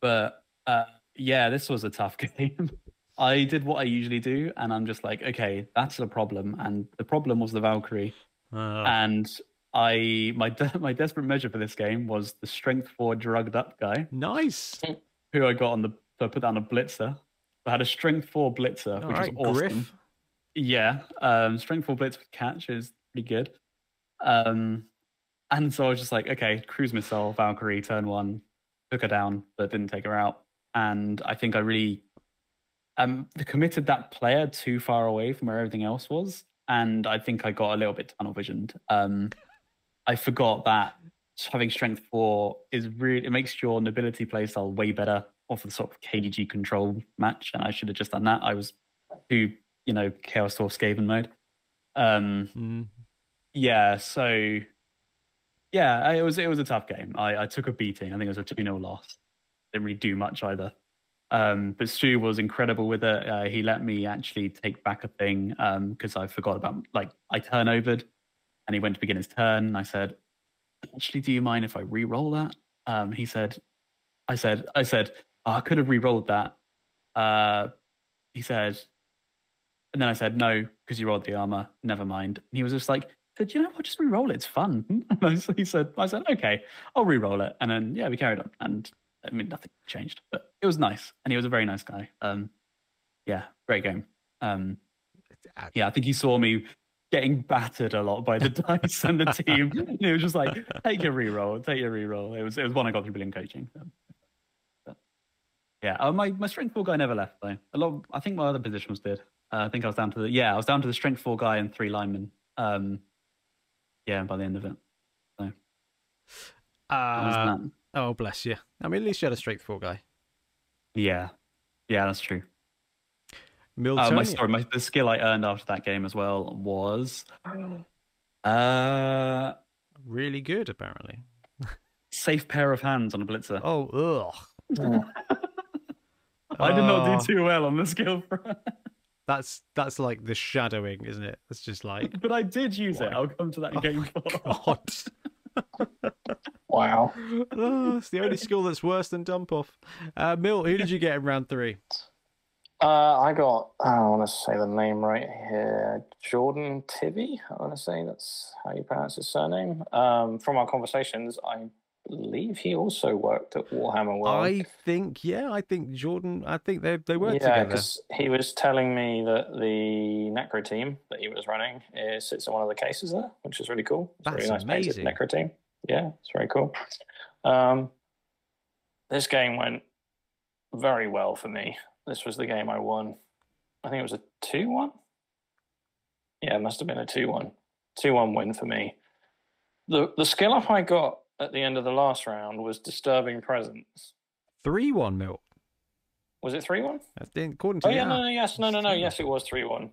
but uh, yeah, this was a tough game. I did what I usually do, and I'm just like, okay, that's a problem, and the problem was the Valkyrie, Uh, and I my de- my desperate measure for this game was the strength four drugged up guy nice. who I got on the so I put down a blitzer. I had a strength four blitzer, All which right, was awesome. Griff. Yeah, um, strength four blitz with catch is pretty good. Um, and so I was just like, okay, cruise missile, Valkyrie, turn one, took her down, but didn't take her out. And I think I really um committed that player too far away from where everything else was, and I think I got a little bit tunnel visioned. Um, I forgot that having strength four is really it makes your nobility playstyle way better off of the sort of KDG control match, and I should have just done that. I was too, you know, Chaos Dwarf Skaven mode. Um, Mm. yeah, so yeah, it was it was a tough game. I, I took a beating. I think it was a 2 0 loss. Didn't really do much either. Um, but Stu was incredible with it. Uh, he let me actually take back a thing because I forgot about like I turn overed and he went to begin his turn. And I said, Actually, do you mind if I re-roll that? Um, he said, I said, I said, oh, I could have re-rolled that. Uh, he said, and then I said, no, because you rolled the armor. Never mind. And he was just like, said, you know what, just re-roll it. It's fun. And he said, I said, okay, I'll re-roll it. And then, yeah, we carried on. And I mean, nothing changed, but it was nice. And he was a very nice guy. Um, yeah, great game. Um, yeah, I think he saw me getting battered a lot by the dice and the team. And he was just like, take your re-roll, take your re-roll. It was, it was one I got people in coaching. So. But, yeah, oh, my, my strength four guy never left though. A lot, I think my other positions did. Uh, I think I was down to the yeah, I was down to the strength four guy and three linemen. Um, yeah, by the end of it, was Uh, oh, bless you. I mean, at least you had a strength four guy. yeah, yeah, that's true. Uh, my story, my the skill I earned after that game as well was, uh, really good, apparently. safe pair of hands on a blitzer. Oh, ugh. I did not do too well on the skill front, That's that's like the shadowing, isn't it? It's just like, but I did use it. I'll come to that in oh game my god. Wow. oh, it's the only skill that's worse than dump off. Uh, Mill, who did you get in round three? Uh, I got, I want to say the name right here, Jordan Tivy. I want to say that's how you pronounce his surname. Um, from our conversations, I believe he also worked at Warhammer World. I think, yeah, I think Jordan. I think they they work yeah, together. because he was telling me that the Necro team that he was running is, sits in one of the cases there, which is really cool. It's a That's really nice amazing. Necro team. Yeah, it's very cool. Um, this game went very well for me. This was the game I won. I think it was a 2 1. Yeah, it must have been a 2 1. 2 1 win for me. The, the skill up I got at the end of the last round was Disturbing Presence. Three one Mill. Was it 3 1? According to Oh yeah, no, no, yes, no, no, no, yes, it was three one.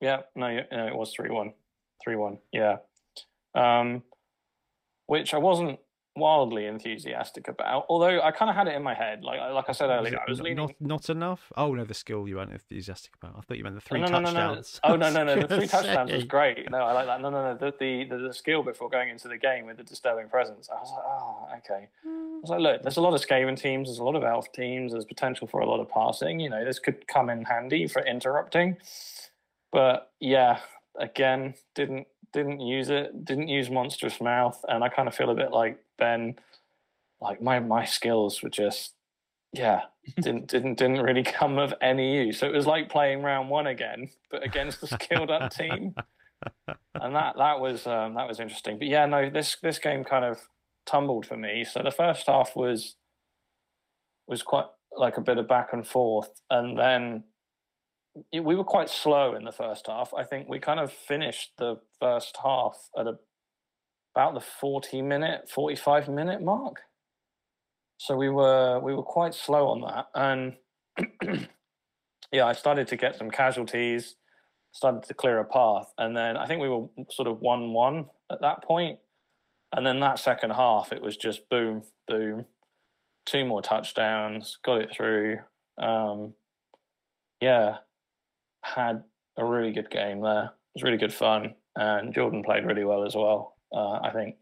Yeah, no, no, it was three one, three one. Yeah, um, which I wasn't wildly enthusiastic about. Although I kind of had it in my head, like like I said earlier, it I was leaning. Not not enough. Oh no, the skill you weren't enthusiastic about. I thought you meant the three no, no, no, no. touchdowns. Oh no, no, no. The three touchdowns was great. No, I like that. No, no, no. The, the the the skill before going into the game with the disturbing presence. I was like, oh, okay. I was like, look, there's a lot of Skaven teams, there's a lot of Elf teams, there's potential for a lot of passing. You know, this could come in handy for interrupting. But yeah, again, didn't didn't use it, didn't use monstrous mouth, and I kind of feel a bit like Ben. Like my my skills were just yeah didn't didn't didn't really come of any use. So it was like playing round one again, but against the skilled up team, and that that was um, that was interesting. But yeah, no, this this game kind of tumbled for me. So the first half was was quite like a bit of back and forth, and then we were quite slow in the first half. I think we kind of finished the first half at a, about the forty minute, forty five minute mark. So we were we were quite slow on that, and yeah, I started to get some casualties, started to clear a path, and then I think we were sort of one one at that point, and then that second half it was just boom boom, two more touchdowns, got it through. Um, yeah, had a really good game there. It was really good fun, and Jordan played really well as well. Uh, I think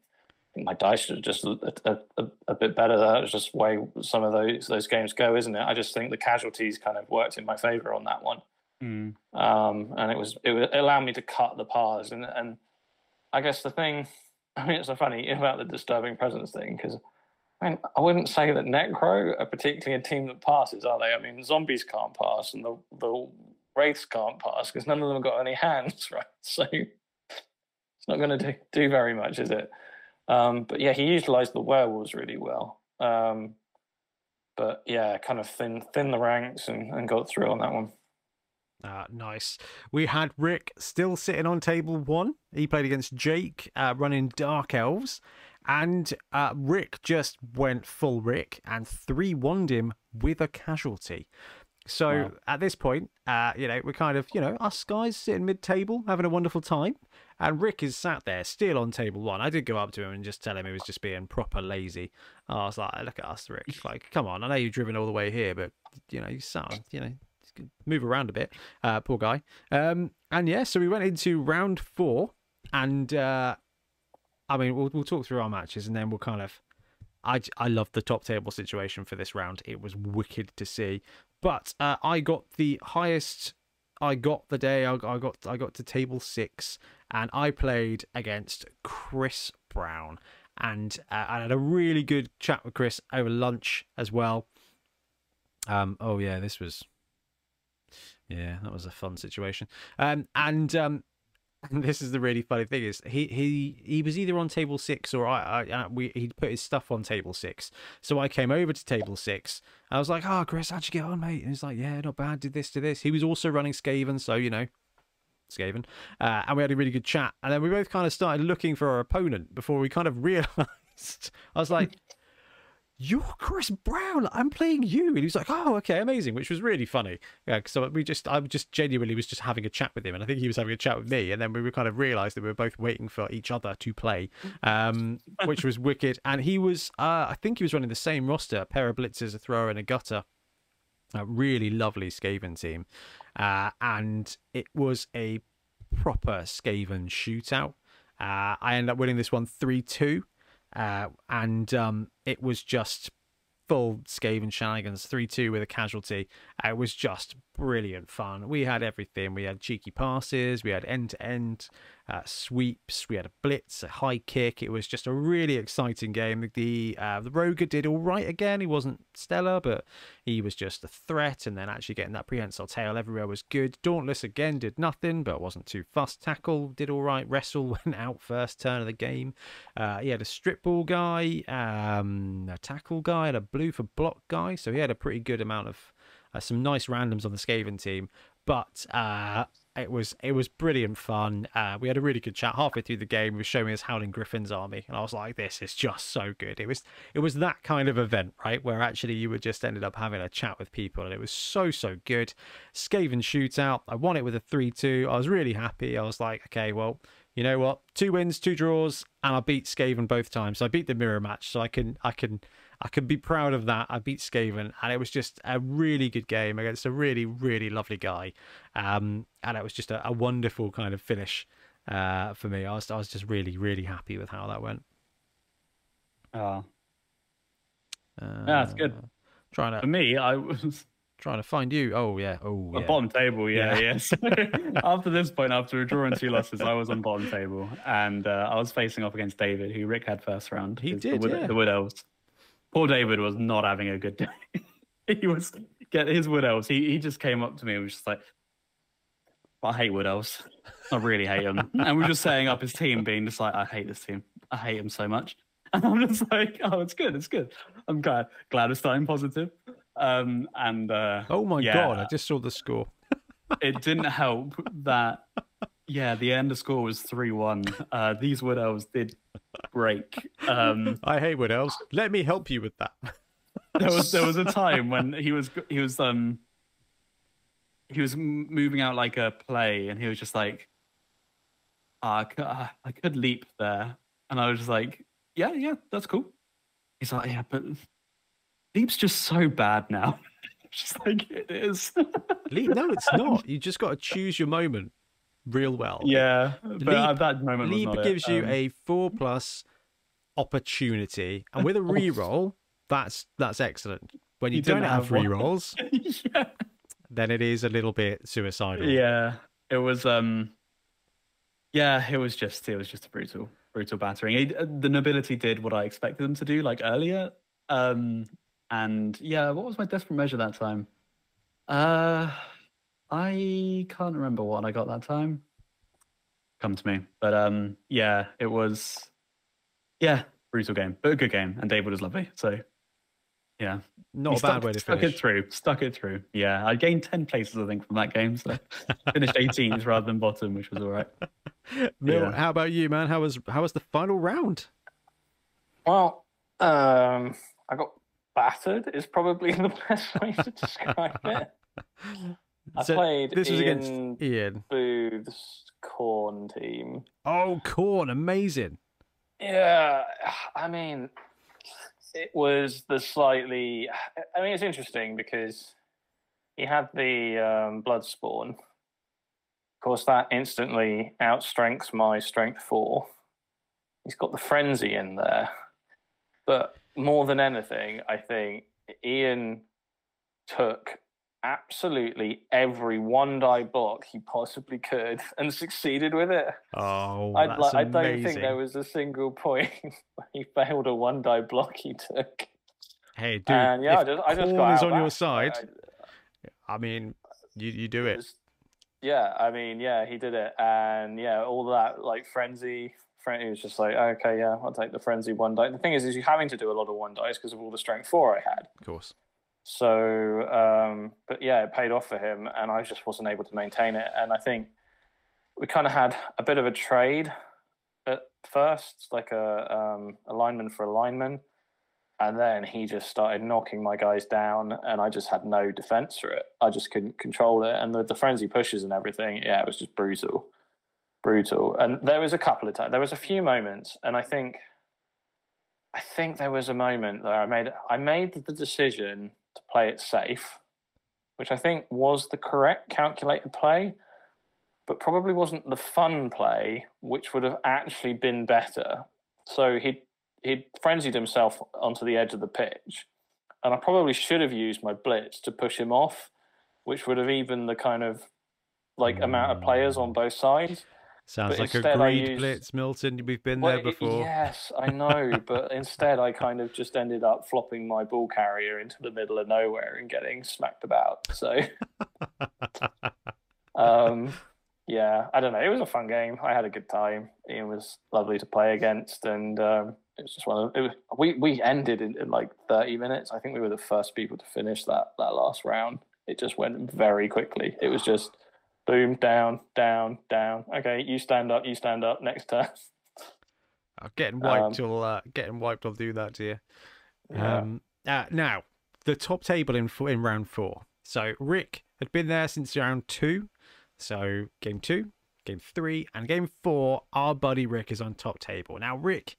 think my dice are just a, a, a, a bit better. That was just way some of those those games go, isn't it? I just think the casualties kind of worked in my favor on that one, Mm. um, and it was it, allowed me to cut the pars. And and I guess the thing, I mean, it's so funny about the disturbing presence thing because. I, mean, I wouldn't say that Necro are particularly a team that passes, are they? I mean, zombies can't pass, and the the wraiths can't pass because none of them have got any hands, right? So it's not going to do, do very much, is it? Um, but yeah, he utilized the werewolves really well. Um, but yeah, kind of thin thin the ranks and, and got through on that one. Uh, nice. We had Rick still sitting on table one. He played against Jake, uh, running Dark Elves. And uh, Rick just went full Rick and 3 1 him with a casualty. So Wow. at this point, uh, you know, we're kind of, you know, us guys sitting mid table having a wonderful time. And Rick is sat there still on table one. I did go up to him and just tell him he was just being proper lazy. I was like, look at us, Rick. Like, come on. I know you've driven all the way here, but, you know, you sound, you know, move around a bit. Uh, poor guy. Um, and yeah, so we went into round four, and uh, I mean, we'll we'll talk through our matches, and then we'll kind of. I I love the top table situation for this round. It was wicked to see, but uh, I got the highest. I got the day. I, I got I got to table six, and I played against Chris Brown, and uh, I had a really good chat with Chris over lunch as well. Um. Oh yeah, this was yeah, that was a fun situation. Um, and um, and this is the really funny thing is he he he was either on table six or I, I uh, we he'd put his stuff on table six. So I came over to table six. I was like, "Oh, Chris, how'd you get on, mate?" And he's like, "Yeah, not bad. Did this, did this." He was also running Skaven, so you know, Skaven, uh, and we had a really good chat. And then we both kind of started looking for our opponent before we kind of realized. I was like. You're Chris Brown. I'm playing you, and he was like, "Oh, okay, amazing," which was really funny. Yeah, so we just, I just genuinely was just having a chat with him, and I think he was having a chat with me, and then we kind of realised that we were both waiting for each other to play, um, which was wicked. And he was, uh, I think he was running the same roster: a pair of blitzers, a thrower, and a gutter. A really lovely Skaven team, uh, and it was a proper Skaven shootout. Uh, I ended up winning this one three two uh, and um, it was just full Skaven shenanigans, three two with a casualty. Uh, It was just brilliant fun. We had everything. We had cheeky passes, we had end to end sweeps, we had a blitz, a high kick. It was just a really exciting game. The uh, the Roger did all right again. He wasn't stellar, but he was just a threat. And then actually getting that prehensile tail everywhere was good. Dauntless again did nothing, but wasn't too fussed. Tackle did all right. Wrestle went out first turn of the game. Uh, he had a strip ball guy, um, a tackle guy, and a blue for block guy. So he had a pretty good amount of uh, some nice randoms on the Skaven team. But uh, it was it was brilliant fun. Uh, we had a really good chat halfway through the game. He was showing us Howling Griffons army, and I was like, "This is just so good." It was it was that kind of event, right, where actually you were just ended up having a chat with people, and it was so so good. Skaven shootout. I won it with a three two. I was really happy. I was like, "Okay, well." You know what? Two wins, two draws, and I beat Skaven both times. I beat the mirror match, so I can, I can, I can be proud of that. I beat Skaven, and it was just a really good game against a really, really lovely guy. Um, and it was just a, a wonderful kind of finish uh, for me. I was, I was just really, really happy with how that went. Ah, Uh, Yeah, it's good. Trying to for me, I was trying to find you. Oh yeah. Oh yeah. bottom table. Yeah, Yeah. So after this point, after a draw and two losses, I was on bottom table, and uh, I was facing off against David, who Rick had first round. He did, the, Wood- yeah. the Wood Elves. Poor David was not having a good day. he was get his Wood Elves. He he just came up to me and was just like, "I hate Wood Elves. I really hate them." and we are just setting up his team, being just like, "I hate this team. I hate him so much." And I'm just like, "Oh, it's good. It's good. I'm glad glad it's starting positive." Um and uh Oh my yeah, god! I just saw the score. it didn't help that yeah the end of score was 3-1 uh these wood elves did break. Um I hate Wood Elves. Let me help you with that. there was there was a time when he was he was um he was moving out like a play and he was just like "Ah, I could, uh, I could leap there. And i was just like yeah yeah that's cool. He's like yeah but leap's just so bad now. Just like it is. Le- no, it's not. You just got to choose your moment real well. yeah but Leap- at that moment Leap gives you Um, a four plus opportunity, and with a re-roll, that's that's excellent. When you, You don't have have re-rolls, yeah. then it is a little bit suicidal. Yeah, it was. Um, yeah, it was just it was just a brutal brutal battering. It, uh, the nobility did what I expected them to do, like earlier. Um, and yeah, what was my desperate measure that time? Uh, I can't remember what I got that time. Come to me, but um, yeah, it was. Yeah, brutal game, but a good game, and David was lovely. So, yeah, Not He a bad stuck, way to stuck finish. it through. Stuck it through. Yeah, I gained ten places, I think, from that game. So finished 18th rather than bottom, which was all right. Mill, Yeah. how about you, man? How was how was the final round? Well, um, I got battered. Is probably the best way to describe it. I So played this was against Ian Ian. Booth's Khorne team. Oh, Khorne, amazing. Yeah, I mean, it was the slightly. I mean, it's interesting because he had the um, blood spawn. Of course, that instantly outstrengths my strength four. He's got the frenzy in there, but more than anything, I think Ian took absolutely every one die block he possibly could and succeeded with it. Oh, I, that's like, I don't think there was a single point where he failed a one die block he took. Hey, dude, and yeah, I just, I just got is on your side, I- I mean, you you do it. just- yeah, I mean, yeah, he did it, and yeah, all that like frenzy. Fren- He was just like, okay, yeah, I'll take the frenzy one die. The thing is, is you're having to do a lot of one dice because of all the strength four I had. Of course. So, um, but yeah, it paid off for him, and I just wasn't able to maintain it. And I think we kind of had a bit of a trade at first, like a um, a lineman for a lineman, and then he just started knocking my guys down, and I just had no defense for it. I just couldn't control it, and the, the frenzy pushes and everything, yeah, it was just brutal, brutal. And there was a couple of times, there was a few moments, and I think. I think there was a moment that I made I made the decision to play it safe, which I think was the correct calculated play, but probably wasn't the fun play, which would have actually been better. So he he frenzied himself onto the edge of the pitch, and I probably should have used my blitz to push him off, which would have even the kind of like amount of players on both sides. Sounds But like a greed used- blitz, Milton. We've been Well, there before. Yes, I know, but instead I kind of just ended up flopping my ball carrier into the middle of nowhere and getting smacked about. So, um, yeah, I don't know. It was a fun game. I had a good time. Ian was lovely to play against, and um, it was just one of it was. We we ended in, in like thirty minutes. I think we were the first people to finish that that last round. It just went very quickly. It was just boom, down, down, down. Okay, you stand up. You stand up. Next turn. Uh, getting wiped Um, will uh, getting wiped I'll do that to you. Yeah. Um, uh, now the top table in four, in round four. So Rick had been there since round two. So game two, game three, and game four. Our buddy Rick is on top table. Now Rick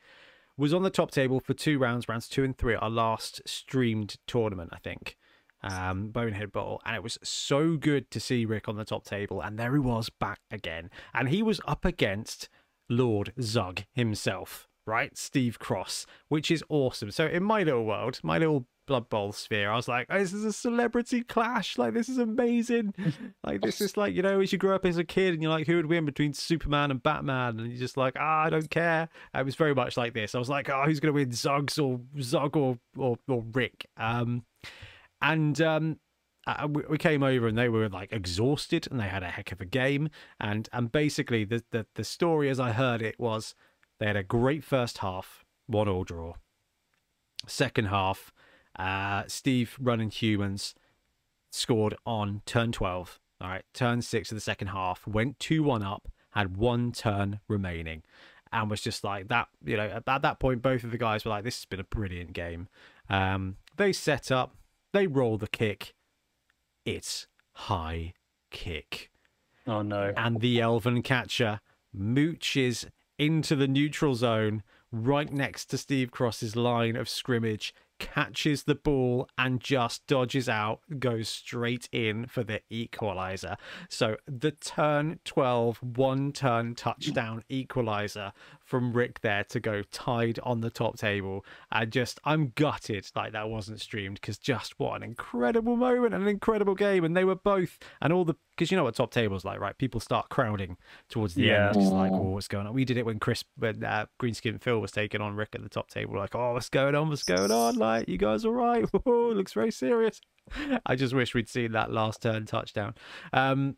was on the top table for two rounds, rounds two and three, our last streamed tournament, I think. Um, Bonehead Bowl, and it was so good to see Rick on the top table, and there he was back again, and he was up against Lord Zug himself, right? Steve Cross, which is awesome. So in my little world, my little Blood Bowl sphere, I was like, oh, this is a celebrity clash. Like, this is amazing. like, this is like, you know, as you grow up as a kid and you're like, who would win between Superman and Batman? And you're just like, ah, I don't care. It was very much like this. I was like, oh, who's going to win, Zugs or Zug or, or, or Rick? Um, and um, uh, we came over and they were like exhausted and they had a heck of a game. And and basically the the, the story as i heard it was they had a great first half one all draw. Second half uh steve running humans scored on turn 12 all right turn 6 of the second half went 2-1 up had one turn remaining and was just like that you know at that point both of the guys were like this has been a brilliant game. Um they set up they roll the kick it's high kick. Oh no. And the elven catcher mooches into the neutral zone right next to Steve Cross's line of scrimmage, catches the ball and just dodges out, goes straight in for the equalizer. So the turn 12 one turn touchdown equalizer from Rick there to go tied on the top table. And just, I'm gutted like that wasn't streamed because just what an incredible moment, an incredible game. And they were both, and all the, because you know what top table's like, right? People start crowding towards the Yeah. end. It's like, oh, what's going on? We did it when Chris, when uh, Greenskin Phil was taking on Rick at the top table. Like, oh, what's going on? What's going on? Like, you guys all right? Whoa, looks very serious. I just wish we'd seen that last turn touchdown. Um,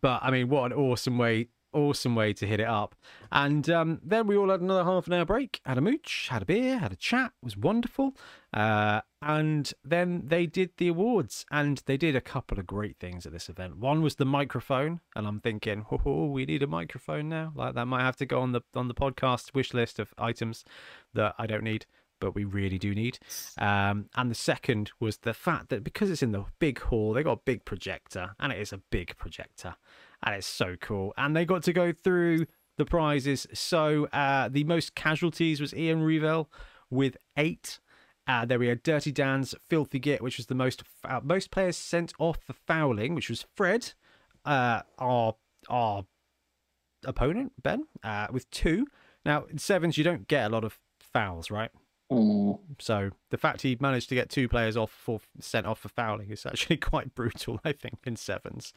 but I mean, what an awesome way, awesome way to hit it up. And um, then we all had another half an hour break, had a mooch, had a beer, had a chat. Was wonderful. Uh, and then they did the awards, and they did a couple of great things at this event. One was the microphone, and I'm thinking, oh, we need a microphone now. Like that might have to go on the on the podcast wish list of items that I don't need. But we really do need. Um, and the second was the fact that because it's in the big hall, they got a big projector, and it is a big projector, and it's so cool. And they got to go through the prizes. So uh, the most casualties was Ian Revel with eight. Uh, then we had Dirty Dan's Filthy Git, which was the most uh, most players sent off for fouling, which was Fred, uh, our our opponent Ben, uh, with two. Now in sevens, you don't get a lot of fouls, right? Mm. So the fact he managed to get two players off for sent off for fouling is actually quite brutal, I think, in sevens.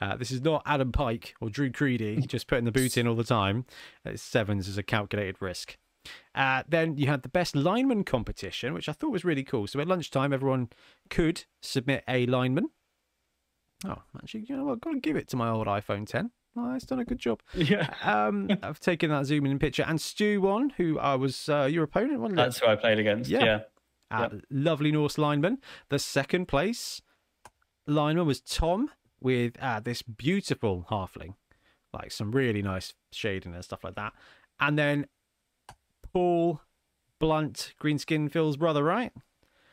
Uh, this is not Adam Pike or Drew Creedy just putting the boot in all the time. Uh, sevens is a calculated risk. Uh, then you had the best lineman competition, which I thought was really cool. So at lunchtime, everyone could submit a lineman. Oh, actually, you know what? I've got to give it to my old iPhone 10. Oh, it's done a good job. Yeah. Um, I've taken that zoom in picture. And Stu won, who I was uh, your opponent, wasn't it? That's who I played against. Yeah. Yeah. uh, lovely Norse lineman. The second place lineman was Tom with uh, this beautiful halfling, like some really nice shading and stuff like that. And then Paul Blunt, Greenskin Phil's brother, right?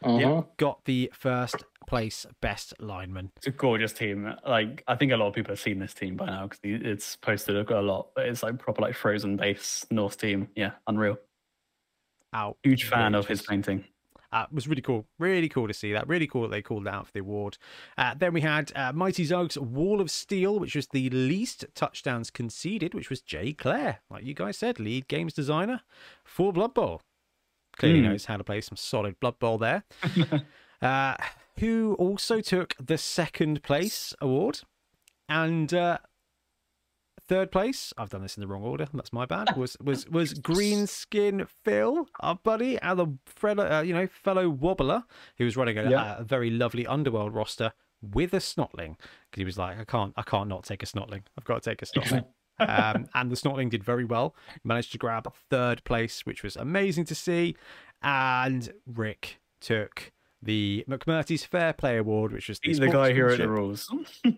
Mhm. Got the first place best lineman. It's a gorgeous team. Like I think a lot of people have seen this team by now because it's posted a lot. But it's like proper like frozen base Norse team. Yeah, unreal. Out. Huge fan of his painting. Uh, it was really cool. Really cool to see that. Really cool that they called out for the award. Uh, then we had uh, Mighty Zog's Wall of Steel, which was the least touchdowns conceded, which was Jay Clare, like you guys said, lead games designer for Blood Bowl. Clearly Hmm. knows how to play some solid Blood Bowl there. uh, who also took the second place award. And uh, third place, I've done this in the wrong order. That's my bad. Was was was Greenskin Phil, our buddy, the fellow, uh, you know, fellow wobbler who was running a, Yeah. a very lovely underworld roster with a snotling because he was like, I can't, I can't not take a snotling. I've got to take a snotling. um, and the snotling did very well. Managed to grab third place, which was amazing to see. And Rick took the McMurty's Fair Play Award, which was the, He's the guy who wrote the rules.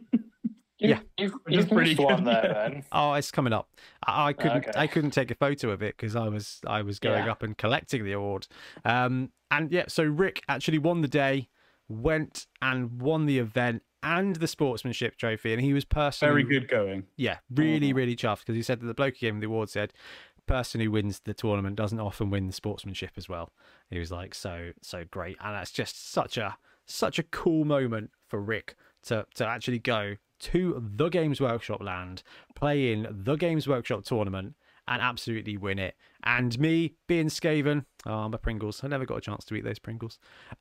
You, Yeah. you've, you've pretty missed one good. there, Ben. Oh, it's coming up. I, I couldn't. Okay. I couldn't take a photo of it because I was. I was going Yeah. up and collecting the award. Um, and yeah, so Rick actually won the day, went and won the event and the sportsmanship trophy, and he was personally Very good going. Yeah, really, Mhm. really chuffed because he said that the bloke who gave him the award said, "Person who wins the tournament doesn't often win the sportsmanship as well." He was like, "So, so great," and that's just such a such a cool moment for Rick to to actually go to the Games Workshop land, play in the Games Workshop tournament, and absolutely win it. And me being Skaven, oh, I'm a Pringles. I never got a chance to eat those Pringles.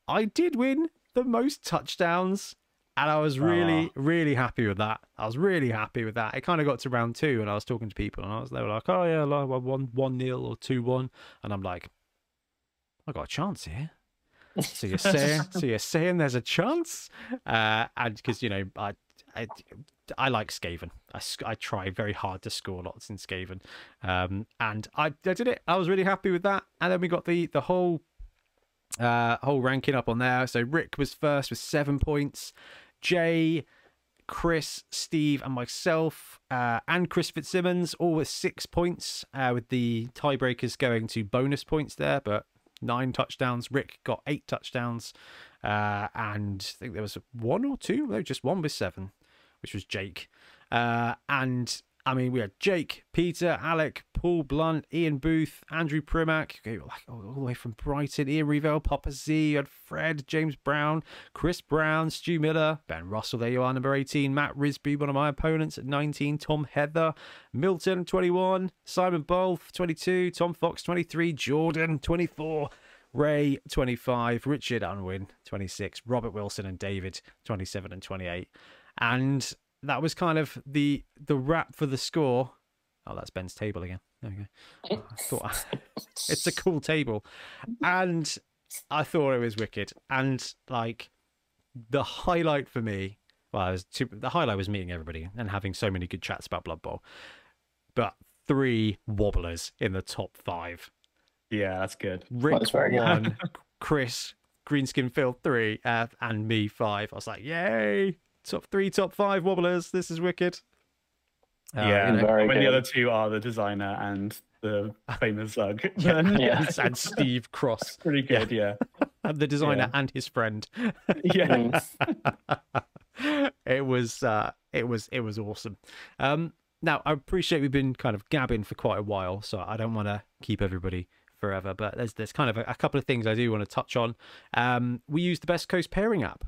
I did win the most touchdowns and I was really, really happy with that. I was really happy with that. It kind of got to round two, and I was talking to people, and I was they were like, "Oh yeah, like one one nil or two one," and I'm like, "I got a chance here." So you're saying, so you're saying there's a chance, uh, and because you know I, I, I like Skaven. I, I try very hard to score lots in Skaven, um, and I, I did it. I was really happy with that, and then we got the the whole uh, whole ranking up on there. So Rick was first with seven points. Jay, Chris, Steve, and myself, uh, and Chris Fitzsimmons, all with six points, uh, with the tiebreakers going to bonus points there, but nine touchdowns. Rick got eight touchdowns, uh, and I think there was one or two, no, just one with seven, which was Jake. Uh, and I mean, we had Jake, Peter, Alec, Paul Blunt, Ian Booth, Andrew Primack, okay, like all, the way from Brighton, Ian Revell, Papa Z, you had Fred, James Brown, Chris Brown, Stu Miller, Ben Russell, there you are, number 18, Matt Risby, one of my opponents at 19, Tom Heather, Milton, 21, Simon Bolf, 22, Tom Fox, 23, Jordan, 24, Ray, 25, Richard Unwin, 26, Robert Wilson and David, 27 and 28. And that was kind of the the wrap for the score. Oh, that's Ben's table again. There we go. I thought it's a cool table, and I thought it was wicked. And like the highlight for me, well, I was too, the highlight was meeting everybody and having so many good chats about Blood Bowl. But three wobblers in the top five. Yeah, that's good. Rick That's very good. one, Chris Greenskin Phil three, uh, and me five. I was like, yay! Top three, top five wobblers. This is wicked. Uh, yeah, you know, very when the other two are the designer and the famous Zug, then Yeah. and- and Steve Cross, pretty good. Yeah, and the designer Yeah. and his friend. yeah. it was uh, it was it was awesome. Um, now I appreciate we've been kind of gabbing for quite a while, so I don't want to keep everybody forever. But there's there's kind of a, a couple of things I do want to touch on. Um, we use the Best Coast pairing app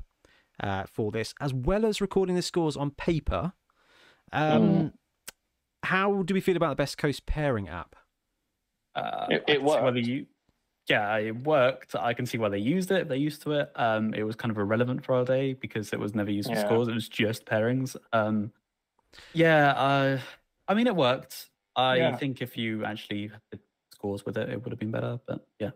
uh, for this, as well as recording the scores on paper. Um, Mm. How do we feel about the Best Coast pairing app? Uh, It- it can see Whether worked. you, yeah, it worked. I can see why they used it. They used to it. Um, it was kind of irrelevant for our day because it was never used for Yeah. scores. It was just pairings. Um, yeah, uh, I mean, it worked. I Yeah. think if you actually had the scores with it, it would have been better. But yeah,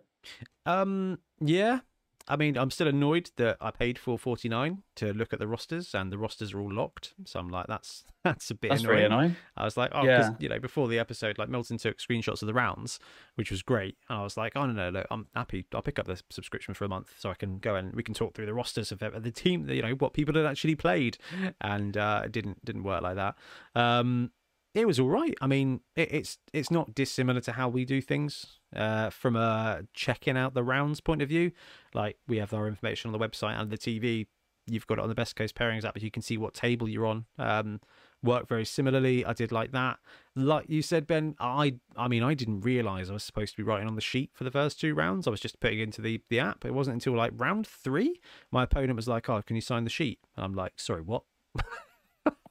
Um, yeah. I mean, I'm still annoyed that I paid 4.49 to look at the rosters, and the rosters are all locked. So I'm like, that's that's a bit that's annoying. really annoying. I was like, oh, Yeah. you know, before the episode, like Milton took screenshots of the rounds, which was great. And I was like, oh no, no, look, I'm happy. I'll pick up the subscription for a month so I can go and we can talk through the rosters of the team, you know, what people had actually played, and uh, it didn't didn't work like that. Um, it was all right. I mean, it, it's it's not dissimilar to how we do things uh, from a checking out the rounds point of view. Like we have our information on the website and the TV. You've got it on the Best Coast Pairings app, but you can see what table you're on. Um, work very similarly. I did like that. Like you said, Ben, I I mean I didn't realise I was supposed to be writing on the sheet for the first two rounds. I was just putting into the the app. It wasn't until like round three my opponent was like, "Oh, can you sign the sheet?" And I'm like, "Sorry, what?"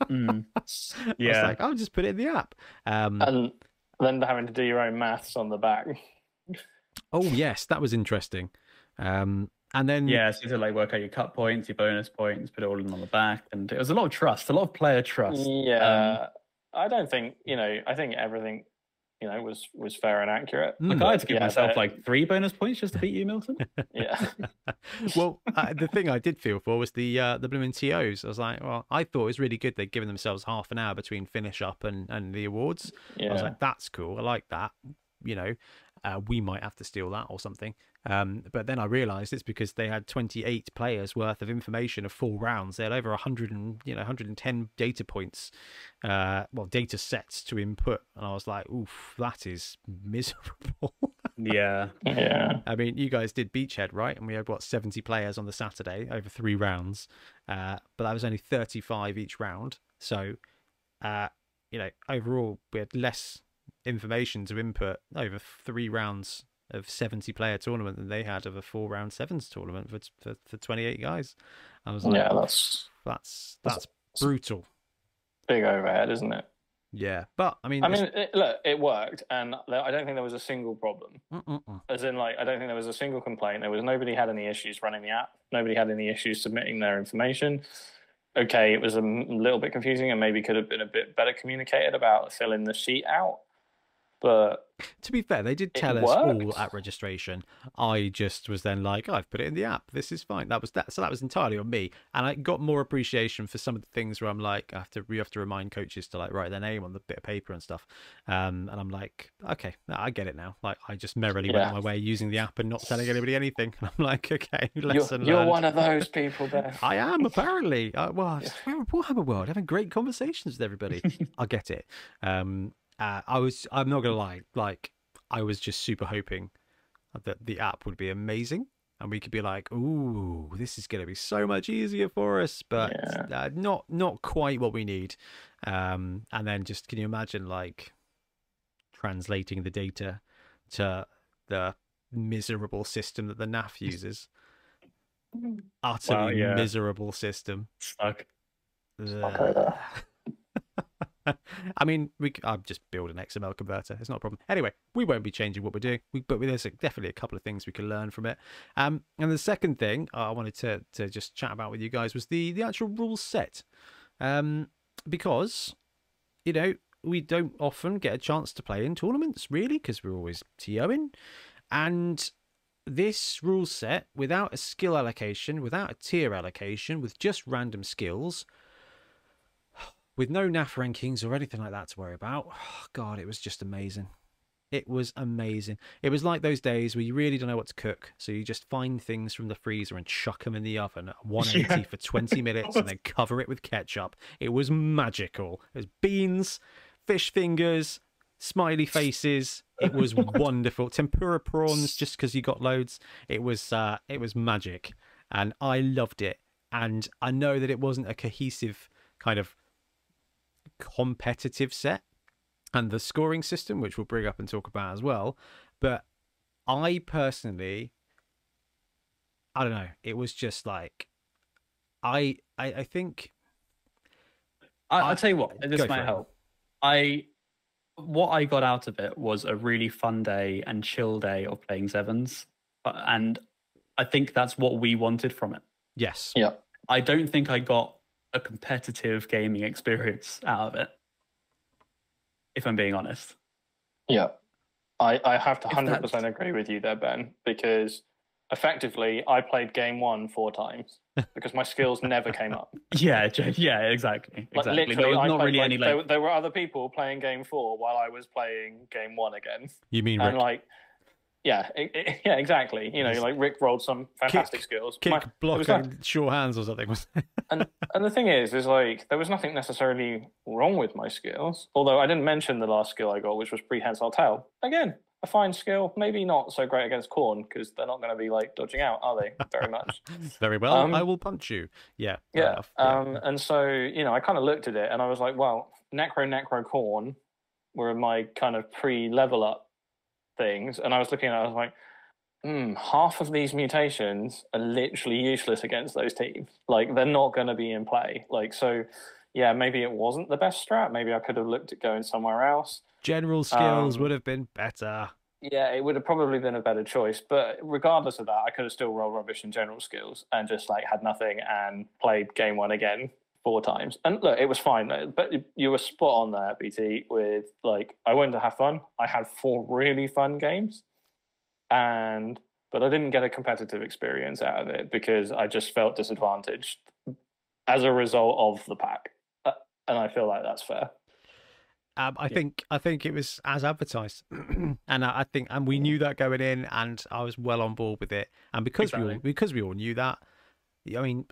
Mm. I was like, I'll just put it in the app." Um, and then having to do your own maths on the back. Oh yes, that was interesting. Um, and then yeah. So you had to like work out your cut points, your bonus points, put it all in on the back, and it was a lot of trust, a lot of player trust. Yeah, I don't think you know. I think everything you know was was fair and accurate. Mm. Like I had to give Yeah, myself but- like three bonus points just to beat you, Milton. Yeah, well, uh, the thing I did feel for was the uh, the blooming TOs. I was like, well, I thought it was really good they'd given themselves half an hour between finish up and, and the awards. Yeah. I was like, that's cool. I like that. You know, uh, we might have to steal that or something. Um, but then I realised it's because they had 28 players worth of information of four rounds. They had over 100 and you know 110 data points, uh, well, data sets to input, and I was like, oof, that is miserable. yeah, yeah. I mean, you guys did Beachhead, right? And we had what 70 players on the Saturday over three rounds, uh, but that was only 35 each round. So, uh, you know, overall we had less information to input over three rounds of 70 player tournament than they had of a four round sevens tournament for for, for 28 guys. I was like, Yeah, that's that's that's brutal. big overhead, isn't it? Yeah, but I mean, I mean, it, look, it worked, and I don't think there was a single problem. mm-mm-mm. As in, like, I don't think there was a single complaint. There was nobody had any issues running the app. Nobody had any issues submitting their information. Okay, it was a little bit confusing, and maybe could have been a bit better communicated about filling the sheet out. But To be fair, they did tell us all at registration. I just was then like, I've put it in the app. This is fine. That was that. So that was entirely on me, and I got more appreciation for some of the things where I'm like, I have to we have to remind coaches to like write their name on the bit of paper and stuff. Um, and I'm like, okay, I get it now. Like I just merrily went my way using the app and not telling anybody anything. And I'm like, okay, you're, you're learned. one of those people there. I am apparently. Uh, well, we're a Warhammer world, having great conversations with everybody. I get it. Um, uh, I was. I'm not gonna lie. Like, I was just super hoping that the app would be amazing. and we could be like, "Ooh, this is going to be so much easier for us," but Yeah. uh, not not quite what we need. Um, and then just can you imagine like translating the data to the miserable system that the NAF uses? Utterly yeah. miserable system. Stuck. Over. I mean, we. I'll just build an XML converter. It's not a problem. Anyway, we won't be changing what we're doing. We, but there's a, definitely a couple of things we can learn from it. Um, and the second thing I wanted to to just chat about with you guys was the the actual rule set, um, because you know we don't often get a chance to play in tournaments really because we're always TOing, and this rule set without a skill allocation, without a tier allocation, with just random skills with no NAF rankings or anything like that to worry about. God, it was just amazing. It was amazing. It was like those days where you really don't know what to cook, so you just find things from the freezer and chuck them in the oven at 180 Yeah. for 20 minutes and then cover it with ketchup. It was magical. It was beans, fish fingers, smiley faces. It was wonderful. Tempura prawns just because you got loads. It was uh, it was magic, and I loved it. And I know that it wasn't a cohesive kind of competitive set and the scoring system, which we'll bring up and talk about as well. But I personally, I don't know. It was just like, I I, I think I, I- I'll tell you what, this for might it. help. I what I got out of it was a really fun day and chill day of playing sevens, Uh, and I think that's what we wanted from it. yes, Yeah. I don't think I got a competitive gaming experience out of it. If I'm being honest. Yeah. I, I have to If 100% that's- agree with you there, Ben, because effectively I played game one four times because my skills never came up. Yeah, yeah, exactly. Like Exactly. literally, there was not really like, any there, there were other people playing game four while I was playing game one again. you mean And Rick, like, yeah, it, it- yeah, exactly. You know, like Rick rolled some fantastic skills. kick, My- block, like- and sure hands or something? Was and and the thing is, is like there was nothing necessarily wrong with my skills. Although I didn't mention the last skill I got, which was prehensile tail. Again, a fine skill. Maybe not so great against Khorne because they're not going to be like dodging out, are they? Very much. very well. Um, I will punch you. Yeah, yeah. enough. Yeah. Um. And so you know, I kind of looked at it and I was like, well, necro, necro, Khorne were my kind of pre-level up things, and I was looking at, it, I was like. Hmm, half of these mutations are literally useless against those teams. Like they're not going to be in play. Like so, yeah, maybe it wasn't the best strat. Maybe I could have looked at going somewhere else. General skills um, would have been better. Yeah, it would have probably been a better choice. But regardless of that, I could have still rolled rubbish in general skills and just like had nothing and played game one again four times. And look, it was fine. But you were spot on there, BT. With like, I wanted to have fun. I had four really fun games, and but I didn't get a competitive experience out of it because I just felt disadvantaged as a result of the pack. Uh, And I feel like that's fair. Um, I Yeah. think I think it was as advertised, and I, I think and we knew that going in, and I was well on board with it. And because we all because we all knew that, I mean,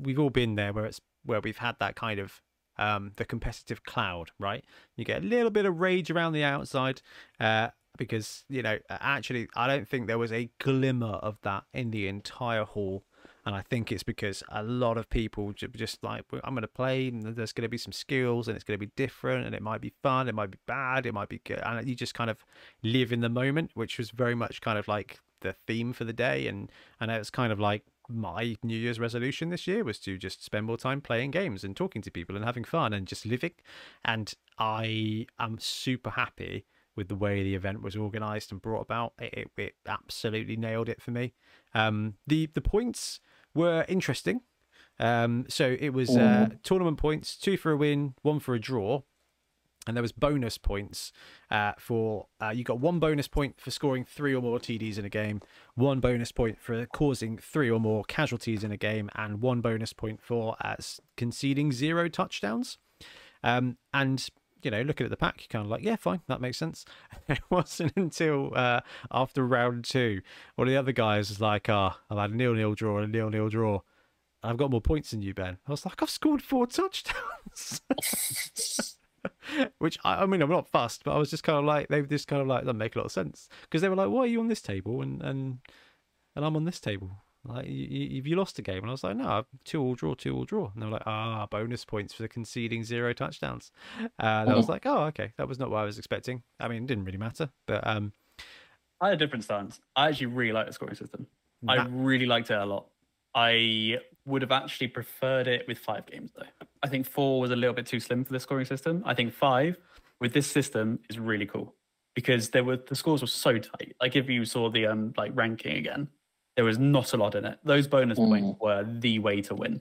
we've all been there where it's where we've had that kind of um, the competitive cloud, right? You get a little bit of rage around the outside, uh, because you know actually I don't think there was a glimmer of that in the entire hall. And I think it's because a lot of people just like, I'm going to play, and there's going to be some skills, and it's going to be different, and it might be fun, it might be bad, it might be good. And you just kind of live in the moment, which was very much kind of like the theme for the day. And, and it was kind of like my New Year's resolution this year was to just spend more time playing games and talking to people and having fun and just living. And I am super happy with the way the event was organized and brought about. It, it, it absolutely nailed it for me. Um, the the points were interesting. Um, so it was uh, tournament points, two for a win, one for a draw, and there was bonus points uh, for uh, you got one bonus point for scoring three or more TDs in a game, one bonus point for causing three or more casualties in a game, and one bonus point for uh, conceding zero touchdowns. Um, and you know, looking at the pack, you're kind of like, yeah, fine, that makes sense. it wasn't until uh, after round two, one of the other guys was like, ah, I've had a nil nil draw and a nil nil draw. I've got more points than you, Ben. I was like, I've scored four touchdowns. Which I, I mean, I'm not fussed, but I was just kind of like, they were just kind of like, that make a lot of sense because they were like, why are you on this table? And and and I'm on this table. Like, you, you, have you lost a game? And I was like, no, two all draw, two all draw. And they were like, ah, bonus points for conceding zero touchdowns. Uh, and I was like, oh, okay, that was not what I was expecting. I mean, it didn't really matter, but um, I had a different stance. I actually really like the scoring system. I really liked it a lot. I would have actually preferred it with five games though. I think four was a little bit too slim for the scoring system. I think five with this system is really cool because there were the scores were so tight. Like if you saw the um like ranking again, there was not a lot in it. Those bonus Mm. points were the way to win.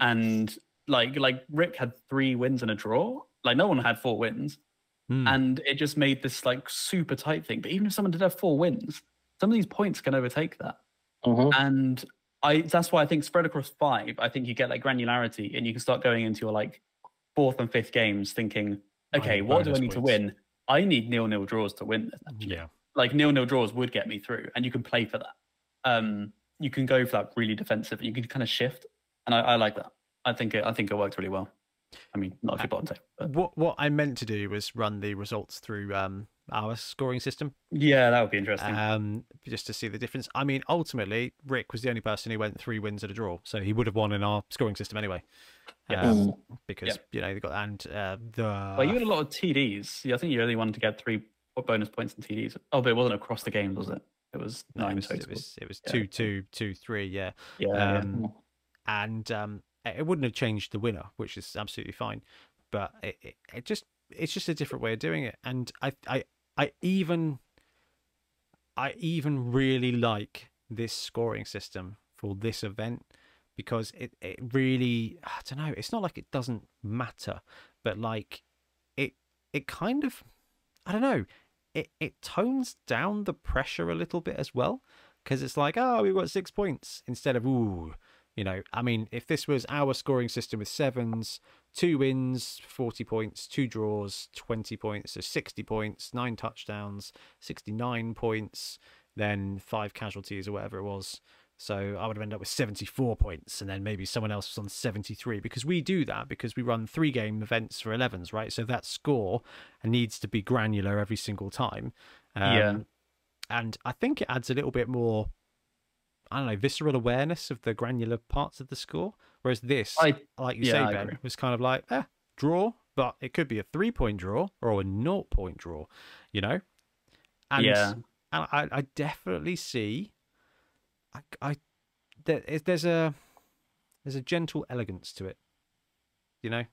And like like Rick had three wins and a draw. Like no one had four wins hmm, and it just made this like super tight thing. But even if someone did have four wins, some of these points can overtake that. Mhm. And I that's why I think spread across five, I think you get like granularity and you can start going into your like fourth and fifth games thinking, okay, what do I need to win? I need nil nil draws to win this. Actually. yeah. Like nil nil draws would get me through, and you can play for that. Um, you can go for that really defensive. You can kind of shift, and I, I like that. I think it, I think it worked really well. I mean, not if you're bottom table, but What what I meant to do was run the results through um our scoring system, yeah, that would be interesting. um, just to see the difference. I mean, ultimately, Rick was the only person who went three wins at a draw, so he would have won in our scoring system anyway. Yeah. Um, because you know they got and uh, the Well, you had a lot of TDs. Yeah, I think you only wanted to get three bonus points in TDs. Oh, but it wasn't across the games, was it? It was no, it was, total. it was it was Yeah. two two two three, yeah. yeah, yeah. Um, and um, it it wouldn't have changed the winner, which is absolutely fine. But it, it, it just it's just a different way of doing it, and I I I even I even really like this scoring system for this event because it, it really I don't know it's not like it doesn't matter but like it it kind of I don't know it it tones down the pressure a little bit as well because it's like oh we've got six points instead of ooh you know? I mean if this was our scoring system with sevens two wins 40 points two draws 20 points so 60 points nine touchdowns 69 points then five casualties or whatever it was so I would have ended up with 74 points, and then maybe someone else was on 73 because we do that because we run three game events for 11s, right? So that score needs to be granular every single time. Um, Yeah. And I think it adds a little bit more, I don't know, visceral awareness of the granular parts of the score. Whereas this, I like you yeah, say, Ben, was kind of like, eh, draw, but it could be a three point draw or a naught point draw, you know? And, Yeah. and I, I definitely see I, I there, there's a there's a gentle elegance to it, you know.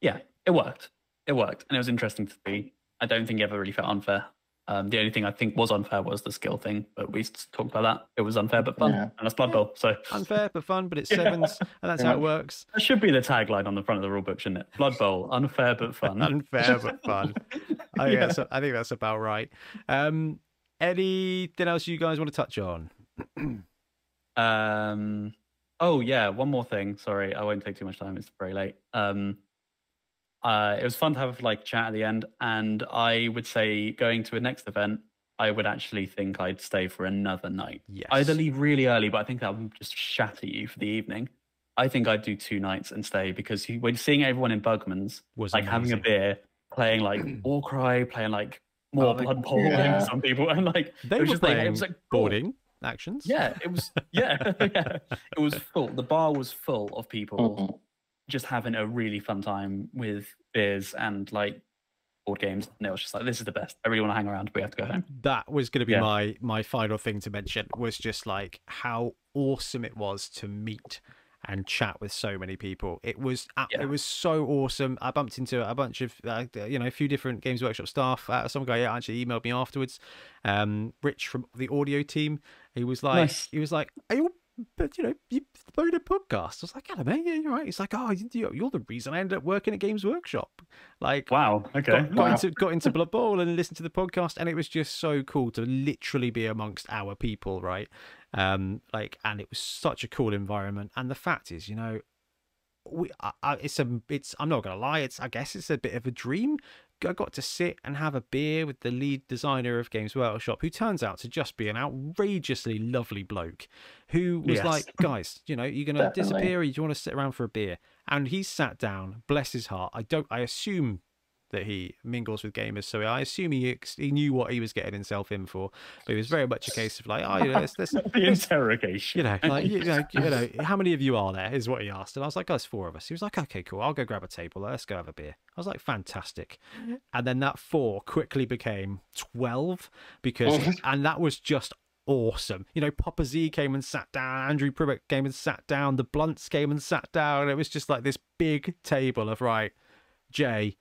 yeah, it worked. It worked, and it was interesting to see. I don't think it ever really felt unfair. Um, the only thing I think was unfair was the skill thing, but we talked about that. It was unfair but fun, Yeah. and that's Blood Bowl. So Unfair but fun, but it's Yeah. sevens, and that's how it works. that should be the tagline on the front of the rule book, shouldn't it? Blood Bowl, unfair but fun. Unfair but fun. I think, Yeah. that's, I think that's about right. Um, anything else you guys want to touch on? Um. Oh yeah, one more thing. Sorry, I won't take too much time. It's very late. Um. Uh, it was fun to have like chat at the end, and I would say going to a next event, I would actually think I'd stay for another night. Yes. Either leave really early, but I think that would just shatter you for the evening. I think I'd do two nights and stay because you, when seeing everyone in Bugman's, was like having a beer, playing like Warcry, playing like more Oh, Blood Bowl yeah. games, some people, and like They it was were just like playing it was like cool. boarding actions. Yeah, it was. Yeah, yeah, it was full. The bar was full of people Mhm. Just having a really fun time with beers and like board games. And it was just like, this is the best. I really want to hang around. but We have to go home. that was going to be Yeah. my my final thing to mention was just like how awesome it was to meet and chat with so many people it was Yeah. it was so awesome i bumped into a bunch of uh, you know a few different games workshop staff uh, some guy actually emailed me afterwards um rich from the audio team he was like Nice. he was like are you but you know, you made a podcast. I was like, hello, mate. Yeah, you're right. He's like, oh, you- you're the reason I ended up working at Games Workshop. Like, Wow. Okay. got, got Wow. into got into Blood Bowl and listened to the podcast, and it was just so cool to literally be amongst our people, right? Um, like, and it was such a cool environment. And the fact is, you know, we I, I, it's a it's I'm not gonna lie, it's I guess it's a bit of a dream. I got to sit and have a beer with the lead designer of Games Workshop, who turns out to just be an outrageously lovely bloke, who was Yes. like, "Guys, you know, you're gonna disappear, or you want to sit around for a beer?" And he sat down, bless his heart. I don't. I assume that he mingles with gamers, so I assume he he knew what he was getting himself in for. But it was very much a case of like, oh, you know, let's, let's, the interrogation. you know, like you know, you know, how many of you are there? Is what he asked, and I was like, oh, it's four of us. He was like, okay, cool, I'll go grab a table. Let's go have a beer. I was like, fantastic, and then that four quickly became twelve because, oh, and that was just awesome. You know, Papa Z came and sat down, Andrew Privet came and sat down, the Blunts came and sat down. It was just like this big table of right, Jay,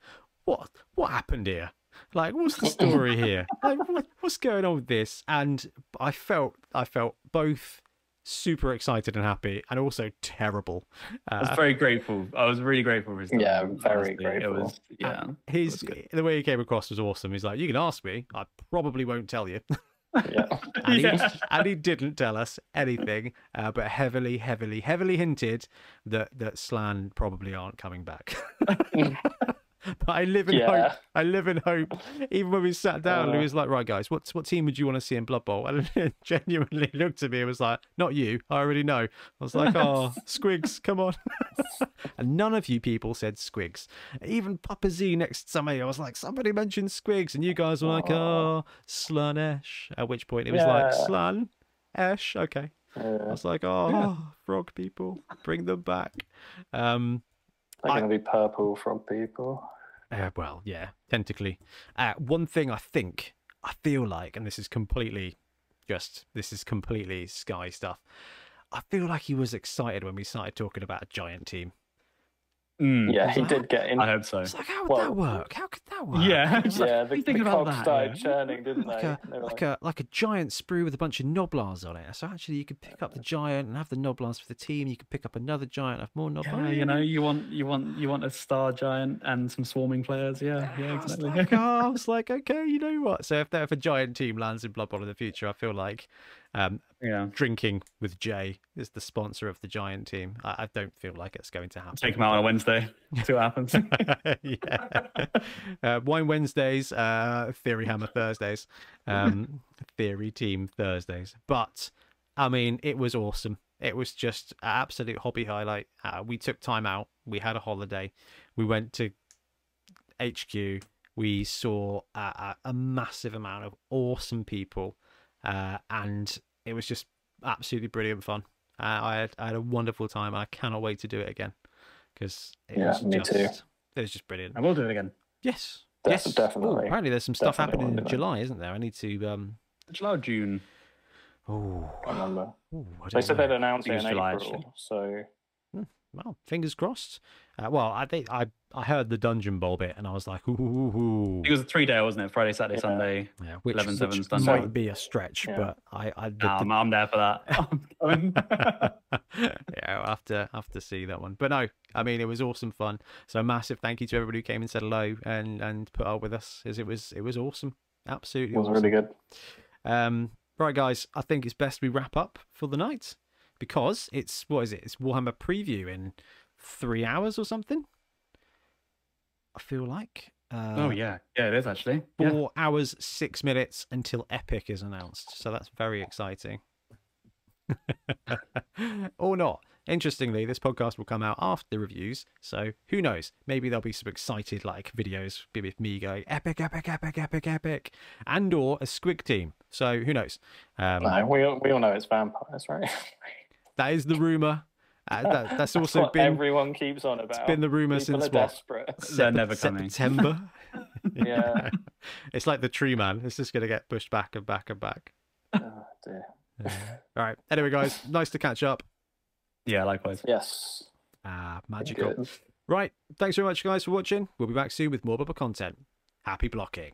what what happened here? Like, what's the story here? Like, what, what's going on with this? And I felt I felt both super excited and happy, and also terrible. I was Uh, very grateful. I was really grateful for his. Yeah, time, very honestly. grateful. It was yeah. his was the way he came across was awesome. He's like, you can ask me, I probably won't tell you. Yeah. and, he, Yeah. and he didn't tell us anything, uh, but heavily, heavily, heavily hinted that that Slann probably aren't coming back. but I live in hope. I live in hope. Even when we sat down, Uh. was like, "Right, guys, what what team would you want to see in Blood Bowl?" And genuinely looked at me and was like, "Not you. I already know." I was like, "Oh, Squigs, come on." and none of you people said Squigs. Even Papa Z next to me, I was like, "Somebody mentioned Squigs," and you guys were like, "Oh, Slaanesh." At which point it was like, Yeah. "Slann, Esh, okay." I was like, "Oh, frog people, bring them back." Um, They're I- going to be purple frog people. Uh, well, yeah, tentacly. Uh, one thing I think, I feel like, and this is completely just, this is completely Sky stuff. I feel like he was excited when we started talking about a giant team. Mm, Yeah, he Wow. did get in. I hope so. It's like, how would Well, that work? How could that work? Yeah, It's like, Yeah, What the, do the about cogs that, started yeah? churning, didn't like they? a They were like a like a giant sprue with a bunch of Gnoblars on it. So actually, you could pick up the giant and have the Gnoblars for the team. You could pick up another giant, have more Gnoblars. Yeah, you know, you want you want you want a star giant and some swarming players. Yeah, yeah, I was exactly. like, oh, I was like, okay, you know what? So if, there- if a giant team lands in Blood Bowl in the future, I feel like um, yeah, drinking with Jay is the sponsor of the giant team. I, I don't feel like it's going to happen. take him out on a Wednesday. See what happens. yeah. Uh, Wine Wednesdays, uh, Theory Hammer Thursdays, um, Theory Team Thursdays. But I mean, it was awesome. It was just an absolute hobby highlight. Uh, we took time out. We had a holiday. We went to HQ. We saw a, a massive amount of awesome people, uh, and it was just absolutely brilliant fun. Uh, I had I had a wonderful time. and I cannot wait to do it again because it Yeah, was me just too. it was just brilliant. I will do it again. Yes. Def- yes. Ooh, definitely. apparently, there's some stuff Definitely happening in wanna do it. July, isn't there? I need to. um July or June. Oh, I remember. I They don't said they'd announce think it in July, April, actually. so Well, fingers crossed. Uh, well, I think I I heard the Dungeon Bowl bit, and I was like, ooh, ooh, ooh. It was a three day, wasn't it? Friday, Saturday, Yeah. Sunday. yeah, which, 11, which 7 Sunday. might be a stretch, Yeah. but I I the, Nah, I'm, I'm there for that. Yeah, I'll have to have to see that one. But no, I mean it was awesome fun. So massive thank you to everybody who came and said hello and and put up with us, as it was it was awesome, absolutely it was awesome. really good. Um, right, guys, I think it's best we wrap up for the night because it's what is it? It's Warhammer preview in three hours or something. I feel like. Uh, oh yeah, yeah, it is actually. Yeah. Four hours, six minutes until Epic is announced. So that's very exciting. or not. Interestingly, this podcast will come out after the reviews. So who knows? Maybe there'll be some excited like videos with me going epic, epic, epic, epic, epic, and or a squig team. So who knows? Um, No, we all, we all know it's vampires, right? That is the rumor. Uh, that, that's also what been everyone keeps on about. It's been the rumor People since what? desperate. They're never coming. September. Yeah. it's like the tree man. It's just going to get pushed back and back and back. Oh, dear. All right. Anyway, guys, nice to catch up. Yeah, likewise. Yes. Ah, magical. Right. Thanks very much, guys, for watching. We'll be back soon with more bubble content. Happy blocking.